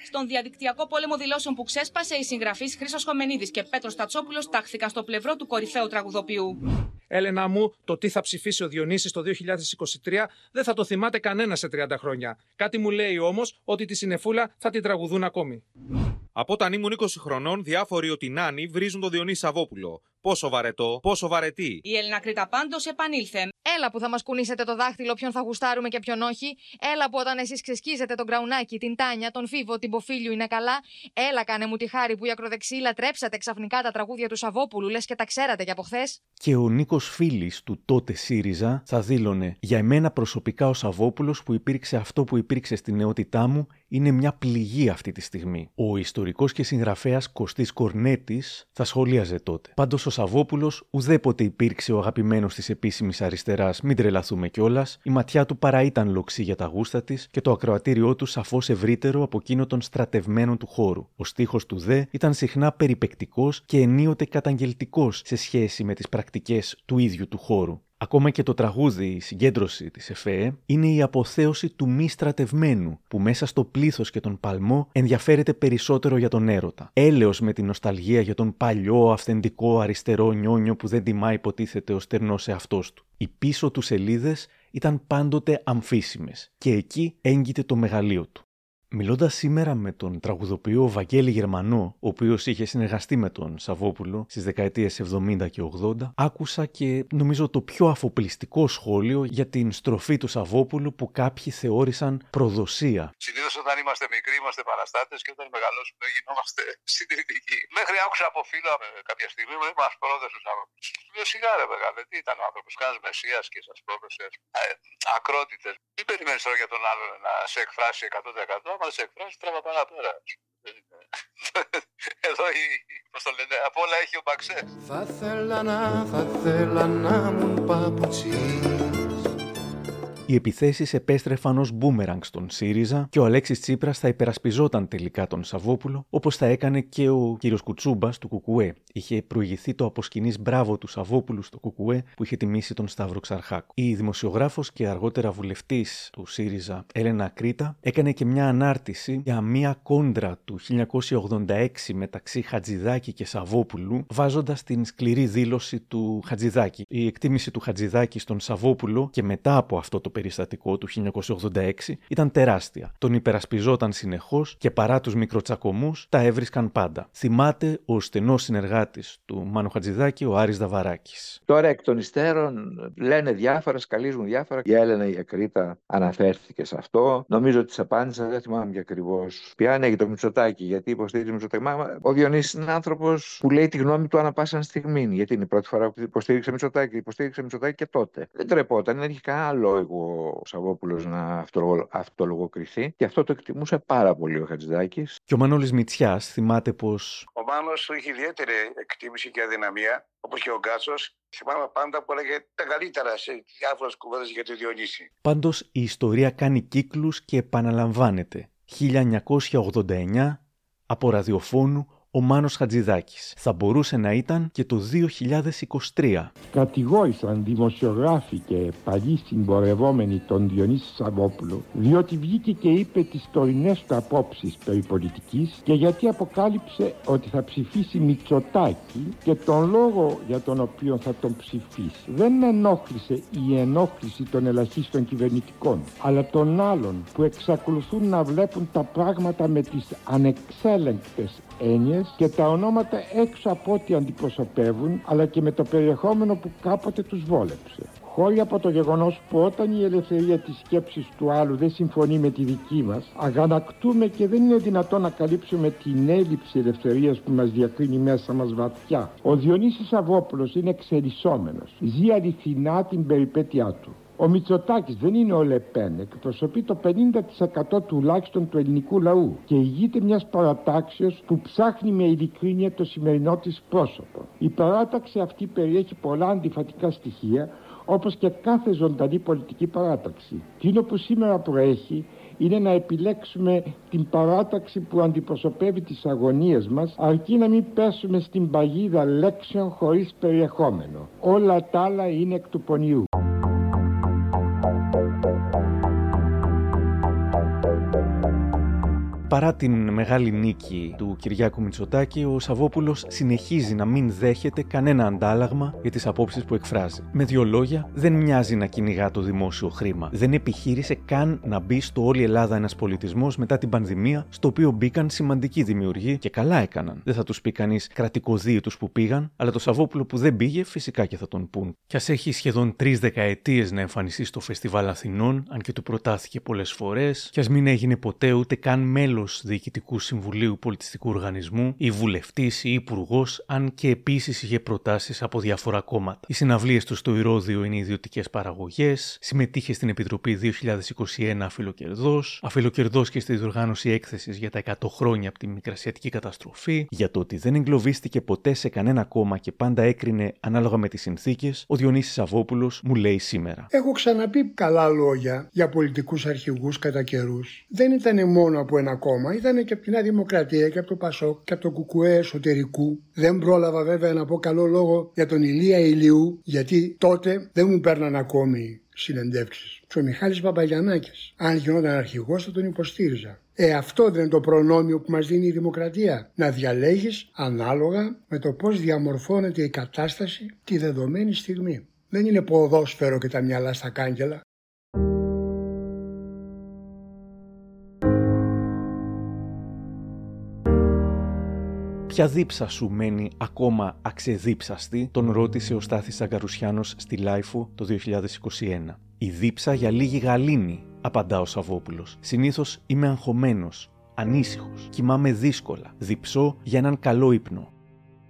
Στον διαδικτυακό πόλεμο δηλώσεων που ξέσπασε, οι συγγραφεί Χρήσο Χομενίδης και Πέτρος Τατσόπουλος τάχθηκαν στο πλευρό του κορυφαίου τραγουδοποιού. Έλενα μου, το τι θα ψηφίσει ο Διονύσης το 2023 δεν θα το θυμάται κανένα σε 30 χρόνια. Κάτι μου λέει όμως ότι τη συνεφούλα θα την τραγουδούν ακόμη. Από όταν ήμουν 20 χρονών, διάφοροι ότι νάνοι βρίζουν τον Διονύσης Σαββόπουλο. Πόσο βαρετό, πόσο βαρετή. Η Έλληνα Κρήτα πάντως επανήλθε. Έλα που θα μας κουνήσετε το δάχτυλο ποιον θα γουστάρουμε και ποιον όχι. Έλα που όταν εσείς ξεσκίζετε τον Κραουνάκη, την Τάνια, τον Φίβο, την Ποφίλιου είναι καλά. Έλα κάνε μου τη χάρη που οι ακροδεξιοί λατρέψατε ξαφνικά τα τραγούδια του Σαββόπουλου, λες και τα ξέρατε και από χθες. Και ο Νίκος Φίλης του τότε ΣΥΡΙΖΑ θα δήλωνε: Για εμένα προσωπικά ο Σαββόπουλος που υπήρξε αυτό που υπήρξε στη νεότητά μου είναι μια πληγή αυτή τη στιγμή. Ο ιστορικός και συγγραφέας Κωστής Κορνέτης θα σχολίαζε τότε. Πάντως ο Σαββόπουλος ουδέποτε υπήρξε ο αγαπημένος της επίσημης αριστεράς, μην τρελαθούμε κιόλας. Η ματιά του παρά ήταν λοξή για τα γούστα της και το ακροατήριό του σαφώς ευρύτερο από εκείνο των στρατευμένων του χώρου. Ο στίχος του Δε ήταν συχνά περιπεκτικός και ενίοτε καταγγελτικός σε σχέση με τις πρακτικές του ίδιου του χώρου. Ακόμα και το τραγούδι, η συγκέντρωση της ΕΦΕ, είναι η αποθέωση του μη στρατευμένου, που μέσα στο πλήθος και τον παλμό ενδιαφέρεται περισσότερο για τον έρωτα. Έλεος με την νοσταλγία για τον παλιό, αυθεντικό, αριστερό νιόνιο που δεν τιμά υποτίθεται ο στερνός εαυτός του. Οι πίσω του σελίδες ήταν πάντοτε αμφίσιμες και εκεί έγκυται το μεγαλείο του. Μιλώντας σήμερα με τον τραγουδοποιό Βαγγέλη Γερμανό, ο οποίος είχε συνεργαστεί με τον Σαββόπουλο στις δεκαετίες 70 και 80, άκουσα και νομίζω το πιο αφοπλιστικό σχόλιο για την στροφή του Σαββόπουλου που κάποιοι θεώρησαν προδοσία. Συνήθως όταν είμαστε μικροί είμαστε παραστάτες και όταν μεγαλώσουμε γινόμαστε συντηρητικοί. Μέχρι άκουσα από φίλο κάποια στιγμή με μας πρόδωσε του άνθρωπου. Λέω σιγά ρε μεγάλε, τι ήταν ο άνθρωπος, κάνα μεσίας και σας πρόδωσε. Ακρότητες. Τι περιμένεις τώρα για τον άλλον να σε εκφράσει 100%. Άμα σε εκφράσει, τραβά παραπέρα. Εδώ η, πώς το λένε, απ' όλα έχει ο Μπαξές. Θα θέλα να, θα θέλα να μου παπουτσί οι επιθέσεις επέστρεφαν ως μπούμεραγκ στον ΣΥΡΙΖΑ και ο Αλέξης Τσίπρας θα υπερασπιζόταν τελικά τον Σαββόπουλο, όπως θα έκανε και ο κύριος Κουτσούμπας του Κουκουέ. Είχε προηγηθεί το αποσκηνής μπράβο του Σαββόπουλου στο Κουκουέ που είχε τιμήσει τον Σταύρο Ξαρχάκο. Η δημοσιογράφος και αργότερα βουλευτής του ΣΥΡΙΖΑ, Έλενα Κρήτα, έκανε και μια ανάρτηση για μια κόντρα του 1986 μεταξύ Χατζηδάκη και Σαββόπουλου, βάζοντας την σκληρή δήλωση του Χατζηδάκη. Η εκτίμηση του Χατζηδάκη στον Σαββόπουλο και μετά από αυτό το περιστατικό του 1986 ήταν τεράστια. Τον υπερασπιζόταν συνεχώς και παρά τους μικροτσακωμούς τα έβρισκαν πάντα. Θυμάται ο στενός συνεργάτης του Μάνου Χατζηδάκη, ο Άρης Δαβαράκης. Τώρα εκ των υστέρων λένε διάφορα, σκαλίζουν διάφορα. Η Έλενα η Ακρίτα αναφέρθηκε σε αυτό. Νομίζω ότι τη απάντησα, δεν θυμάμαι και ακριβώς. Ποια είναι για το Μητσοτάκι, γιατί υποστήριζε Μητσοτάκι. Ο Διονύσης είναι άνθρωπος που λέει τη γνώμη του ανά πάσα στιγμή. Γιατί είναι η πρώτη φορά που υποστήριξε Μητσοτάκι. Υποστήριξε Μητσοτάκι και τότε. Δεν τρεπόταν, δεν είχε κανένα λόγο ο Σαββόπουλος να αυτολογοκριθεί και αυτό το εκτιμούσε πάρα πολύ ο Χατζηδάκης. Και ο Μανώλης Μητσιάς θυμάται πως... Ο Μάνος είχε ιδιαίτερη εκτίμηση και αδυναμία, όπως και ο Γκάτσος. Θυμάμαι πάντα που έλεγε τα καλύτερα σε διάφορες κουβέντες για τη Διονύση. Πάντως η ιστορία κάνει κύκλους και επαναλαμβάνεται. 1989 από ραδιοφώνου ο Μάνος Χατζηδάκης. Θα μπορούσε να ήταν και το 2023. Κατηγόρησαν δημοσιογράφοι και παλιοί συμπορευόμενοι τον Διονύσης Σαββόπουλο διότι βγήκε και είπε τις τωρινές του απόψεις περί πολιτικής και γιατί αποκάλυψε ότι θα ψηφίσει Μητσοτάκη και τον λόγο για τον οποίο θα τον ψηφίσει. Δεν ενόχλησε η ενόχληση των ελαχίστων κυβερνητικών αλλά των άλλων που εξακολουθούν να βλέπουν τα πράγματα με τις ανεξέλεγκτες έννοιες και τα ονόματα έξω από ό,τι αντιπροσωπεύουν αλλά και με το περιεχόμενο που κάποτε τους βόλεψε. Χώρια από το γεγονός που όταν η ελευθερία της σκέψης του άλλου δεν συμφωνεί με τη δική μας, αγανακτούμε και δεν είναι δυνατόν να καλύψουμε την έλλειψη ελευθερίας που μας διακρίνει μέσα μας βαθιά. Ο Διονύσης Αβόπουλος είναι εξελισσόμενος, ζει αληθινά την περιπέτειά του. Ο Μητσοτάκης δεν είναι ο Λεπέν, εκπροσωπεί το 50% τουλάχιστον του ελληνικού λαού και ηγείται μιας παρατάξεως που ψάχνει με ειλικρίνεια το σημερινό της πρόσωπο. Η παράταξη αυτή περιέχει πολλά αντιφατικά στοιχεία όπως και κάθε ζωντανή πολιτική παράταξη. Εκείνο που σήμερα προέχει είναι να επιλέξουμε την παράταξη που αντιπροσωπεύει τις αγωνίες μας αρκεί να μην πέσουμε στην παγίδα λέξεων χωρίς περιεχόμενο. Όλα τα άλλα είναι εκ του πονιού. Παρά την μεγάλη νίκη του Κυριάκου Μητσοτάκη, ο Σαββόπουλος συνεχίζει να μην δέχεται κανένα αντάλλαγμα για τις απόψεις που εκφράζει. Με δύο λόγια, δεν μοιάζει να κυνηγά το δημόσιο χρήμα. Δεν επιχείρησε καν να μπει στο Όλη Ελλάδα ένας πολιτισμός μετά την πανδημία, στο οποίο μπήκαν σημαντικοί δημιουργοί και καλά έκαναν. Δεν θα τους πει κανείς κρατικοδίαιτου που πήγαν, αλλά το Σαββόπουλο που δεν πήγε φυσικά και θα τον πούν. Κι ας έχει σχεδόν τρεις δεκαετίες να εμφανιστεί στο Φεστιβάλ Αθηνών, αν και του προτάθηκε πολλές φορές, κι ας μην έγινε ποτέ ούτε καν μέλος Διοικητικού Συμβουλίου Πολιτιστικού Οργανισμού, ή βουλευτής ή υπουργός, αν και επίσης είχε προτάσεις από διάφορα κόμματα. Οι συναυλίες του στο Ηρόδιο είναι ιδιωτικές παραγωγές, συμμετείχε στην Επιτροπή 2021 Αφιλοκερδός, αφιλοκερδός και στη διοργάνωση έκθεσης για τα 100 χρόνια από τη Μικρασιατική καταστροφή, για το ότι δεν εγκλωβίστηκε ποτέ σε κανένα κόμμα και πάντα έκρινε ανάλογα με τις συνθήκες, ο Διονύσης Αβόπουλο μου λέει σήμερα. Έχω ξαναπεί καλά λόγια για πολιτικούς αρχηγούς κατά καιρούς. Δεν ήταν μόνο από ένα κόμμα κόμμα ήταν και από τη Νέα Δημοκρατία και από το Πασόκ και από το Κουκουέ εσωτερικού. Δεν πρόλαβα βέβαια να πω καλό λόγο για τον Ηλία Ηλιού, γιατί τότε δεν μου παίρναν ακόμη συνεντεύξεις. Και ο Μιχάλης Παπαγιαννάκης. Αν γινόταν αρχηγός θα τον υποστήριζα. Ε, αυτό δεν είναι το προνόμιο που μας δίνει η δημοκρατία. Να διαλέγεις ανάλογα με το πώς διαμορφώνεται η κατάσταση τη δεδομένη στιγμή. Δεν είναι ποδόσφαιρο και τα μυαλά στα κάγκελα. Ποια δίψα σου μένει ακόμα αξεδίψαστη, τον ρώτησε ο Στάθης Τσαγκαρουσιάνος στη LiFO το 2021. Η δίψα για λίγη γαλήνη, απαντά ο Σαββόπουλος. Συνήθως είμαι αγχωμένος, ανήσυχος, κοιμάμαι δύσκολα, διψώ για έναν καλό ύπνο.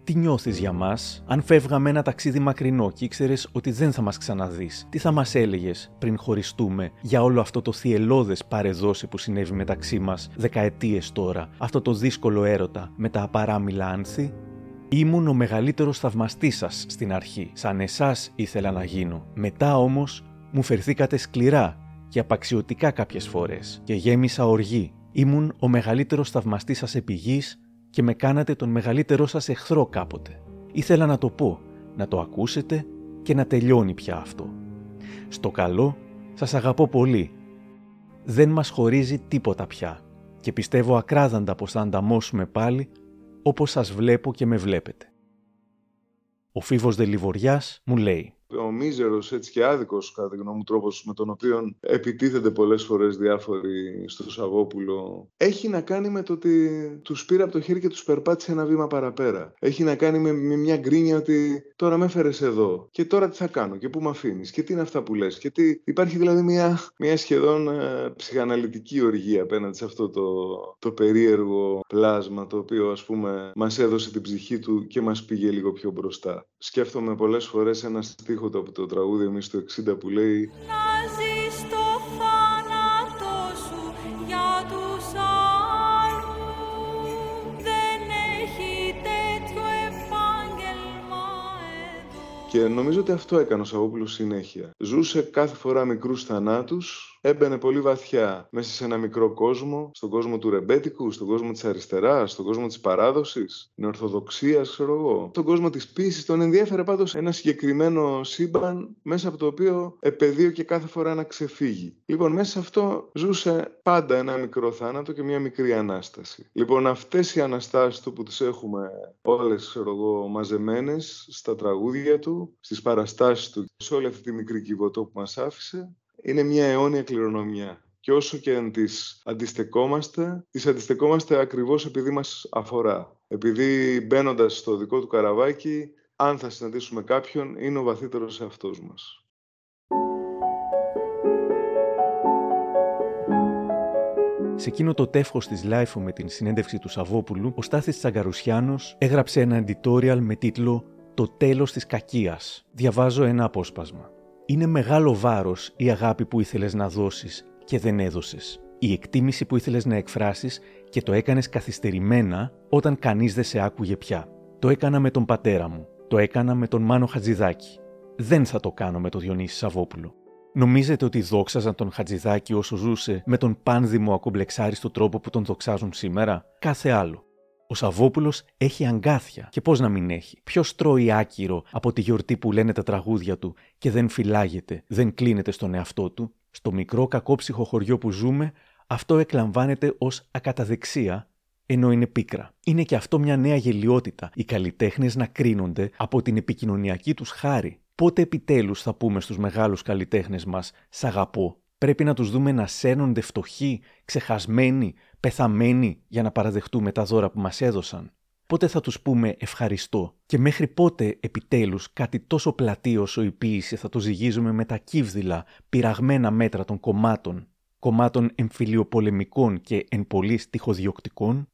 Τι νιώθεις για μας, αν φεύγαμε ένα ταξίδι μακρινό και ήξερες ότι δεν θα μας ξαναδείς, τι θα μας έλεγες πριν χωριστούμε για όλο αυτό το θυελλώδες πάρε δώσε που συνέβη μεταξύ μας δεκαετίες τώρα, αυτό το δύσκολο έρωτα με τα απαράμιλλα άνθη; Ήμουν ο μεγαλύτερος θαυμαστής σας στην αρχή, σαν εσάς ήθελα να γίνω. Μετά όμως μου φερθήκατε σκληρά και απαξιωτικά κάποιες φορές και γέμισα οργή. Ήμουν ο μεγαλύτερος θαυμαστής σας επί γης και με κάνατε τον μεγαλύτερό σας εχθρό κάποτε. Ήθελα να το πω, να το ακούσετε και να τελειώνει πια αυτό. Στο καλό, σας αγαπώ πολύ. Δεν μας χωρίζει τίποτα πια και πιστεύω ακράδαντα πως θα ανταμώσουμε πάλι όπως σας βλέπω και με βλέπετε. Ο Φίβος Δελιβοριάς μου λέει ο μίζερος έτσι και άδικος, κατά τη γνώμη μου, τρόπος με τον οποίο επιτίθενται πολλές φορές διάφοροι στο Σαββόπουλο, έχει να κάνει με το ότι τους πήρε από το χέρι και τους περπάτησε ένα βήμα παραπέρα. Έχει να κάνει με, μια γκρίνια ότι τώρα με έφερες εδώ και τώρα τι θα κάνω και πού με αφήνεις και τι είναι αυτά που λες. Και τι... Υπάρχει δηλαδή μια, μια σχεδόν ε, ψυχαναλυτική οργή απέναντι σε αυτό το, το περίεργο πλάσμα το οποίο ας πούμε μας έδωσε την ψυχή του και μας πήγε λίγο πιο μπροστά. Σκέφτομαι πολλές φορές ένα στίχο στίχο από το τραγούδι εμείς το 60 που λέει Να ζεις το θάνατο σου για τους άλλους Δεν έχει τέτοιο επάγγελμα εδώ Και νομίζω ότι αυτό έκανε ο Σαββόπουλος συνέχεια. Ζούσε κάθε φορά μικρούς θανάτους έμπαινε πολύ βαθιά μέσα σε ένα μικρό κόσμο, στον κόσμο του ρεμπέτικου, στον κόσμο της αριστεράς, στον κόσμο της παράδοσης, την ορθοδοξία, ξέρω εγώ, στον κόσμο της πίσης. Τον ενδιέφερε πάντως ένα συγκεκριμένο σύμπαν μέσα από το οποίο επαιδείω κάθε φορά να ξεφύγει. Λοιπόν, μέσα σε αυτό ζούσε πάντα ένα μικρό θάνατο και μια μικρή ανάσταση. Λοιπόν, αυτές οι αναστάσεις του που τις έχουμε όλες, ξέρω εγώ, μαζεμένες στα τραγούδια του, στις παραστάσεις του, σε όλη αυτή τη μικρή κυβωτό που μας άφησε, είναι μια αιώνια κληρονομιά. Και όσο και αν τις αντιστεκόμαστε, τις αντιστεκόμαστε ακριβώς επειδή μας αφορά. Επειδή μπαίνοντας στο δικό του καραβάκι, αν θα συναντήσουμε κάποιον, είναι ο βαθύτερος εαυτός μας. Σε εκείνο το τεύχος της LiFO με την συνέντευξη του Σαββόπουλου, ο Στάθης Τσαγκαρουσιάνος έγραψε ένα editorial με τίτλο Το τέλος της κακίας. Διαβάζω ένα απόσπασμα. Είναι μεγάλο βάρος η αγάπη που ήθελες να δώσεις και δεν έδωσες. Η εκτίμηση που ήθελες να εκφράσεις και το έκανες καθυστερημένα όταν κανείς δεν σε άκουγε πια. Το έκανα με τον πατέρα μου. Το έκανα με τον Μάνο Χατζηδάκη. Δεν θα το κάνω με τον Διονύση Σαββόπουλο. Νομίζετε ότι δόξαζαν τον Χατζηδάκη όσο ζούσε με τον πάνδημο ακομπλεξάριστο τρόπο που τον δοξάζουν σήμερα; Κάθε άλλο. Ο Σαββόπουλος έχει αγκάθια. Και πώς να μην έχει. Ποιος τρώει άκυρο από τη γιορτή που λένε τα τραγούδια του και δεν φυλάγεται, δεν κλείνεται στον εαυτό του; Στο μικρό κακόψυχο χωριό που ζούμε, αυτό εκλαμβάνεται ως ακαταδεξία, ενώ είναι πίκρα. Είναι και αυτό μια νέα γελιότητα. Οι καλλιτέχνες να κρίνονται από την επικοινωνιακή τους χάρη. Πότε επιτέλους θα πούμε στους μεγάλους καλλιτέχνες μας Σ' αγαπώ. Πρέπει να τους δούμε να σένονται φτωχοί, ξεχασμένοι, πεθαμένοι για να παραδεχτούμε τα δώρα που μας έδωσαν. Πότε θα τους πούμε ευχαριστώ και μέχρι πότε επιτέλους κάτι τόσο πλατή όσο η ποίηση θα το ζυγίζουμε με τα κύβδηλα, πειραγμένα μέτρα των κομμάτων, κομμάτων εμφυλιοπολεμικών και εν πολλοίς τυχοδιωκτικών;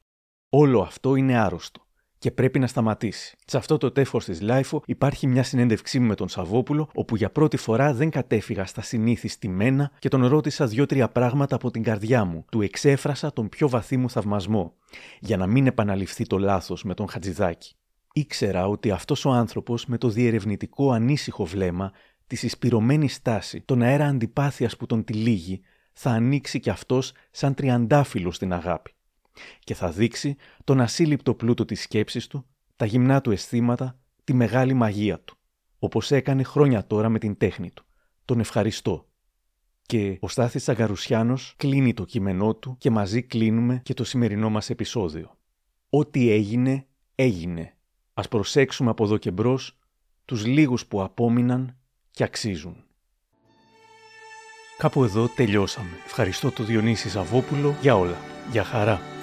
Όλο αυτό είναι άρρωστο και πρέπει να σταματήσει. Σε αυτό το τεύχος της LiFO υπάρχει μια συνέντευξή μου με τον Σαββόπουλο, όπου για πρώτη φορά δεν κατέφυγα στα συνήθη στημένα και τον ρώτησα δύο-τρία πράγματα από την καρδιά μου. Του εξέφρασα τον πιο βαθύ μου θαυμασμό, για να μην επαναληφθεί το λάθος με τον Χατζηδάκη. Ήξερα ότι αυτός ο άνθρωπος με το διερευνητικό ανήσυχο βλέμμα, της συσπηρωμένη στάση, τον αέρα αντιπάθειας που τον τυλίγει, θα ανοίξει κι αυτός σαν τριαντάφυλλο στην αγάπη και θα δείξει τον ασύλληπτο πλούτο της σκέψης του, τα γυμνά του αισθήματα, τη μεγάλη μαγεία του, όπως έκανε χρόνια τώρα με την τέχνη του. Τον ευχαριστώ. Και ο Στάθης Αγκαρουσιάνος κλείνει το κείμενό του και μαζί κλείνουμε και το σημερινό μας επεισόδιο. Ό,τι έγινε, έγινε. Ας προσέξουμε από εδώ και μπρος τους λίγους που απόμειναν και αξίζουν. Κάπου εδώ τελειώσαμε. Ευχαριστώ τον Διονύση Ζαβόπουλο για όλα. Για χαρά.